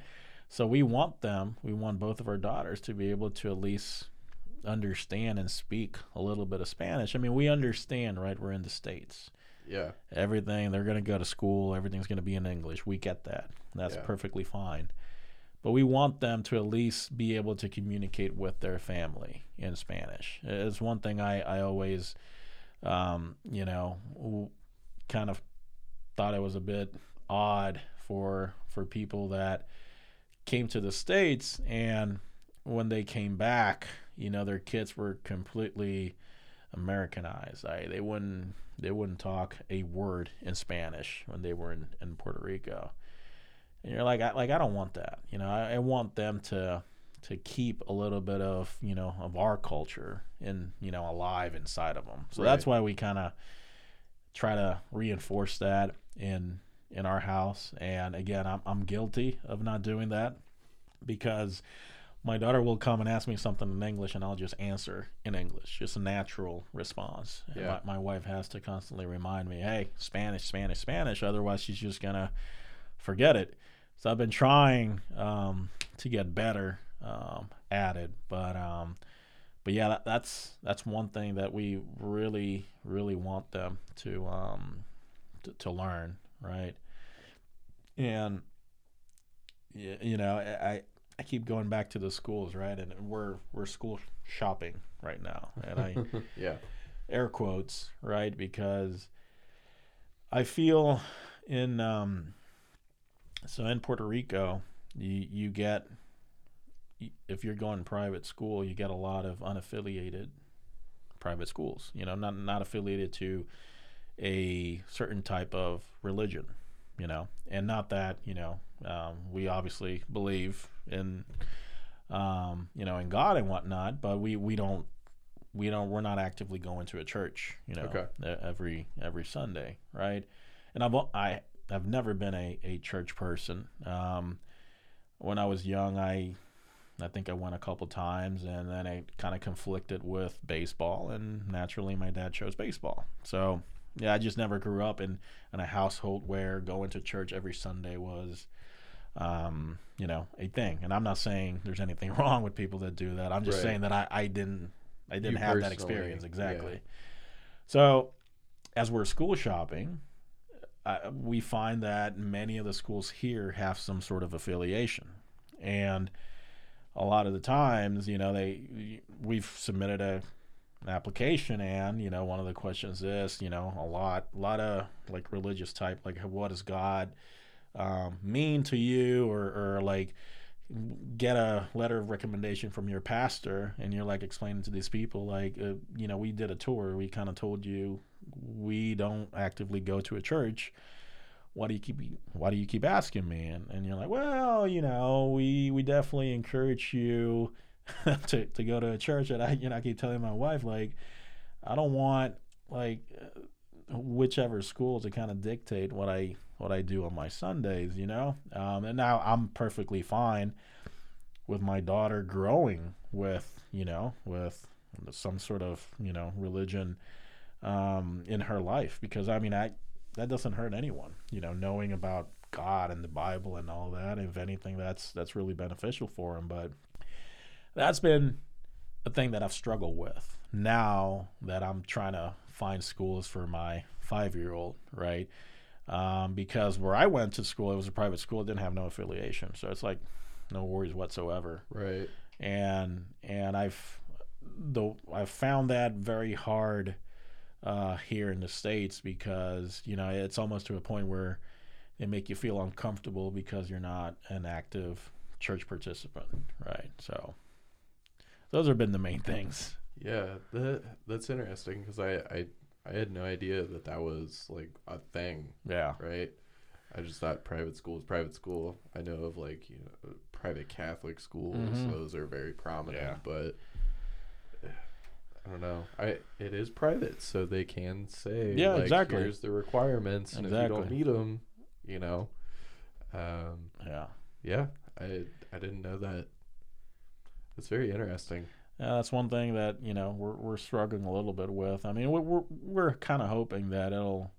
So we want them, we want both of our daughters to be able to at least understand and speak a little bit of Spanish. I mean, we understand, right? We're in the States. Yeah. Everything, they're going to go to school, everything's going to be in English. We get that. That's Yeah. perfectly fine. But we want them to at least be able to communicate with their family in Spanish. It's one thing I, I always, um, you know, w- kind of thought it was a bit odd for for people that came to the states and when they came back, you know, their kids were completely Americanized. I, they wouldn't they wouldn't talk a word in Spanish when they were in, in Puerto Rico. And you're like, I, like I don't want that. You know, I, I want them to to keep a little bit of you know of our culture in you know alive inside of them. So that's why we kind of try to reinforce that in in our house. And again, I'm I'm guilty of not doing that because my daughter will come and ask me something in English, and I'll just answer in English, just a natural response. Yeah. My, my wife has to constantly remind me, "Hey, Spanish, Spanish, Spanish." Otherwise, she's just gonna forget it. So I've been trying um, to get better um, at it, but um, but yeah, that, that's that's one thing that we really really want them to um, to, to learn, right? And you know, I I keep going back to the schools, right? And we're we're school shopping right now, and I yeah. air quotes, right? Because I feel in um, so in Puerto Rico, you you get if you're going private school, you get a lot of unaffiliated private schools. You know, not not affiliated to a certain type of religion. You know, and not that you know um, we obviously believe in um, you know in God and whatnot, but we we don't we don't we're not actively going to a church you know Okay. every every sunday right? And i've i i've never been a, a church person. Um when i was young i i think i went a couple times and then i kind of conflicted with baseball and naturally my dad chose baseball. So yeah i just never grew up in in a household where going to church every sunday was um, you know, a thing. And I'm not saying there's anything wrong with people that do that. I'm just Right. saying that I, I didn't I didn't You have that experience yeah. exactly. So, as we're school shopping, uh, we find that many of the schools here have some sort of affiliation, and a lot of the times, you know, they we've submitted a an application, and you know, one of the questions is, you know, a lot, a lot of like religious type, like what is God um, mean to you, or or like get a letter of recommendation from your pastor and you're like explaining to these people like uh, you know we did a tour. We kind of told you we don't actively go to a church. Why do you keep why do you keep asking me? And, and you're like well you know we we definitely encourage you to, to go to a church. And i you know i keep telling my wife like i don't want like whichever school to kind of dictate what i what i do on my sundays you know? Um, and now i'm perfectly fine with my daughter growing with you know with some sort of you know religion um, in her life. Because I mean I that doesn't hurt anyone you know knowing about God and the Bible and all that. If anything that's that's really beneficial for him but that's been a thing that I've struggled with now that I'm trying to find schools for my five year old right um, because where I went to school it was a private school it didn't have no affiliation so it's like no worries whatsoever Right. and and I've the I've found that very hard uh, here in the states because you know it's almost to a point where they make you feel uncomfortable because you're not an active church participant, right? So those have been the main things. Yeah, that that's interesting because I, I I had no idea that that was like a thing, Yeah, right? I just thought private school is private school. I know of like you know private Catholic schools; Mhm. those are very prominent. Yeah. But I don't know. I it is private, so they can say, Yeah, like, exactly. Here's the requirements, and if you don't meet them, you know, um, yeah. yeah, I I didn't know that. It's very interesting. Yeah, that's one thing that you know we're we're struggling a little bit with. I mean, we're we're, we're kind of hoping that it'll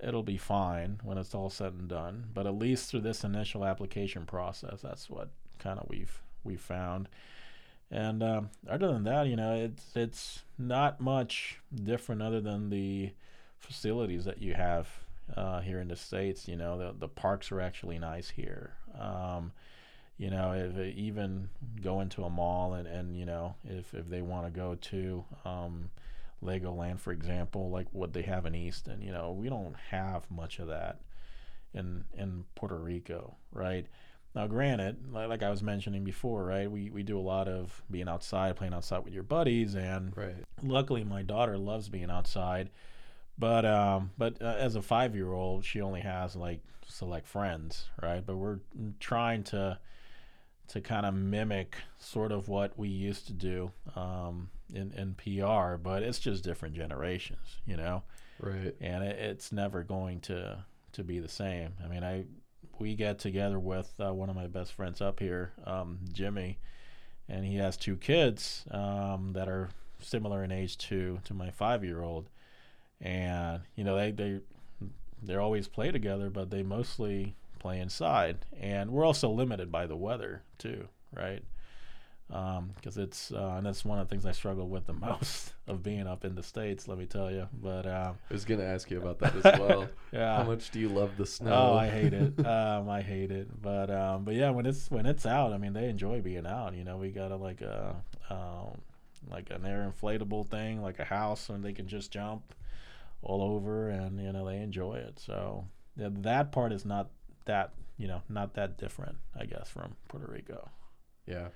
it'll be fine when it's all said and done. But at least through this initial application process, that's what kind of we've we've found. And um, other than that, you know, it's it's not much different other than the facilities that you have uh, here in the states. You know, the the parks are actually nice here. Um, you know, if even go into a mall and, and you know, if, if they want to go to um, Legoland, for example, like what they have in Easton, you know, we don't have much of that in in Puerto Rico, right? Now, granted, like, like I was mentioning before, right, we, we do a lot of being outside, playing outside with your buddies, and Right. luckily my daughter loves being outside but um but uh, as a five year old she only has like select friends right but we're trying to to kind of mimic sort of what we used to do um in in pr but it's just different generations you know? Right. and it, it's never going to to be the same. I mean i we get together with uh, one of my best friends up here um jimmy and he has two kids um that are similar in age to to my five year old and you know they they they always play together but they mostly play inside and we're also limited by the weather too right because it's uh, and that's one of the things I struggle with the most of being up in the states. Let me tell you, but um, I was gonna ask you about that as well. yeah, How much do you love the snow? Oh, I hate it. um, I hate it. But um, but yeah, when it's when it's out, I mean, they enjoy being out. You know, we got a like a um, like an air inflatable thing, like a house, and they can just jump all over, and you know they enjoy it. So yeah, that part is not that you know not that different, I guess, from Puerto Rico. Yeah.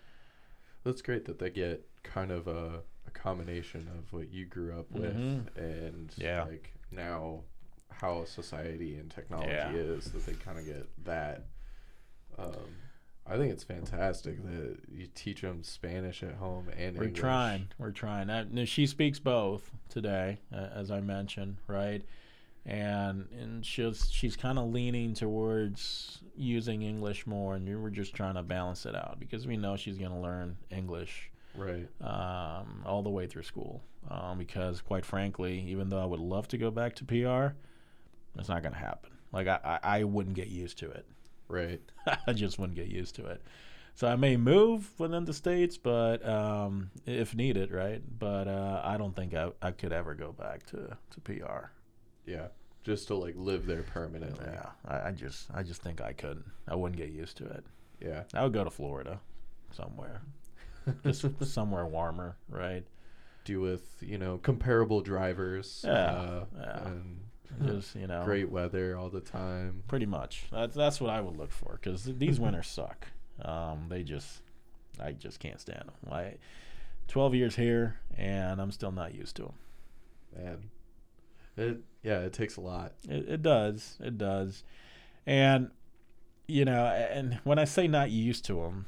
That's great that they get kind of a, a combination of what you grew up with Mhm. and Yeah. like now how society and technology Yeah. is that they kind of get that. Um, I think it's fantastic that you teach them Spanish at home and We're English. trying. We're trying. Now, she speaks both today, uh, as I mentioned, right? And and she's she's kind of leaning towards using English more, and we're just trying to balance it out because we know she's going to learn English Right. um, all the way through school. Um, because quite frankly, even though I would love to go back to PR, it's not going to happen. Like I, I, I wouldn't get used to it. Right. I just wouldn't get used to it. So I may move within the states, but um, if needed, right? But uh, I don't think I, I could ever go back to, to PR. Yeah. Just to like live there permanently. Yeah, I, I just I just think I couldn't. I wouldn't get used to it. Yeah. I would go to Florida, somewhere, just somewhere warmer, right? Do with, you know, comparable drivers. Yeah, Uh, yeah. And Just you know, great weather all the time. pretty much. That's that's what I would look for because these winters suck. Um, they just I just can't stand them. I, Twelve years here, and I'm still not used to them. Man. It yeah, it takes a lot. It, it does. It does. And, you know, and when I say not used to them,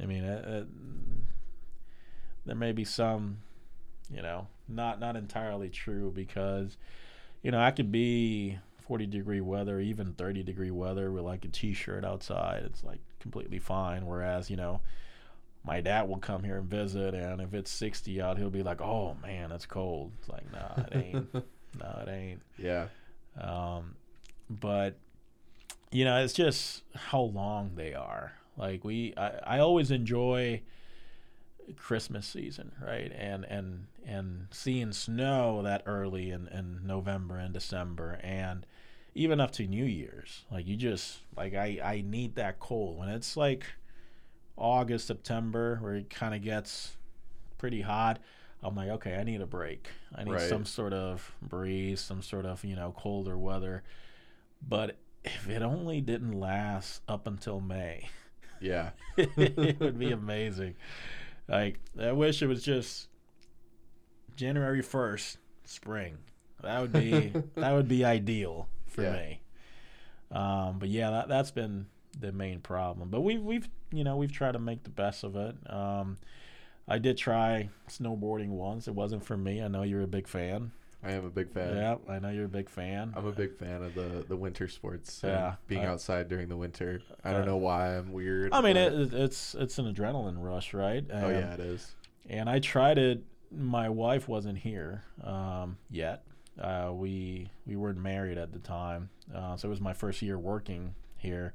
I mean, it, it, there may be some, you know, not not entirely true because, you know, I could be 40 degree weather, even 30 degree weather with like a t-shirt outside. It's like completely fine. Whereas, you know, my dad will come here and visit, and if it's 60 out, he'll be like, "Oh man, it's cold." It's like, nah, it ain't. no, it ain't. Yeah. Um, but you know, it's just how long they are. Like we, I, I always enjoy Christmas season, right? And and and seeing snow that early in, in November and December, and even up to New Year's. Like you just like I I need that cold when it's like August September where it kind of gets pretty hot. I'm like, okay, I need a break. I need Right. some sort of breeze, some sort of, you know, colder weather. But if it only didn't last up until May, Yeah. it would be amazing. Like, I wish it was just January 1st, spring. That would be that would be ideal for Yeah. me. Um, but yeah, that that's been the main problem. But we've we've you know we've tried to make the best of it. Um, I did try snowboarding once. It wasn't for me. I know you're a big fan. I am a big fan. Yeah, I know you're a big fan. I'm a big fan of the the winter sports. Yeah, being I- outside during the winter. I Uh, don't know why I'm weird. I mean, it, it's it's an adrenaline rush, right? oh yeah, it is. and I tried it. My wife wasn't here um, yet. Uh, we we weren't married at the time, uh, so it was my first year working here,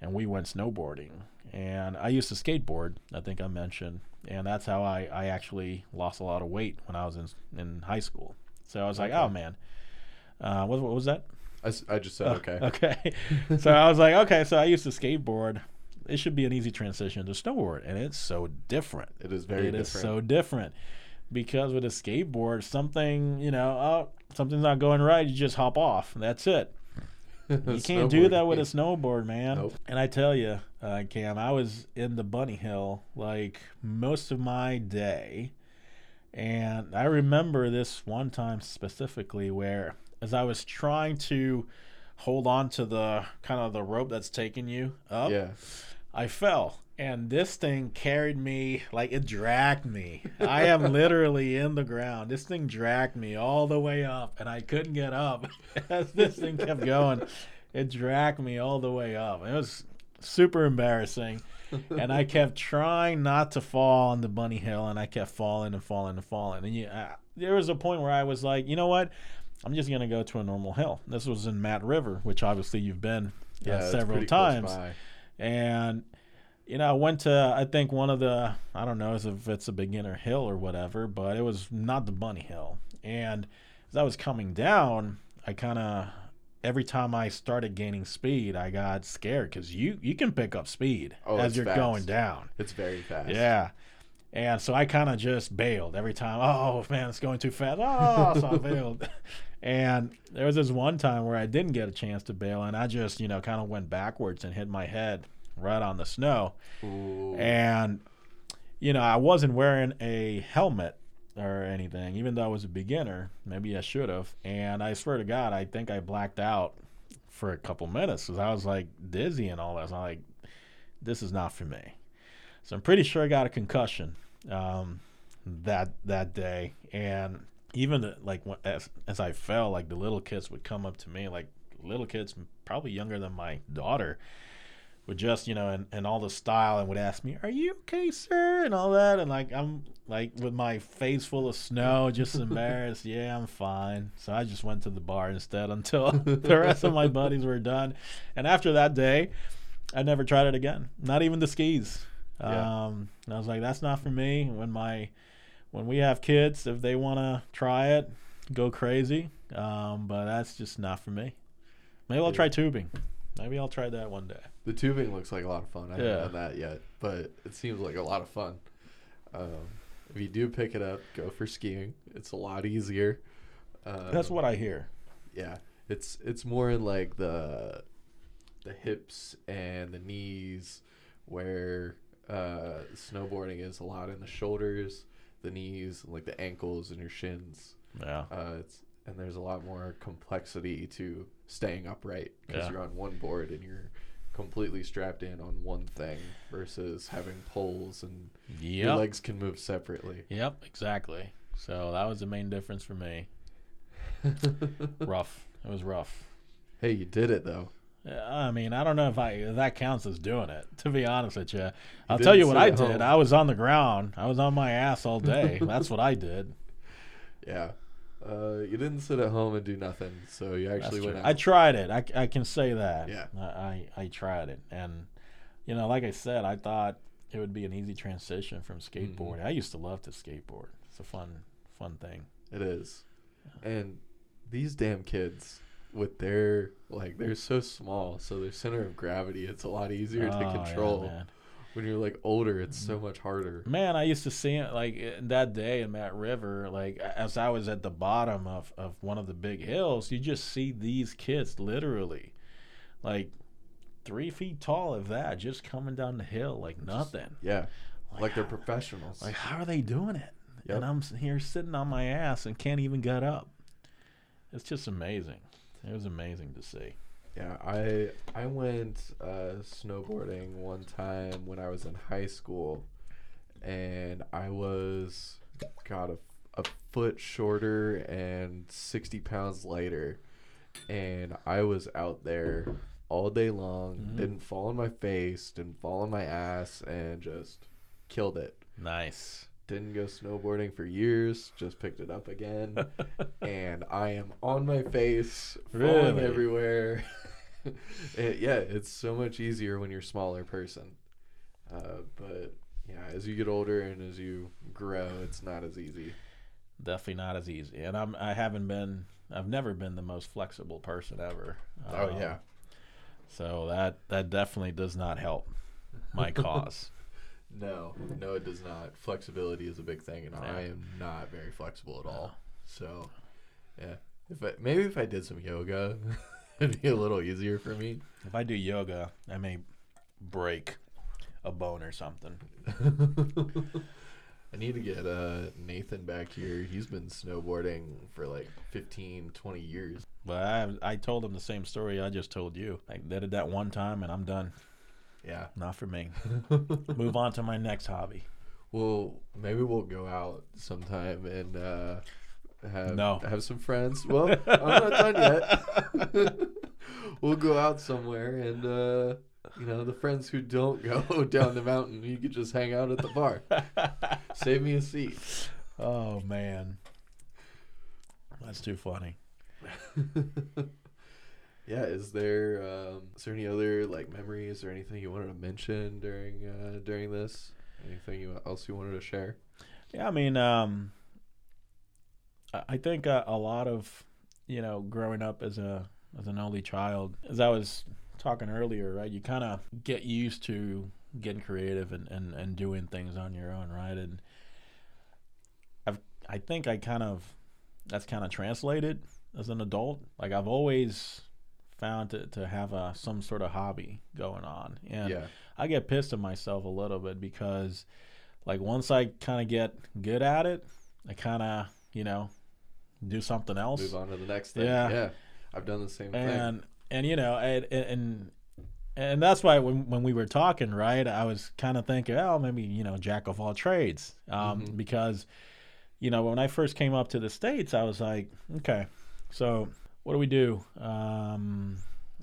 and we went snowboarding. And I used to skateboard. I think I mentioned, and that's how I, I actually lost a lot of weight when I was in in high school. So I was like, oh man, uh, what, what was that? I, I just said Oh, okay. Okay. so I was like, okay, so I used to skateboard. It should be an easy transition to snowboard, and it's so different. It is very It is different. so different because with a skateboard, something you know, oh, something's not going right, you just hop off. That's it. You can't do that with a snowboard, man. Nope. And I tell you, uh, Cam, I was in the bunny hill like most of my day, and I remember this one time specifically where, as I was trying to hold on to the kind of the rope that's taking you up, Yeah. I fell. And this thing carried me like it dragged me. I am literally in the ground. This thing dragged me all the way up, and I couldn't get up as this thing kept going. It dragged me all the way up. It was super embarrassing. and I kept trying not to fall on the bunny hill, and I kept falling and falling and falling. And yeah, there was a point where I was like, you know what? I'm just gonna go to a normal hill. This was in Mad River, which obviously you've been uh, Yeah. it's several times and you know, I went to I think one of the I don't know if it's a beginner hill or whatever, but it was not the bunny hill. And as I was coming down, I kind of every time I started gaining speed, I got scared because you you can pick up speed Oh, as you're fast. going down. It's very fast. Yeah. And so I kind of just bailed every time. Oh man, it's going too fast. Oh, so I bailed. And there was this one time where I didn't get a chance to bail, and I just, you know, kind of went backwards and hit my head right on the snow. Ooh. And, you know, I wasn't wearing a helmet or anything, even though I was a beginner. Maybe I should have. And I swear to God, I think I blacked out for a couple minutes because I was like dizzy and all that. So I'm like, this is not for me. So I'm pretty sure I got a concussion um, that that day. And even the, like when, as, as I fell, like the little kids would come up to me, like little kids, probably younger than my daughter, would just you know, and, and all the style, and would ask me, "Are you okay, sir?" and all that, and like I'm like with my face full of snow, just embarrassed. yeah, I'm fine. So I just went to the bar instead until the rest of my buddies were done, and after that day, I never tried it again. Not even the skis. Yeah. Um, I was like, that's not for me. When my when we have kids, if they want to try it, go crazy. Um, but that's just not for me. Maybe I'll Yeah. try tubing. Maybe I'll try that one day. The tubing looks like a lot of fun. I haven't done that yet, but it seems like a lot of fun. Um, if you do pick it up, go for skiing. It's a lot easier. Um, That's what I hear. Yeah, it's it's more in like the the hips and the knees, where uh, snowboarding is a lot in the shoulders, the knees, like the ankles and your shins. Yeah. Uh, it's and there's a lot more complexity to staying upright because Yeah. you're on one board and you're completely strapped in on one thing versus having poles and your legs can move separately. Yep. Exactly. So that was the main difference for me. Rough. It was rough. hey, you did it though. I mean, I don't know if I if that counts as doing it. To be honest with you, I'll didn't tell you what I did. home. I was on the ground. I was on my ass all day. That's what I did. Yeah. Uh, you didn't sit at home and do nothing, so you actually went out. I tried it. I, I can say that. Yeah. I, I I tried it, and you know, like I said, I thought it would be an easy transition from Mm-hmm. skateboarding. I used to love to skateboard. It's a fun fun thing. It is. And these damn kids with their like they're so small, so their center of gravity it's a lot easier Oh, to yeah, control. man. When you're like older, it's so much harder. Man, I used to see it like that day in Mad River, like as I was at the bottom of, of one of the big hills, you just see these kids literally like three feet tall of that just coming down the hill like nothing. Yeah. Like they're how- professionals. like how are they doing it? Yep. And I'm here sitting on my ass and can't even get up. It's just amazing. It was amazing to see. Yeah, I I went uh, snowboarding one time when I was in high school, and I was got a, a foot shorter and sixty pounds lighter, and I was out there all day long. Mhm. Didn't fall on my face, didn't fall on my ass, and just killed it. Nice. Didn't go snowboarding for years. Just picked it up again, and I am on my face, falling Really? everywhere. It- yeah, it's so much easier when you're a smaller person. Uh, but yeah, as you get older and as you grow, it's not as easy. Definitely not as easy. And I'm I haven't been I've never been the most flexible person ever. Oh Um, yeah, So that that definitely does not help my cause. No, no, it does not. Flexibility is a big thing, and Yeah. I am not very flexible at all. So, yeah, if I, maybe if I did some yoga, it'd be a little easier for me. if I do yoga, I may break a bone or something. I need to get uh, Nathan back here. He's been snowboarding for like 15, 20 years. But I I told him the same story I just told you. I did it that one time and I'm done. Yeah. Not for me. Move on to my next hobby. Well, maybe we'll go out sometime and uh, have No. have some friends. Well, I'm not done yet. we'll go out somewhere and uh, you know the friends who don't go down the mountain, you could just hang out at the bar. Save me a seat. Oh man. That's too funny. Yeah, is there um, is there any other like memories or anything you wanted to mention during uh, during this? Anything you, else you wanted to share? Yeah, I mean, um, I think uh, a lot of you know, growing up as a as an only child, as I was talking earlier, right? You kind of get used to getting creative and, and, and doing things on your own, right? And I've I think I kind of that's kind of translated as an adult. Like I've always found to, to have a some sort of hobby going on, and yeah, I get pissed at myself a little bit because, like, once I kind of get good at it, I kind of, you know, do something else. move on to the next thing. Yeah. Yeah, I've done the same thing. And and you know, and and and that's why when when we were talking, right, I was kind of thinking, oh, maybe you know, jack of all trades, um, Mhm. because, you know, when I first came up to the states, I was like, okay, so what do we do? Um,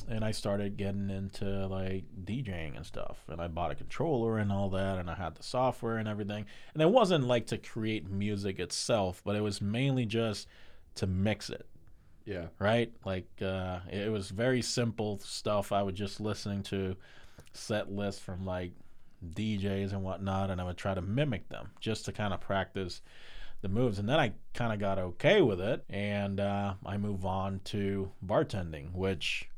and I started getting into like DJing and stuff, and I bought a controller and all that, and I had the software and everything. And it wasn't like to create music itself, but it was mainly just to mix it yeah, right? Like uh, it was very simple stuff. I was just listening to set lists from like DJs and whatnot, and I would try to mimic them just to kind of practice the moves. And then I kind of got okay with it, and uh, I move on to bartending, which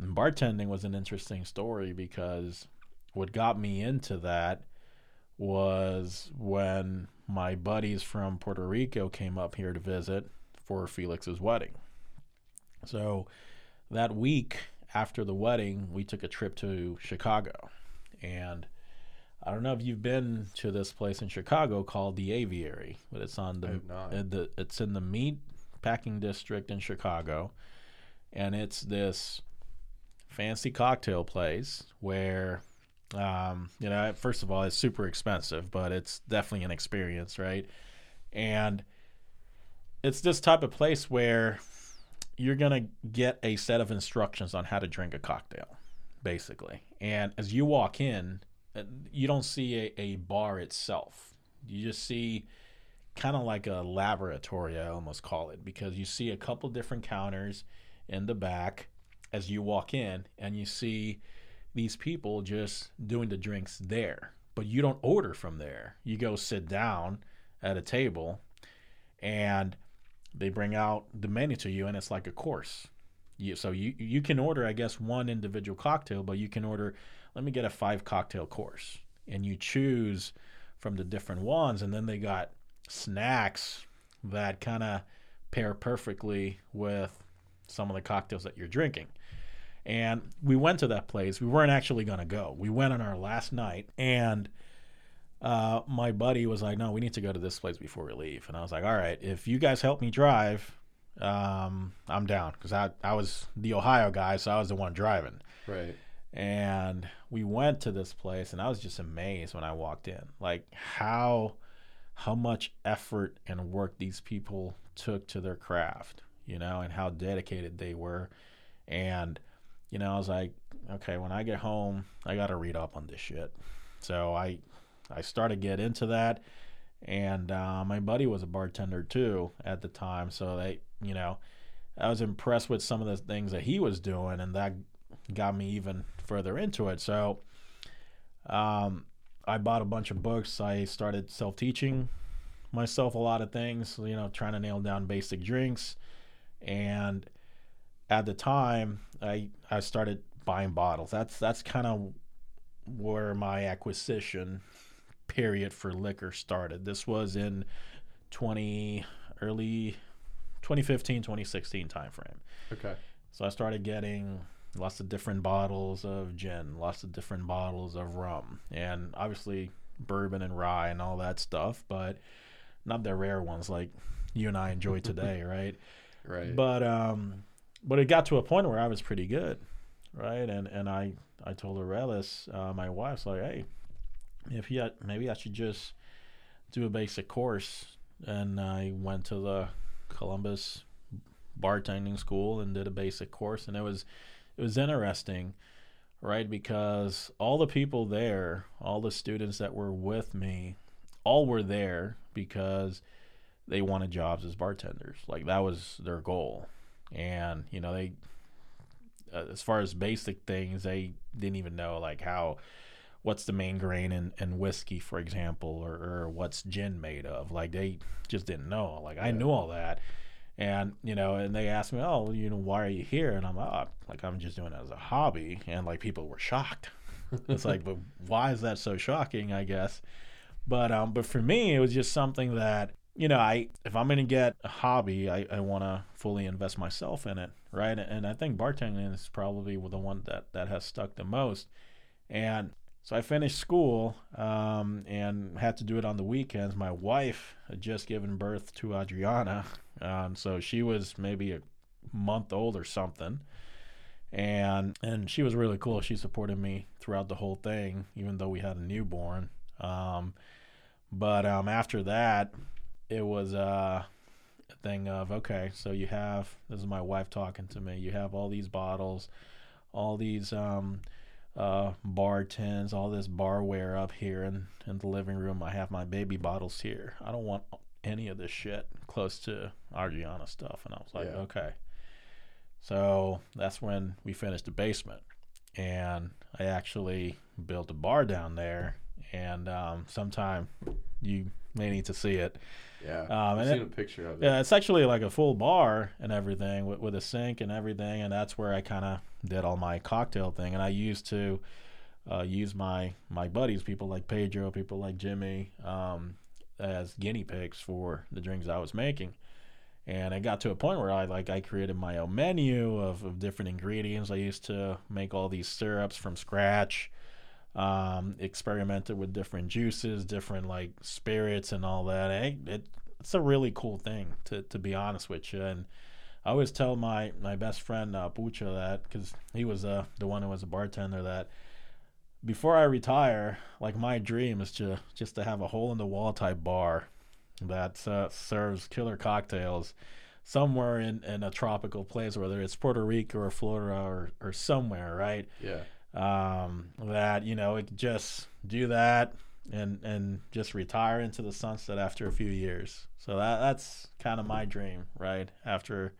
bartending was an interesting story because what got me into that was when my buddies from Puerto Rico came up here to visit for Felix's wedding. So that week after the wedding, we took a trip to Chicago. And I don't know if you've been to this place in Chicago called the Aviary, but it's on the, uh, the it's in the meat packing district in Chicago. And it's this fancy cocktail place where um, you know, first of all, it's super expensive, but it's definitely an experience, right? And it's this type of place where you're gonna get a set of instructions on how to drink a cocktail, basically. And as you walk in, Uh, you don't see a, a bar itself. You just see kind of like a laboratory, I almost call it, because you see a couple different counters in the back as you walk in, and you see these people just doing the drinks there. But you don't order from there. You go sit down at a table and they bring out the menu to you and it's like a course. You, so you you can order I guess one individual cocktail, but you can order let me get a five cocktail course and you choose from the different ones and then they got snacks that kind of pair perfectly with some of the cocktails that you're drinking. And we went to that place. We weren't actually going to go. We went on our last night, and uh, my buddy was like, "No, we need to go to this place before we leave." And I was like, "All right, if you guys help me drive, um, I'm down." Because I I was the Ohio guy, so I was the one driving. right. And we went to this place, and I was just amazed when I walked in, like how how much effort and work these people took to their craft, you know, and how dedicated they were. And you know, I was like, okay, when I get home, I got to read up on this shit. So I I started get into that and uh, my buddy was a bartender too at the time. So they, you know, I was impressed with some of the things that he was doing, and that got me even further into it. So, um, I bought a bunch of books. I started self teaching myself a lot of things, you know, trying to nail down basic drinks. And at the time, I I started buying bottles. That's that's kind of where my acquisition period for liquor started. This was in 20 early 2015 2016 timeframe. Okay. So I started getting lots of different bottles of gin, lots of different bottles of rum, and obviously bourbon and rye and all that stuff, but not the rare ones like you and I enjoy today, right? Right. But um, but it got to a point where I was pretty good, right? And and I I told Aurelis, uh, my wife's like, hey, if you had, maybe I should just do a basic course, and I went to the Columbus bartending school and did a basic course, and it was it was interesting, right? Because all the people there, all the students that were with me, all were there because they wanted jobs as bartenders. Like that was their goal. And, you know, they uh, as far as basic things, they didn't even know like how what's the main grain in, in whiskey, for example, or, or what's gin made of. Like they just didn't know. Like I knew all that. And, you know, and they asked me, oh, you know, why are you here? And I'm oh, like, I'm just doing it as a hobby. And like people were shocked. it's like, but why is that so shocking? I guess. But um, but for me, it was just something that you know, I if I'm gonna get a hobby, I, I want to fully invest myself in it, right? And I think bartending is probably the one that that has stuck the most. And so I finished school um, and had to do it on the weekends. My wife had just given birth to Adriana, um, so she was maybe a month old or something, and and she was really cool. She supported me throughout the whole thing, even though we had a newborn. Um, but um, after that, it was uh, a thing of okay, so you have this is my wife talking to me. You have all these bottles, all these um, uh, bar tins, all this barware up here in, in the living room. I have my baby bottles here. I don't want any of this shit close to Adriana stuff. And I was like, Yeah. okay. So that's when we finished the basement. And I actually built a bar down there. And um, sometime you may need to see it. yeah. um, I've and seen it- a picture of it. Yeah, it's actually like a full bar and everything with, with a sink and everything, and that's where I kind of did all my cocktail thing. And I used to uh, use my my buddies, people like Pedro, people like Jimmy, um, as guinea pigs for the drinks I was making. And it got to a point where I like I created my own menu of, of different ingredients. I used to make all these syrups from scratch. Um, experimented with different juices, different like spirits and all that. It, it it's a really cool thing to, to be honest with you. And I always tell my, my best friend uh, that because he was uh, the one who was a bartender that before I retire, like my dream is to just to have a hole in the wall type bar that uh, serves killer cocktails somewhere in, in a tropical place, whether it's Puerto Rico or Florida or, or somewhere, right? Yeah. um, that you know it just do that and and just retire into the sunset after a few years. So that that's kind of my dream, right? After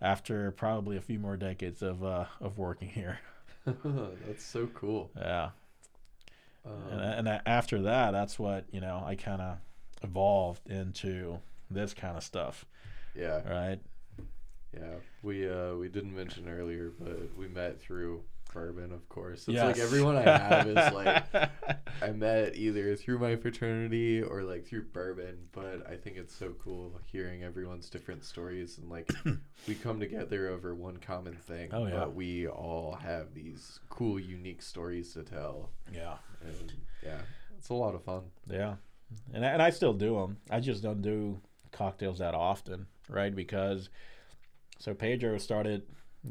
after probably a few more decades of uh, of working here. That's so cool. Yeah, Um, and and after that, that's what you know I kind of evolved into this kind of stuff, yeah. right? Yeah, we uh we didn't mention earlier, but we met through bourbon, of course. It's Yes. like everyone I have is like I met either through my fraternity or like through bourbon, but I think it's so cool hearing everyone's different stories and like we come together over one common thing. Oh, yeah. But we all have these cool, unique stories to tell, yeah. and yeah, it's a lot of fun. Yeah, and and I still do them. I just don't do cocktails that often, right? Because so Pedro started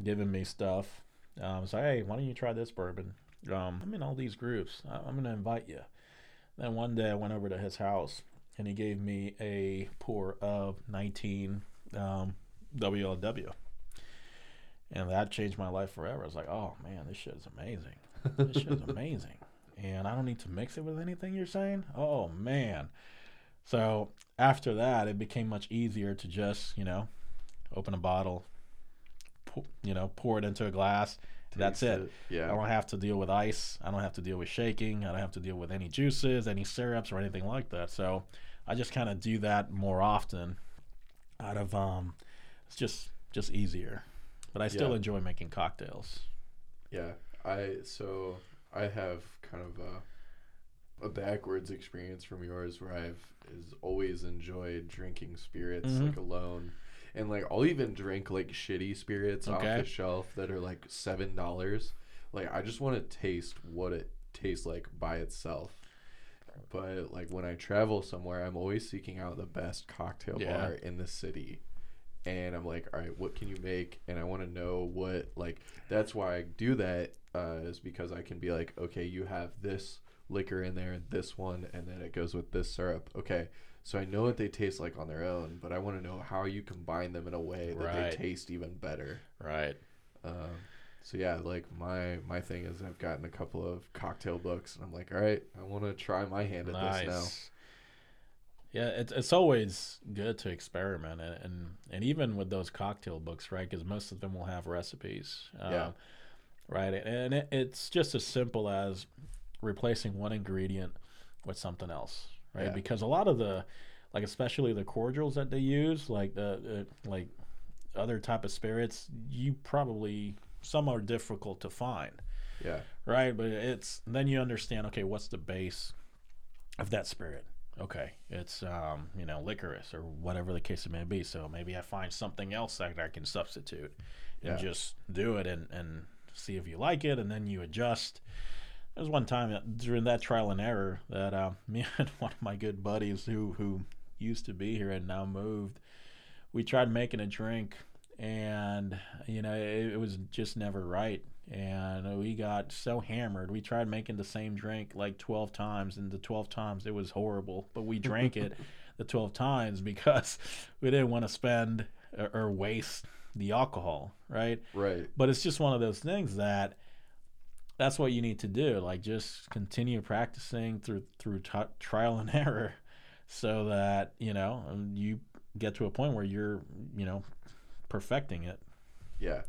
giving me stuff. Um, so hey, why don't you try this bourbon? Um, I'm in all these groups. I- I'm gonna invite you. Then one day I went over to his house and he gave me a pour of 19 um, WLW. And that changed my life forever. I was like, oh man, this shit is amazing. This shit is amazing. And I don't need to mix it with anything you're saying? Oh man. So after that, it became much easier to just you know open a bottle, pour, you know, pour it into a glass. That's Taste it. I don't have to deal with ice. I don't have to deal with shaking. I don't have to deal with any juices, any syrups, or anything like that. So I just kind of do that more often. Out of um, it's just just easier. But I still Yeah. enjoy making cocktails. Yeah, I so I have kind of a, a backwards experience from yours where I've is always enjoyed drinking spirits Mhm. like alone, and like I'll even drink like shitty spirits off the shelf that are like seven dollars. Like I just want to taste what it tastes like by itself. But like when I travel somewhere, I'm always seeking out the best cocktail Yeah. bar in the city and I'm like, all right, what can you make? And I want to know what like. That's why I do that uh, is because I can be like, okay, you have this liquor in there and this one, and then it goes with this syrup. Okay, so I know what they taste like on their own, but I want to know how you combine them in a way that Right. they taste even better. Right. Um, so yeah, like my my thing is I've gotten a couple of cocktail books, and I'm like, all right, I want to try my hand at this now. Yeah, it's it's always good to experiment, and and, and even with those cocktail books, right? Because most of them will have recipes. Um, Yeah. Right, and it, it's just as simple as replacing one ingredient with something else, right? Yeah. Because a lot of the, like especially the cordials that they use, like the, the like other type of spirits, you probably some are difficult to find Yeah, right? But it's then you understand. Okay, what's the base of that spirit? Okay, it's um, you know licorice or whatever the case it may be. So maybe I find something else that I can substitute and Yeah. just do it and and see if you like it, and then you adjust. There was one time that- during that trial and error that uh, me and one of my good buddies who who used to be here and now moved, we tried making a drink, and you know it, it was just never right and we got so hammered. We tried making the same drink like 12 times, and the 12 times it was horrible. But we drank it the 12 times because we didn't want to spend or, or waste the alcohol, right? right. But it's just one of those things that that's what you need to do. Like just continue practicing through through t- trial and error, so that you know you get to a point where you're you know perfecting it. Yeah.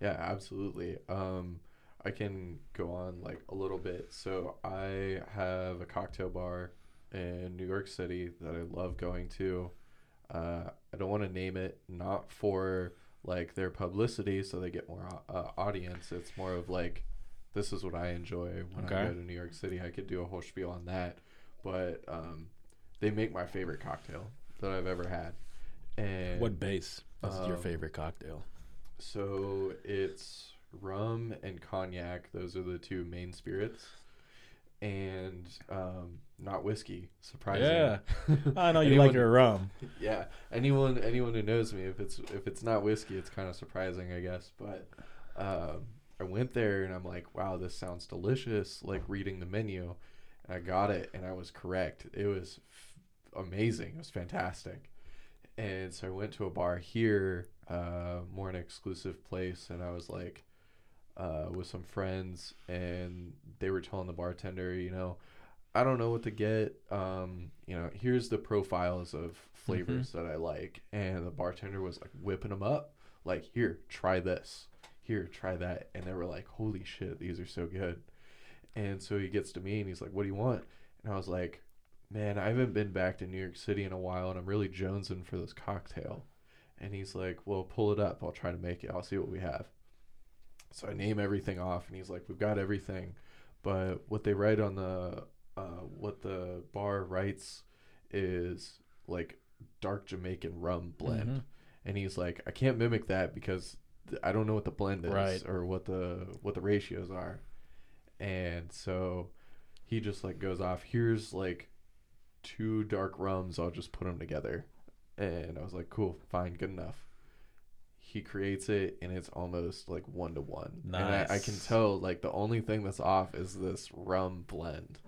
Yeah, absolutely. Um I can go on like a little bit. So I have a cocktail bar in New York City that I love going to. Uh, I don't want to name it, not for like their publicity, so they get more uh, audience. It's more of like, this is what I enjoy when I go to New York City. I could do a whole spiel on that, but um, they make my favorite cocktail that I've ever had. And What base is your Um, favorite cocktail? so it's rum and cognac. Those are the two main spirits, and um, not whiskey. Surprising. Yeah. I know you Anyone- like your rum. Yeah. Anyone anyone who knows me, if it's if it's not whiskey, it's kind of surprising, I guess. But um, I went there and I'm like, wow, this sounds delicious. Like reading the menu, and I got it, and I was correct. It was f- amazing. It was fantastic. And so I went to a bar here, uh, more an exclusive place, and I was like, uh, with some friends, and they were telling the bartender, you know, I don't know what to get. Um, you know, here's the profiles of flavors that I like, and the bartender was like whipping them up, like, here, try this, here, try that, and they were like, holy shit, these are so good. And so he gets to me and he's like, what do you want? And I was like, man, I haven't been back to New York City in a while, and I'm really jonesing for this cocktail. And he's like, well, pull it up. I'll try to make it. I'll see what we have. So I name everything off, and he's like, we've got everything, but what they write on the uh, what the bar writes is like dark Jamaican rum blend, Mhm. and he's like, I can't mimic that because I don't know what the blend is Right. or what the what the ratios are, and so he just like goes off. Here's like two dark rums. I'll just put them together, and I was like, cool, fine, good enough. He creates it, and it's almost like one to one. And I, I can tell like the only thing that's off is this rum blend.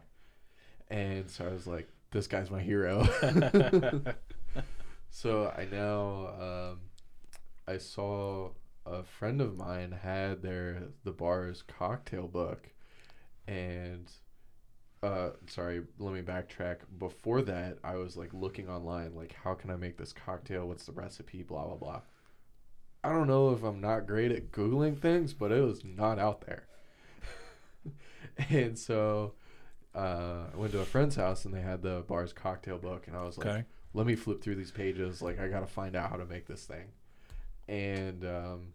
And so I was like, this guy's my hero. so I now um, I saw a friend of mine had their the bar's cocktail book, and uh sorry let me backtrack. Before that i was like looking online like how can i make this cocktail? What's the recipe? Blah blah blah. I don't know if i'm not great at googling things but it was not out there. And so uh i went to a friend's house and they had the bar's cocktail book and i was like Okay. let me flip through these pages. Like i gotta find out how to make this thing. And um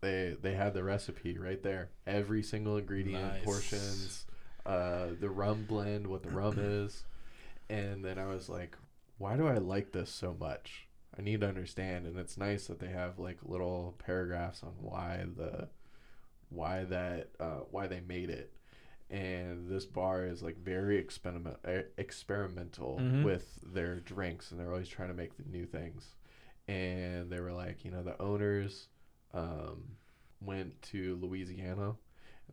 they they had the recipe right there. Every single ingredient Nice. portions uh the rum blend what the rum is. And then i was like why do i like this so much? I need to understand. And it's nice that they have like little paragraphs on why the why that uh why they made it. And this bar is like very experiment experimental Mhm. with their drinks and they're always trying to make the new things. And they were like you know the owners um went to louisiana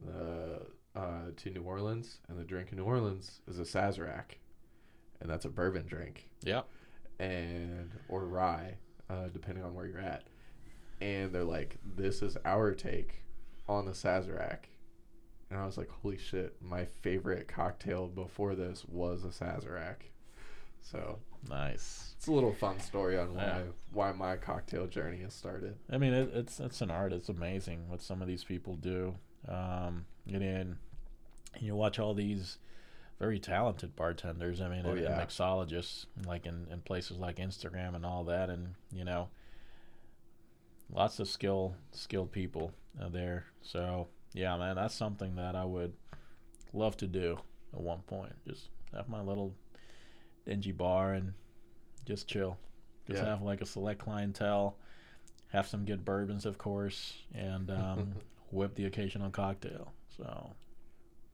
uh, uh to new orleans and the drink in new orleans is a sazerac and that's a bourbon drink Yeah. and or rye, uh, depending on where you're at. And they're like, "This is our take on the Sazerac," and I was like, "Holy shit!" My favorite cocktail before this was a Sazerac. So Nice. it's a little fun story on why Yeah. why my cocktail journey has started. I mean, it, it's it's an art. It's amazing what some of these people do. Um, and then you watch all these very talented bartenders. I mean, Oh, and, yeah. and mixologists, like in, in places like Instagram and all that, and you know, lots of skill skilled people uh, there. So yeah, man, that's something that I would love to do at one point. Just have my little dingy bar and just chill. Just Yeah. have like a select clientele, have some good bourbons, of course, and um, whip the occasional cocktail. So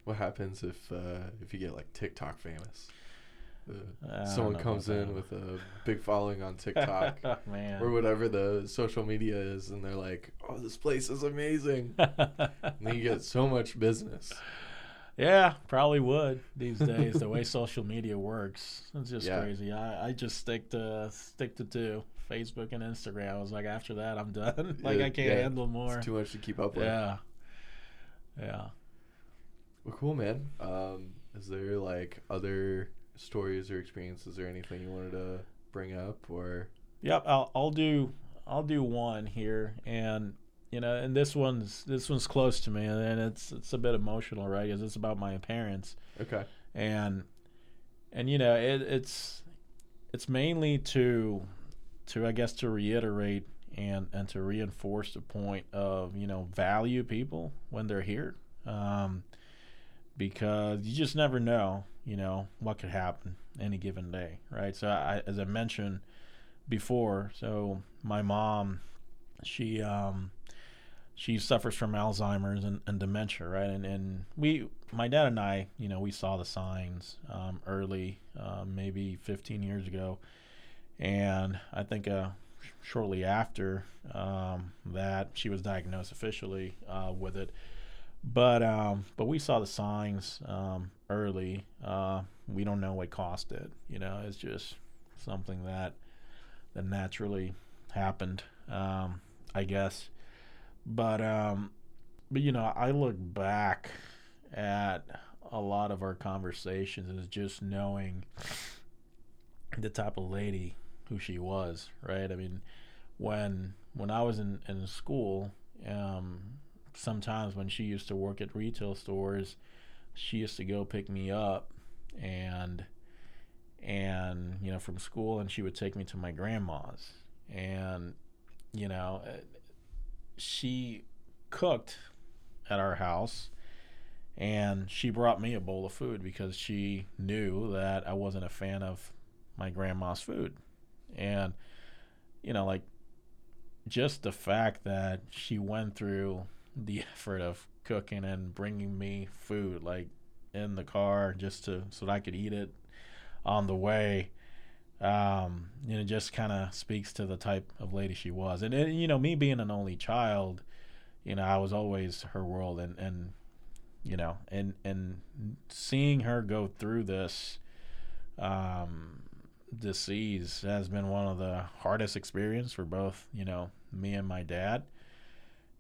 What happens if uh, if you get like TikTok famous? Uh, someone comes in that. with a big following on TikTok. man. or whatever the social media is, and they're like, "Oh, this place is amazing," and then you get so much business. Yeah, probably would these days. the way social media works, it's just Yeah. crazy. I, I just stick to stick to two, Facebook and Instagram. I was like, after that, I'm done. like Yeah, I can't yeah, handle more. It's too much to keep up with. Yeah, yeah. Well, cool, man. Um, is there like other stories or experiences or anything you wanted to bring up, or Yep, I'll I'll do I'll do one here, and you know, and this one's this one's close to me, and it's it's a bit emotional, right? Because it's about my parents, okay? and and you know, it, it's it's mainly to to I guess to reiterate and and to reinforce the point of you know value people when they're here, um, because you just never know, you know, what could happen any given day, right? So I, as I mentioned before. So my mom, she um, she suffers from Alzheimer's and, and dementia, right? And and we, my dad and I, you know, we saw the signs um, early, uh, maybe 15 years ago, and I think uh, shortly after um, that, she was diagnosed officially uh, with it. But um, but we saw the signs um, early. Uh, we don't know what caused it. You know, it's just something that that naturally happened, um, I guess. But um, but you know, I look back at a lot of our conversations as just knowing the type of lady who she was, right? I mean, when when I was in in school, um, sometimes when she used to work at retail stores, she used to go pick me up and and you know from school and she would take me to my grandma's and you know she cooked at our house and she brought me a bowl of food because she knew that I wasn't a fan of my grandma's food. And you know like just the fact that she went through the effort of cooking and bringing me food like in the car just to so that I could eat it on the way um you know just kind of speaks to the type of lady she was and, and you know me being an only child you know I was always her world and and you know and and seeing her go through this um disease has been one of the hardest experience for both you know me and my dad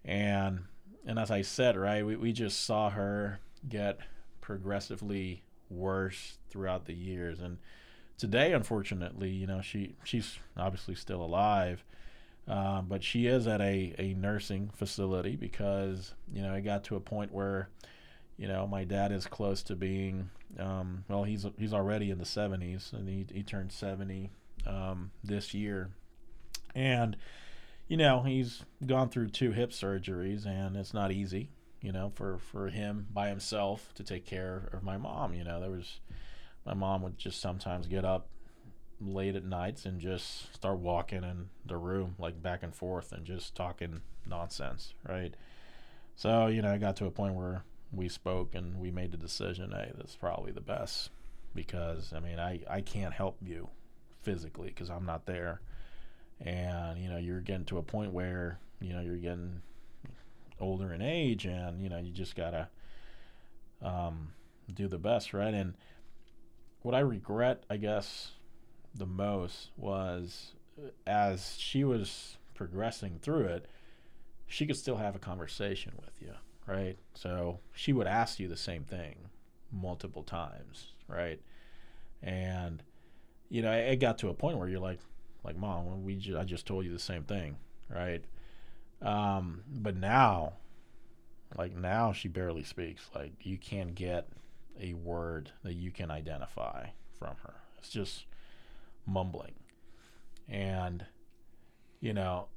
and and as I said right we, we just saw her get progressively worse throughout the years. And today, unfortunately, you know, she she's obviously still alive, uh, but she is at a, a nursing facility because you know it got to a point where you know my dad is close to being um, well he's he's already in the 70s and he, he turned 70 um, this year. And you know he's gone through two hip surgeries and it's not easy you know for for him by himself to take care of my mom you know there was my mom would just sometimes get up late at nights and just start walking in the room like back and forth and just talking nonsense, right? So, you know, I got to a point where we spoke and we made the decision, hey, that's probably the best because I mean, I I can't help you physically because I'm not there. And, you know, you're getting to a point where, you know, you're getting older in age and, you know, you just got to um, do the best, right? And what I regret, I guess, the most was uh, as she was progressing through it, she could still have a conversation with you, right? So she would ask you the same thing multiple times, right? And you know, it got to a point where you're like, like, mom, we ju- I just told you the same thing, right? Um, but now, like now, she barely speaks. Like you can't get a word that you can identify from her. It's just mumbling. And, you know,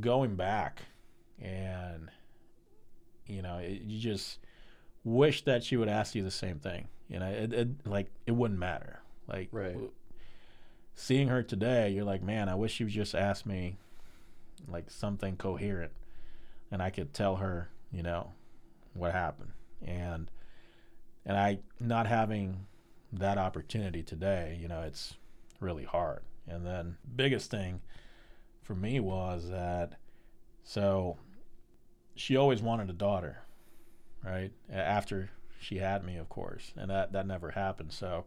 going back and, you know, it, you just wish that she would ask you the same thing. You know, it, it like it wouldn't matter. Like, Right. seeing her today, you're like, man, I wish you would just ask me like something coherent and I could tell her, you know, what happened. And and I not having that opportunity today, you know, it's really hard. And then biggest thing for me was that so she always wanted a daughter, right? After she had me, of course, and that that never happened. So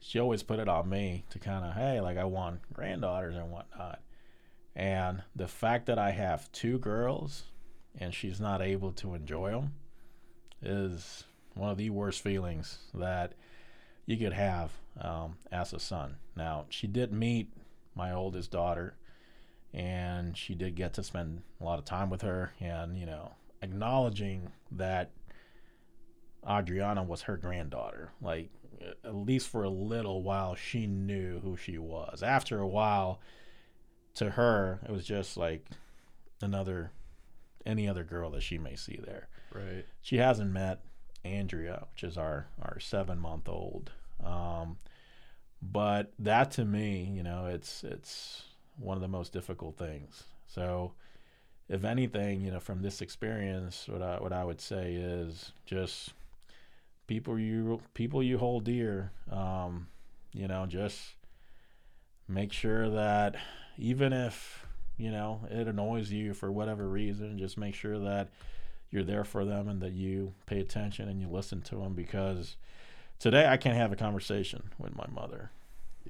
she always put it on me to kind of, hey, like I want granddaughters and whatnot. And the fact that I have two girls and she's not able to enjoy them is one of the worst feelings that you could have um, as a son. Now, she did meet my oldest daughter, and she did get to spend a lot of time with her, and you know, acknowledging that Adriana was her granddaughter. Like, at least for a little while, she knew who she was. After a while, to her, it was just like another, any other girl that she may see there Right. she hasn't met Andrea, which is our our seven month old. Um, but that to me, you know, it's it's one of the most difficult things. So, if anything, you know, from this experience, what I what I would say is just people you people you hold dear. Um, you know, just make sure that even if you know it annoys you for whatever reason, just make sure that you're there for them and that you pay attention and you listen to them because today I can't have a conversation with my mother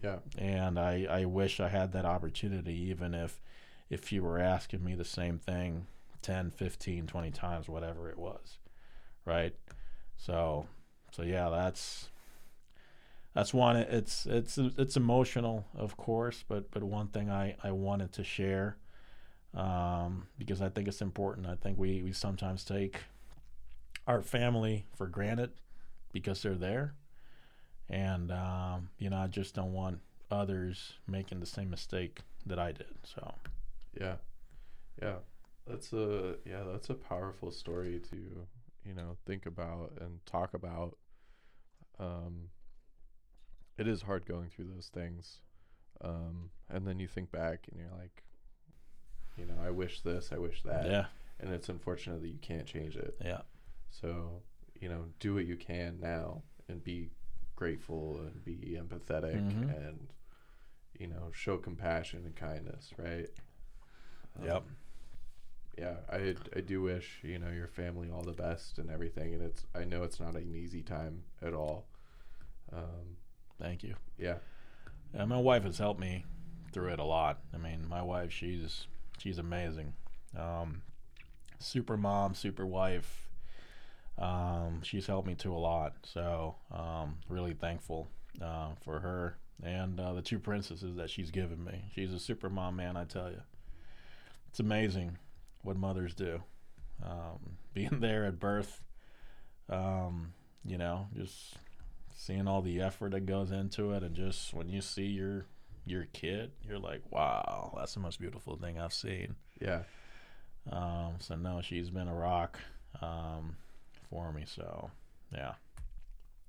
Yeah. and I, I wish I had that opportunity even if if you were asking me the same thing 10 15 20 times whatever it was right so so yeah that's that's one it's it's it's emotional of course but but one thing I I wanted to share um, because I think it's important. I think we, we sometimes take our family for granted because they're there. And, um, you know, I just don't want others making the same mistake that I did. So, Yeah. Yeah. That's a yeah, that's a powerful story to, you know, think about and talk about. Um it is hard going through those things. Um and then you think back and you're like you know, I wish this, I wish that. yeah, And it's unfortunate that you can't change it. yeah, So, you know, do what you can now and be grateful and be empathetic Mhm. and you know, show compassion and kindness, right? Yep. Um, yeah, I I do wish, you know, your family all the best and everything and it's I know it's not an easy time at all. Um, thank you. yeah. Yeah, my wife has helped me through it a lot. I mean, my wife, she's she's amazing. Um, super mom, super wife. um, she's helped me to a lot. So um, really thankful uh, for her and uh, the two princesses that she's given me. She's a super mom, man. I tell you, it's amazing what mothers do. Um, being there at birth, um, you know, just seeing all the effort that goes into it, and just when you see your your kid, you're like, wow, that's the most beautiful thing I've seen. Yeah. Um, so no, she's been a rock um, for me. So yeah,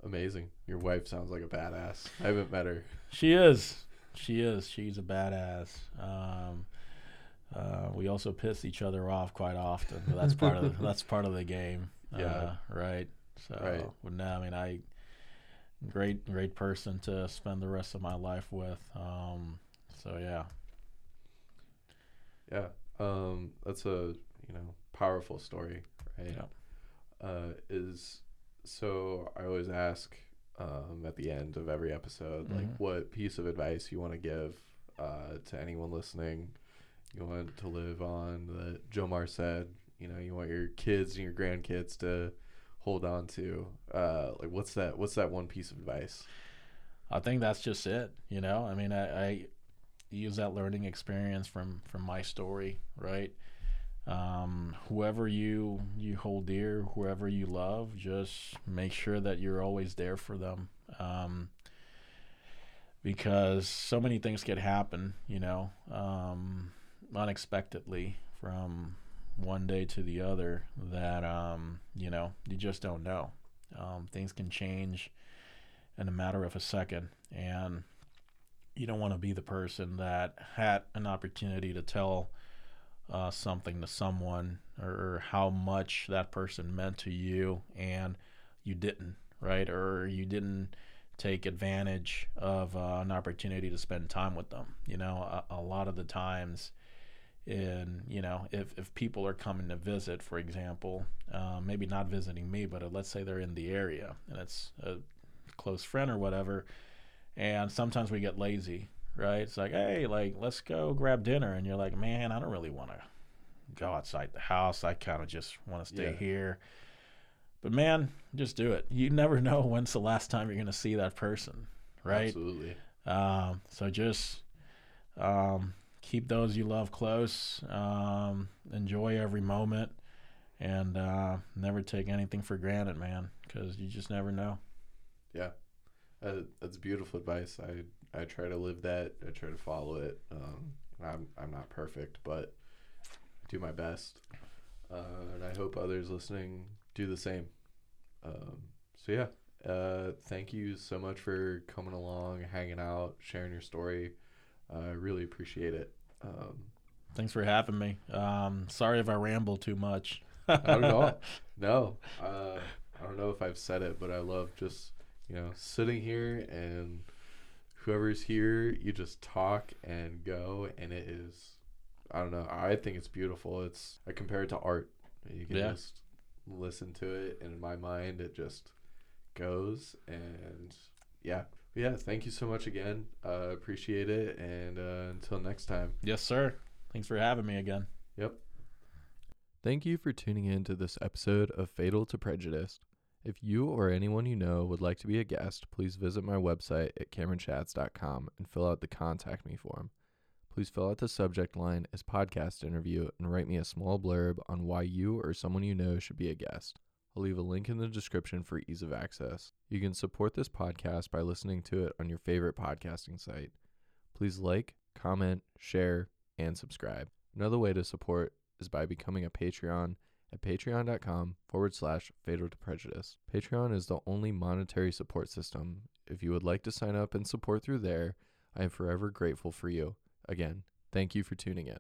Amazing. Your wife sounds like a badass. I haven't met her. she is. She is. She's a badass. Um, uh, we also piss each other off quite often. But that's part of the, that's part of the game. Yeah. Uh, right. So, Right. well, no, I mean, I great great person to spend the rest of my life with. Um, so yeah. Yeah. Um, that's a you know powerful story, right? Yeah. Uh, is so I always ask um, at the end of every episode, like, Mhm. what piece of advice you want to give uh, to anyone listening. You want to live on that Jomar said. You know, you want your kids and your grandkids to hold on to. Uh, like, what's that? What's that one piece of advice? I think that's just it. You know, I mean, I, I use that learning experience from from my story, right? Um, whoever you you hold dear, whoever you love, just make sure that you're always there for them. Um, because so many things could happen, you know, um, unexpectedly from one day to the other that um, you know you just don't know. Um, things can change in a matter of a second and you don't want to be the person that had an opportunity to tell uh, something to someone or how much that person meant to you and you didn't right or you didn't take advantage of uh, an opportunity to spend time with them you know a, a lot of the times in you know if, if people are coming to visit for example uh, maybe not visiting me but uh, let's say they're in the area and it's a close friend or whatever and sometimes we get lazy right? It's like hey like let's go grab dinner. And you're like man i don't really want to go outside the house. I kind of just want to stay Yeah. here. But man just do it. You never know when's the last time you're going to see that person right? Absolutely. um, so just um, keep those you love close. Um, enjoy every moment, and uh, never take anything for granted, man, because you just never know. Yeah, uh, that's beautiful advice. I I try to live that. I try to follow it. Um, I'm I'm not perfect, but I do my best, uh, and I hope others listening do the same. Um, so yeah, uh, thank you so much for coming along, hanging out, sharing your story. I really appreciate it. Um, Thanks for having me. Um, sorry if I ramble too much. Not at all. No, uh, I don't know if I've said it, but I love just you know sitting here and whoever's here, you just talk and go, and it is. I don't know. I think it's beautiful. It's I compare it to art. You can Yeah. just listen to it, and in my mind, it just goes. And yeah, yeah. Thank you so much again. Uh, appreciate it, and uh, until next time. Yes, sir. Thanks for having me again. Yep. Thank you for tuning in to this episode of Fatal to Prejudice. If you or anyone you know would like to be a guest, please visit my website at cameronchats.com and fill out the contact me form. Please fill out the subject line as podcast interview and write me a small blurb on why you or someone you know should be a guest. I'll leave a link in the description for ease of access. You can support this podcast by listening to it on your favorite podcasting site. Please like, comment, share, and subscribe. Another way to support is by becoming a Patreon at patreon.com forward slash fatal to prejudice. Patreon is the only monetary support system. If you would like to sign up and support through there, I am forever grateful for you. Again, thank you for tuning in.